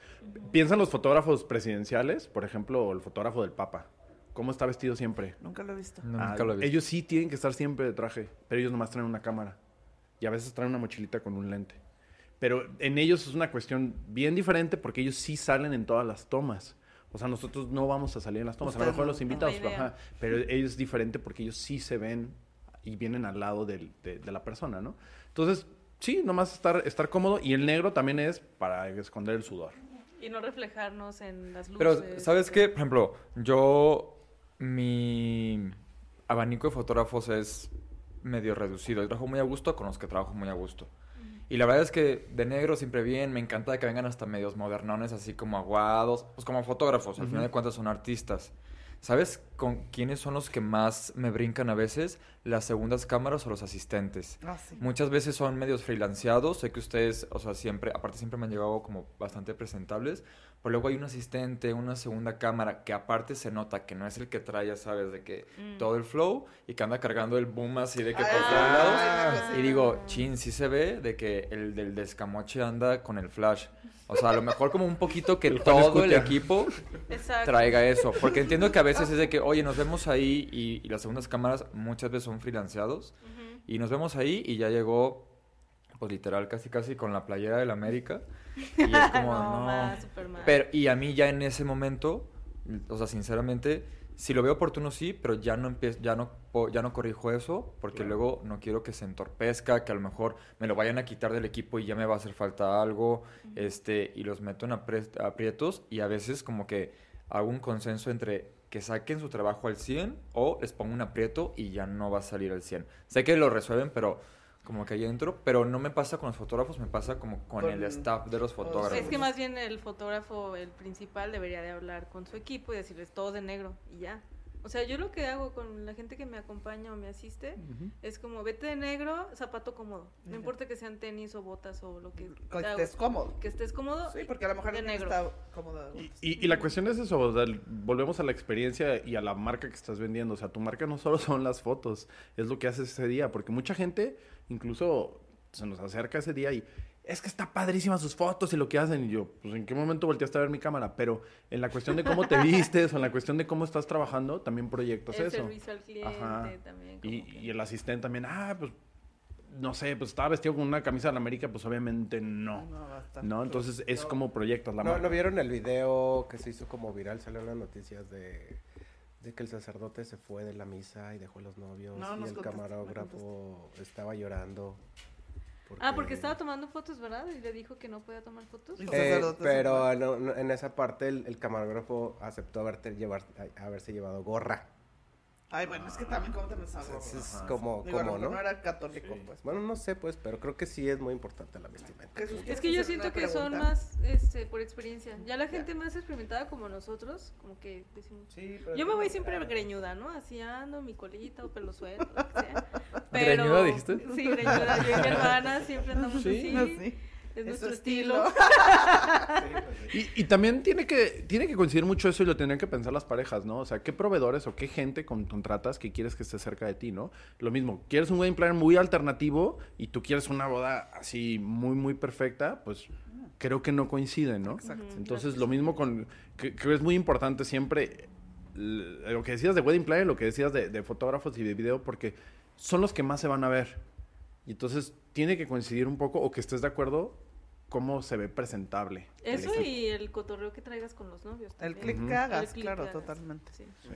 Piensan los fotógrafos presidenciales, por ejemplo, el fotógrafo del Papa. ¿Cómo está vestido siempre? Nunca lo he visto. No, Ah, nunca lo he visto. ellos sí tienen que estar siempre de traje, pero ellos nomás traen una cámara. Y a veces traen una mochilita con un lente. Pero en ellos es una cuestión bien diferente porque ellos sí salen en todas las tomas. O sea, nosotros no vamos a salir en las tomas. a lo mejor los invitados, idea. ajá, pero ellos es diferente porque ellos sí se ven y vienen al lado del- de, de la persona, ¿no? Entonces, sí, nomás estar, estar cómodo. Y el negro también es para esconder el sudor. Y no reflejarnos en las luces. Pero, ¿sabes qué? Por ejemplo, yo, mi abanico de fotógrafos es medio reducido. Yo trabajo muy a gusto con los que trabajo muy a gusto. Y la verdad es que de negro siempre bien, me encanta que vengan hasta medios modernones, así como aguados, pues como fotógrafos, al final de cuentas son artistas. ¿Sabes con quiénes son los que más me brincan a veces? Las segundas cámaras o los asistentes. Ah, sí. Muchas veces son medios freelanceados. Sé que ustedes, o sea, siempre, aparte siempre me han llegado como bastante presentables. Pero luego hay un asistente, una segunda cámara, que aparte se nota que no es el que trae, ya sabes, de que Mm. todo el flow y que anda cargando el boom así de que por Ah, todos lados. ah, Y digo, chin, sí se ve de que el del descamoche anda con el flash. O sea, a lo mejor como un poquito que El todo el equipo Exacto. traiga eso. Porque entiendo que a veces es de que, oye, nos vemos ahí y, y las segundas cámaras muchas veces son freelanceados. Y nos vemos ahí y ya llegó, pues literal, casi casi con la playera del América. Y es como, no, súper mal. Pero, y a mí ya en ese momento, o sea, sinceramente, si lo veo oportuno sí, pero ya no empiezo, ya no, ya no corrijo eso, porque Claro. luego no quiero que se entorpezca, que a lo mejor me lo vayan a quitar del equipo y ya me va a hacer falta algo, este, y los meto en aprietos y a veces como que hago un consenso entre que saquen su trabajo al 100 o les pongo un aprieto y ya no va a salir al 100. Sé que lo resuelven, pero como que ahí entro, pero no me pasa con los fotógrafos, me pasa como con, Con- el staff de los fotógrafos. Es que más bien el fotógrafo, el principal, debería de hablar con su equipo y decirles todo de negro y ya. O sea, yo lo que hago con la gente que me acompaña o me asiste es como vete de negro, zapato cómodo. No importa que sean tenis o botas o lo que Que te estés hago, cómodo. que estés cómodo. Sí, porque a lo mejor de negro está cómodo. Y, y- y la cuestión es eso, o sea, el- volvemos a la experiencia y a la marca que estás vendiendo. O sea, tu marca no solo son las fotos, es lo que haces ese día. Porque mucha gente incluso se nos acerca ese día y es que está padrísima sus fotos y lo que hacen. Y yo, pues, ¿en qué momento volteaste a ver mi cámara? Pero en la cuestión de cómo te vistes o en la cuestión de cómo estás trabajando, también proyectas el eso. servicio al cliente Ajá. también. como Y, que- y el asistente también, ah, pues, no sé, pues estaba vestido con una camisa de la América, pues obviamente no. No, basta. No, entonces es como proyectas la ¿No, marca. ¿No vieron el video que se hizo como viral? Salió en las noticias de, de que el sacerdote se fue de la misa y dejó a los novios No, y el camarógrafo estaba llorando. Ah, porque estaba tomando fotos, ¿verdad? Y le dijo que no podía tomar fotos. Eh, pero no- no, en esa parte el, el camarógrafo aceptó haberte llevar, a- haberse llevado gorra. Ay, bueno, es que también cómo te me salgo. Es, como, Digo, como, no, ¿no? no era católico, pues. Bueno, no sé, pues, pero creo que sí es muy importante la vestimenta. Jesús, Es ¿quieres que yo siento que son más este, por experiencia. Ya la gente más experimentada como nosotros, como que decimos... Sí, Yo me voy siempre greñuda, ¿no? Así ando, mi colita o pelo suelto, lo que sea. ¿Greñuda dijiste? Sí, greñuda. Yo y mi hermana siempre andamos Sí. así. Sí. Es Es nuestro su estilo. Y, y también tiene que, tiene que coincidir mucho eso y lo tendrían que pensar las parejas, ¿no? O sea, ¿qué proveedores o qué gente con- contratas que quieres que esté cerca de ti, ¿no? Lo mismo, quieres un wedding planner muy alternativo y tú quieres una boda así muy, muy perfecta, pues creo que no coinciden, ¿no? Exacto. Entonces, lo mismo con, que- creo que es muy importante siempre lo que decías de wedding planner, lo que decías de, de fotógrafos y de video, porque son los que más se van a ver. Y entonces tiene que coincidir un poco o que estés de acuerdo cómo se ve presentable. el Eso equipo. y el cotorreo que traigas con los novios. El también. clic que El hagas, claro, que hagas. totalmente. Sí. Sí.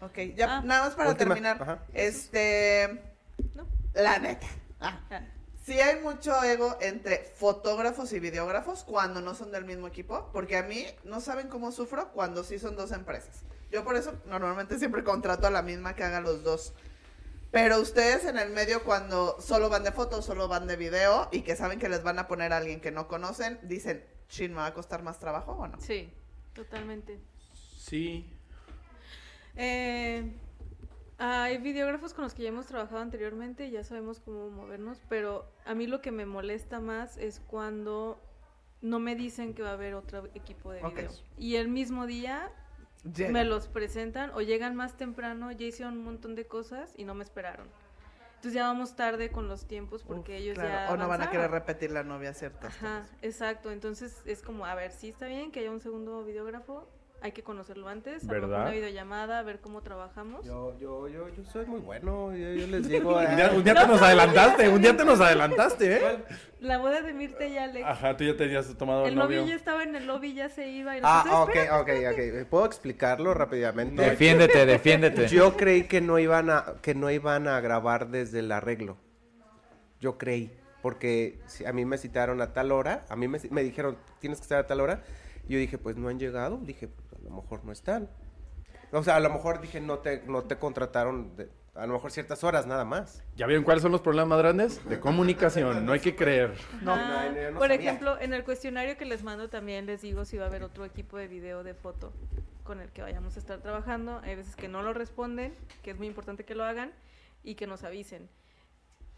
Ok, ya Ah. nada más para Última, terminar. ajá. Este, ¿No? la neta. Ah, Ah. sí hay mucho ego entre fotógrafos y videógrafos cuando no son del mismo equipo, porque a mí no saben cómo sufro cuando sí son dos empresas. Yo por eso normalmente siempre contrato a la misma que haga los dos. Pero ustedes en el medio cuando solo van de fotos, solo van de video y que saben que les van a poner a alguien que no conocen, dicen, chin, ¿me va a costar más trabajo o no? Sí, totalmente. Sí. Eh, hay videógrafos con los que ya hemos trabajado anteriormente y ya sabemos cómo movernos, pero a mí lo que me molesta más es cuando no me dicen que va a haber otro equipo de video. Y el mismo día Llega. me los presentan o llegan más temprano, ya hicieron un montón de cosas y no me esperaron. Entonces ya vamos tarde con los tiempos porque Uf, ellos claro, ya O no van a querer avanzaron. repetir la novia ciertas Ajá, cosas. exacto. Entonces es como, a ver, sí está bien que haya un segundo videógrafo, hay que conocerlo antes, ¿Verdad? una videollamada, a ver cómo trabajamos. Yo, yo, yo, yo soy muy bueno. Yo, yo les digo. Un día, un día te nos adelantaste, un día te nos adelantaste, ¿eh? La boda de Mirte y Alex. Ajá, tú ya tenías tomado el, el novio novio. ya estaba en el lobby, ya se iba. Y Ah, ok, "Espera". ok, ok. ¿Puedo explicarlo rápidamente? Defiéndete, defiéndete. Yo creí que no iban a que no iban a grabar desde el arreglo. Yo creí, porque si a mí me citaron a tal hora, a mí me, me dijeron, "Tienes que estar a tal hora." Y yo dije, "Pues no han llegado." Dije, "Pues, "A lo mejor no están." O sea, a lo mejor dije, "No te no te contrataron de- a lo mejor ciertas horas nada más." ¿Ya vieron cuáles son los problemas más grandes? De comunicación, no hay que creer. No, Ah, no, por sabía. ejemplo, en el cuestionario que les mando también les digo si va a haber otro equipo de video de foto con el que vayamos a estar trabajando. Hay veces que no lo responden, que es muy importante que lo hagan y que nos avisen.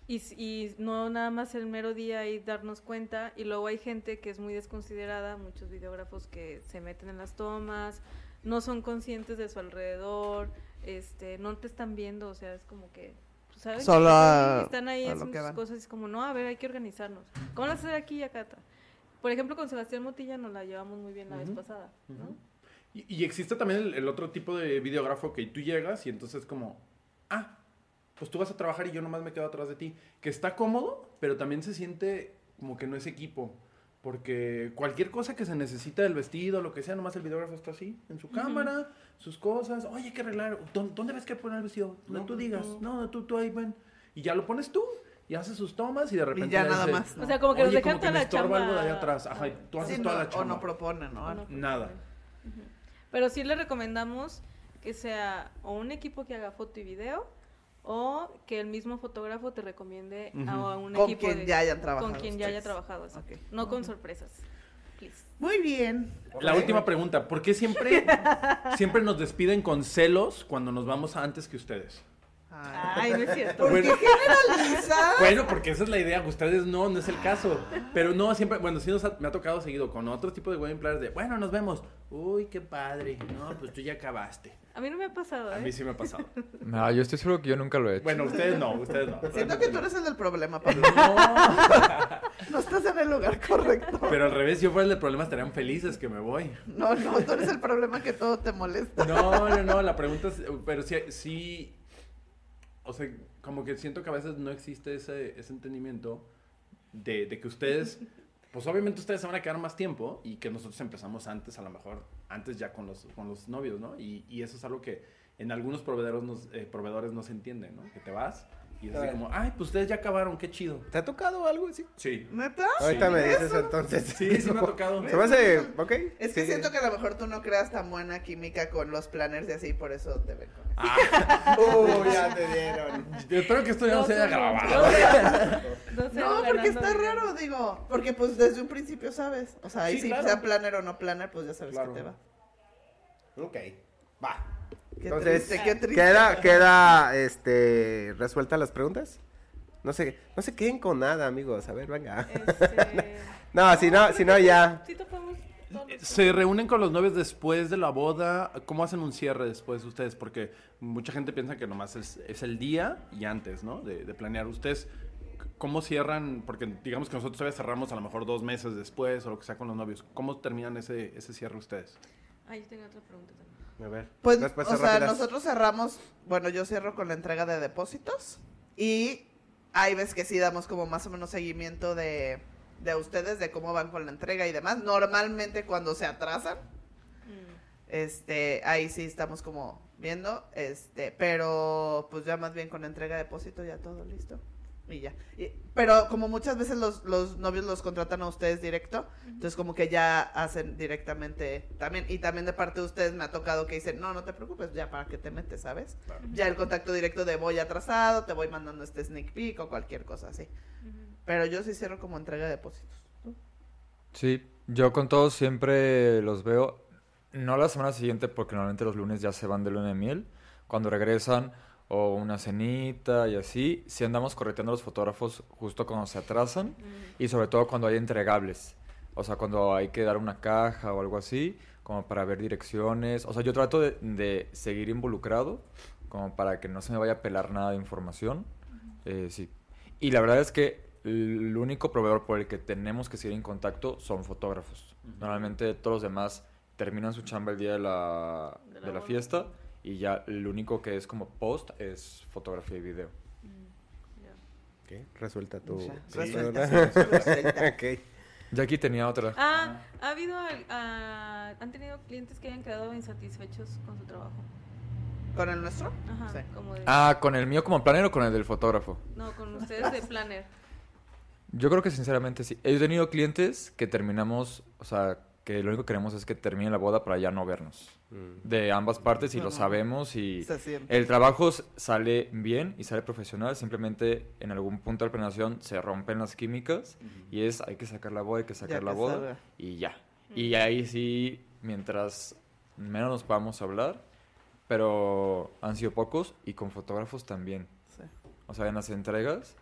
Y, no nada más el mero día y darnos cuenta. Y luego hay gente que es muy desconsiderada, muchos videógrafos que se meten en las tomas, no son conscientes de su alrededor, este, no te están viendo, o sea, es como que... pues, ¿saben? Solo a- están ahí haciendo cosas y es como, no, a ver, hay que organizarnos. ¿Cómo lo hacer aquí y acá? Por ejemplo, con Sebastián Motilla nos la llevamos muy bien la vez pasada, ¿no? Y, y existe también el, el otro tipo de videógrafo que tú llegas y entonces como, ah, pues tú vas a trabajar y yo nomás me quedo atrás de ti. Que está cómodo, pero también se siente como que no es equipo. Porque cualquier cosa que se necesita del vestido, lo que sea, nomás el videógrafo está así, en su cámara, sus cosas. Oye, hay que arreglar. ¿Dó- ¿Dónde ves que poner el vestido? Donde No, tú pues digas. tú. No, tú, tú ahí ven. Y ya lo pones tú. Y haces sus tomas y de repente. ya nada dice, más, ¿no? O sea, como que nos dejan como que toda la estorba chamba. algo de allá atrás. Ajá, y tú haces Sí, toda no, la o chamba. no proponen, ¿no? O no Nada. Pero sí le recomendamos que sea o un equipo que haga foto y video o que el mismo fotógrafo te recomiende a un Con equipo quien de- ya hayan trabajado con quien ya haya trabajado, exacto. Ok. no con sorpresas. Please. Muy bien. La última pregunta, ¿por qué siempre, siempre nos despiden con celos cuando nos vamos antes que ustedes? Ay. No es cierto. ¿Por qué generalizas? Bueno, porque esa es la idea, ustedes no, no es el caso. Pero no, siempre, bueno, sí nos ha- me ha tocado seguido con otro tipo de wedding planners de, bueno, nos vemos. Uy, qué padre. No, pues tú ya acabaste. A mí no me ha pasado, A ¿eh? mí sí me ha pasado. No, yo estoy seguro que yo nunca lo he hecho. Bueno, ustedes no, ustedes no. Siento que tú eres el del problema, Pablo. No. No estás en el lugar correcto. Pero al revés, yo fuera el de problemas estarían felices que me voy. No, no, tú eres el problema que todo te molesta. No, no, no, la pregunta es, pero sí, sí, o sea, como que siento que a veces no existe ese, ese entendimiento de, de que ustedes, pues obviamente ustedes se van a quedar más tiempo y que nosotros empezamos antes, a lo mejor, antes ya con los, con los novios, ¿no? Y, y eso es algo que en algunos proveedores, nos, eh, proveedores no se entiende, ¿no? Que te vas y es así como, ay, pues ustedes ya acabaron, qué chido. ¿Te ha tocado algo así? Sí. ¿Neta? Ahorita me dices entonces. Sí, sí me ha tocado. Se me hace, ok. Es que sí. siento que a lo mejor tú no creas tan buena química con los planners y así, por eso te ven con eso. Ah, Uh, ya te dieron. yo espero que esto ya no se haya grabado. No, porque está raro, digo. Porque pues desde un principio sabes. O sea, ahí Sí, si claro. sea planner o no planner, pues ya sabes Claro. que te va. Ok, va. Qué Entonces, triste, qué triste. ¿queda, queda, este, resuelta las preguntas? No sé, no se queden con nada, amigos. A ver, venga. Este, No, si no, si no ya. sí ¿Se reúnen con los novios después de la boda? ¿Cómo hacen un cierre después ustedes? Porque mucha gente piensa que nomás es, es el día y antes, ¿no? De, de planear. ¿Ustedes cómo cierran? Porque digamos que nosotros todavía cerramos a lo mejor dos meses después o lo que sea con los novios. ¿Cómo terminan ese, ese cierre ustedes? Ah, yo tenía otra pregunta también. A ver. Pues, respuestas o sea, rápidas. nosotros cerramos, bueno, yo cierro con la entrega de depósitos y hay veces que sí damos como más o menos seguimiento de, de ustedes, de cómo van con la entrega y demás. Normalmente cuando se atrasan, Mm. este, ahí sí estamos como viendo, este, pero pues ya más bien con la entrega de depósito ya todo listo. Y ya. Y- pero como muchas veces los, los novios los contratan a ustedes directo, entonces como que ya hacen directamente también. Y también de parte de ustedes me ha tocado que dicen, no, no te preocupes, ya para que te metes, ¿sabes? Ya el contacto directo de voy atrasado, te voy mandando este sneak peek o cualquier cosa así. Pero yo sí cierro como entrega de depósitos. Sí, yo con todos siempre los veo, no la semana siguiente porque normalmente los lunes ya se van de luna de miel, cuando regresan o una cenita y así, si andamos correteando a los fotógrafos justo cuando se atrasan y sobre todo cuando hay entregables, o sea, cuando hay que dar una caja o algo así, como para ver direcciones, o sea, yo trato de, de seguir involucrado, como para que no se me vaya a pelar nada de información, eh, sí. Y la verdad es que el único proveedor por el que tenemos que seguir en contacto son fotógrafos. Normalmente todos los demás terminan su chamba el día de la, De la de la fiesta y ya lo único que es como post es fotografía y video. Mm, ya. Ok, resuelta tu... Ya, tu resuelta, pregunta. resuelta. ok. Jackie tenía otra. Ah, ¿ha habido, ah, han tenido clientes que hayan quedado insatisfechos con su trabajo? ¿Con el nuestro? Ajá, Sí. como de, Ah, ¿con el mío como planner o con el del fotógrafo? no, con ustedes de planner. Yo creo que sinceramente sí. He tenido clientes que terminamos, o sea, que lo único que queremos es que termine la boda para ya no vernos. Mm. De ambas partes y lo Ajá. sabemos y el trabajo sale bien y sale profesional. Simplemente en algún punto de la planeación se rompen las químicas y es hay que sacar la boda, hay que sacar Ya la que boda salga. y ya. Y ahí sí, mientras menos nos podamos hablar, pero han sido pocos y con fotógrafos también. Sí, O sea, en las entregas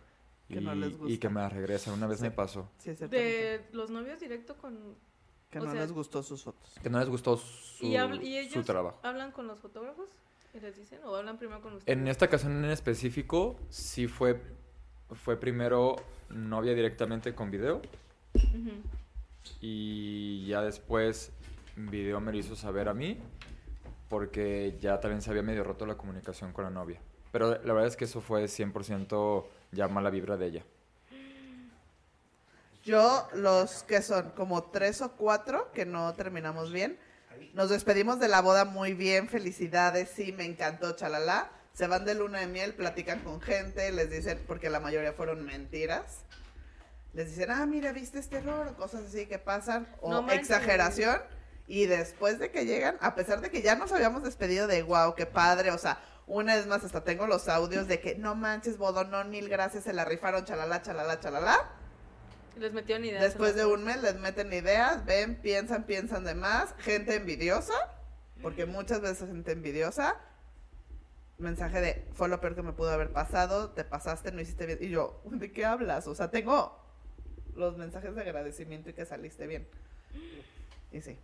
Que y, no les y gusta. que me regresan. Una vez Sí. me pasó. sí. De los novios directo con... Que o no sea- les gustó sus fotos. Que no les gustó su, ¿Y, habl- y su ellos trabajo. hablan con los fotógrafos? ¿Y les dicen? ¿O hablan primero con ustedes? En esta ocasión en específico, sí fue, fue primero novia directamente con video y ya después video me lo hizo saber a mí porque ya también se había medio roto la comunicación con la novia. Pero la verdad es que eso fue 100% ya mala vibra de ella. Yo, los que son como tres o cuatro que no terminamos bien, nos despedimos de la boda muy bien, felicidades, sí, me encantó, chalala. Se van de luna de miel, platican con gente, les dicen, porque la mayoría fueron mentiras. Les dicen, ah, mira, viste este error, o cosas así que pasan, o No exageración. Y después de que llegan, a pesar de que ya nos habíamos despedido de wow, qué padre, o sea, una vez más, hasta tengo los audios de que no manches, bodonón, mil gracias, se la rifaron, chalala, chalala, chalala. Les metieron ideas. Después de un mes les meten ideas, ven, piensan, piensan de más, gente envidiosa, porque muchas veces gente envidiosa. Mensaje de, fue lo peor que me pudo haber pasado, te pasaste, no hiciste bien. Y yo, ¿de qué hablas? O sea, tengo los mensajes de agradecimiento y que saliste bien. Y sí.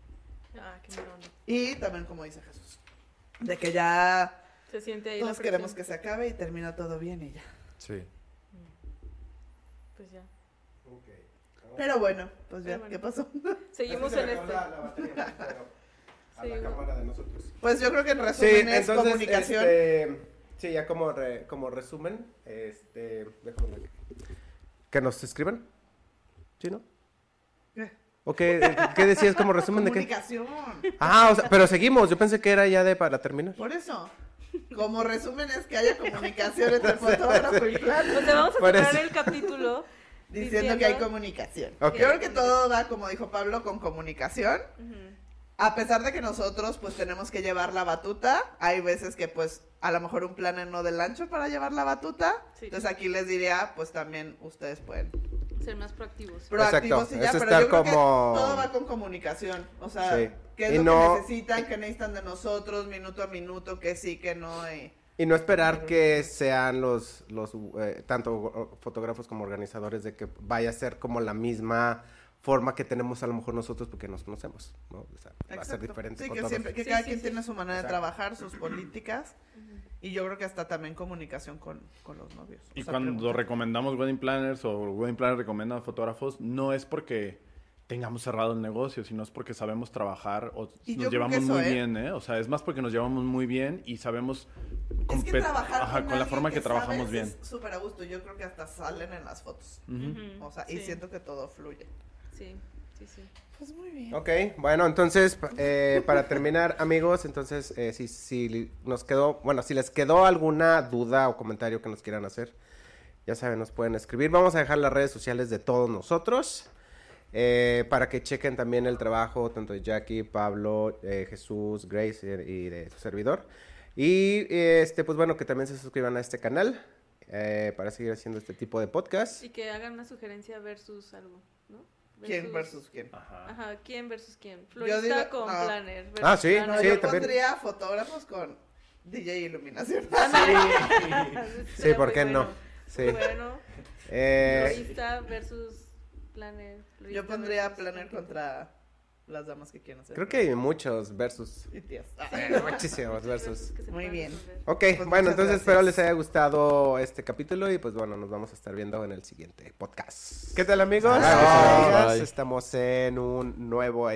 Ah, qué onda. Y también, como dice Jesús, de que ya Se siente ahí todos la queremos que se acabe y termina todo bien y ya. Sí. Pues ya. Pero bueno, pues ya, bueno. ¿qué pasó? Seguimos en este. La, la batería, pero a la Sí. cámara de nosotros. Pues yo creo que en Sí, resumen es entonces, comunicación. este, sí, ya como, re- como resumen, este, déjame ver. que nos escriban, ¿sí, no? ¿Qué? ¿O qué, qué decías como resumen de qué? Comunicación. Ah, o sea, pero seguimos, yo pensé que era ya de para terminar. Por eso. Como resumen es que haya comunicación entre fotógrafo y plano. Sea, vamos a eso. el capítulo Diciendo que hay comunicación. Yo creo que todo va, como dijo Pablo, con comunicación. A pesar de que nosotros pues tenemos que llevar la batuta, hay veces que pues a lo mejor un plan no del ancho para llevar la batuta. Sí. Entonces aquí les diría, pues también ustedes pueden. ser más proactivos. Proactivos Exacto, y ya, es pero estar yo creo que todo va con comunicación. O sea, Sí. qué es Y lo no- que necesitan, qué necesitan de nosotros, minuto a minuto, que sí, que no. y- Y no esperar que sean los, los eh, tanto fotógrafos como organizadores de que vaya a ser como la misma forma que tenemos a lo mejor nosotros porque nos conocemos, ¿no? O sea, va a ser diferente. Sí, con que todos. siempre, que Sí, cada sí, quien sí. tiene su manera de trabajar, sus políticas. Y yo creo que hasta también comunicación con, con los novios. O Y sea, cuando preguntar. recomendamos wedding planners o wedding planners recomiendan fotógrafos, no es porque tengamos cerrado el negocio, sino es porque sabemos trabajar o Y nos llevamos que eso, muy ¿eh? bien, ¿eh? O sea, es más porque nos llevamos muy bien y sabemos Es que trabajar ajá, con, con la forma que, trabajamos sabes bien. Es súper a gusto. Yo creo que hasta salen en las fotos. Ujú. Ujú. O sea, y Sí. siento que todo fluye. Sí, sí, sí. Pues muy bien. Ok, bueno, entonces, eh, para terminar, amigos, entonces, eh, si, si nos quedó, bueno, si les quedó alguna duda o comentario que nos quieran hacer, ya saben, nos pueden escribir. Vamos a dejar las redes sociales de todos nosotros, eh, para que chequen también el trabajo, tanto de Jackie, Pablo, eh, Jesús, Grace eh, y de su servidor. Y, eh, este, pues bueno, que también se suscriban a este canal, eh, para seguir haciendo este tipo de podcast. Y que hagan una sugerencia versus algo, ¿no? ¿Quién versus quién? Ajá, ¿quién versus quién? Florista digo- con no. planner. versus Ah, sí, planner. No, sí, yo también. pondría fotógrafos con DJ Iluminación. Sí, Sería ¿por muy qué no? Sí. Bueno, Eh, florista versus planner. florista Yo pondría planner contra las damas que quieren hacer. creo que hay muchos versus. Y tías. Ah, Muchísimos versus. Muy bien. Ok, Pues bueno, entonces gracias. espero les haya gustado este capítulo y pues bueno, nos vamos a estar viendo en el siguiente podcast. ¿Qué tal amigos? Bye. Bye. Estamos en un nuevo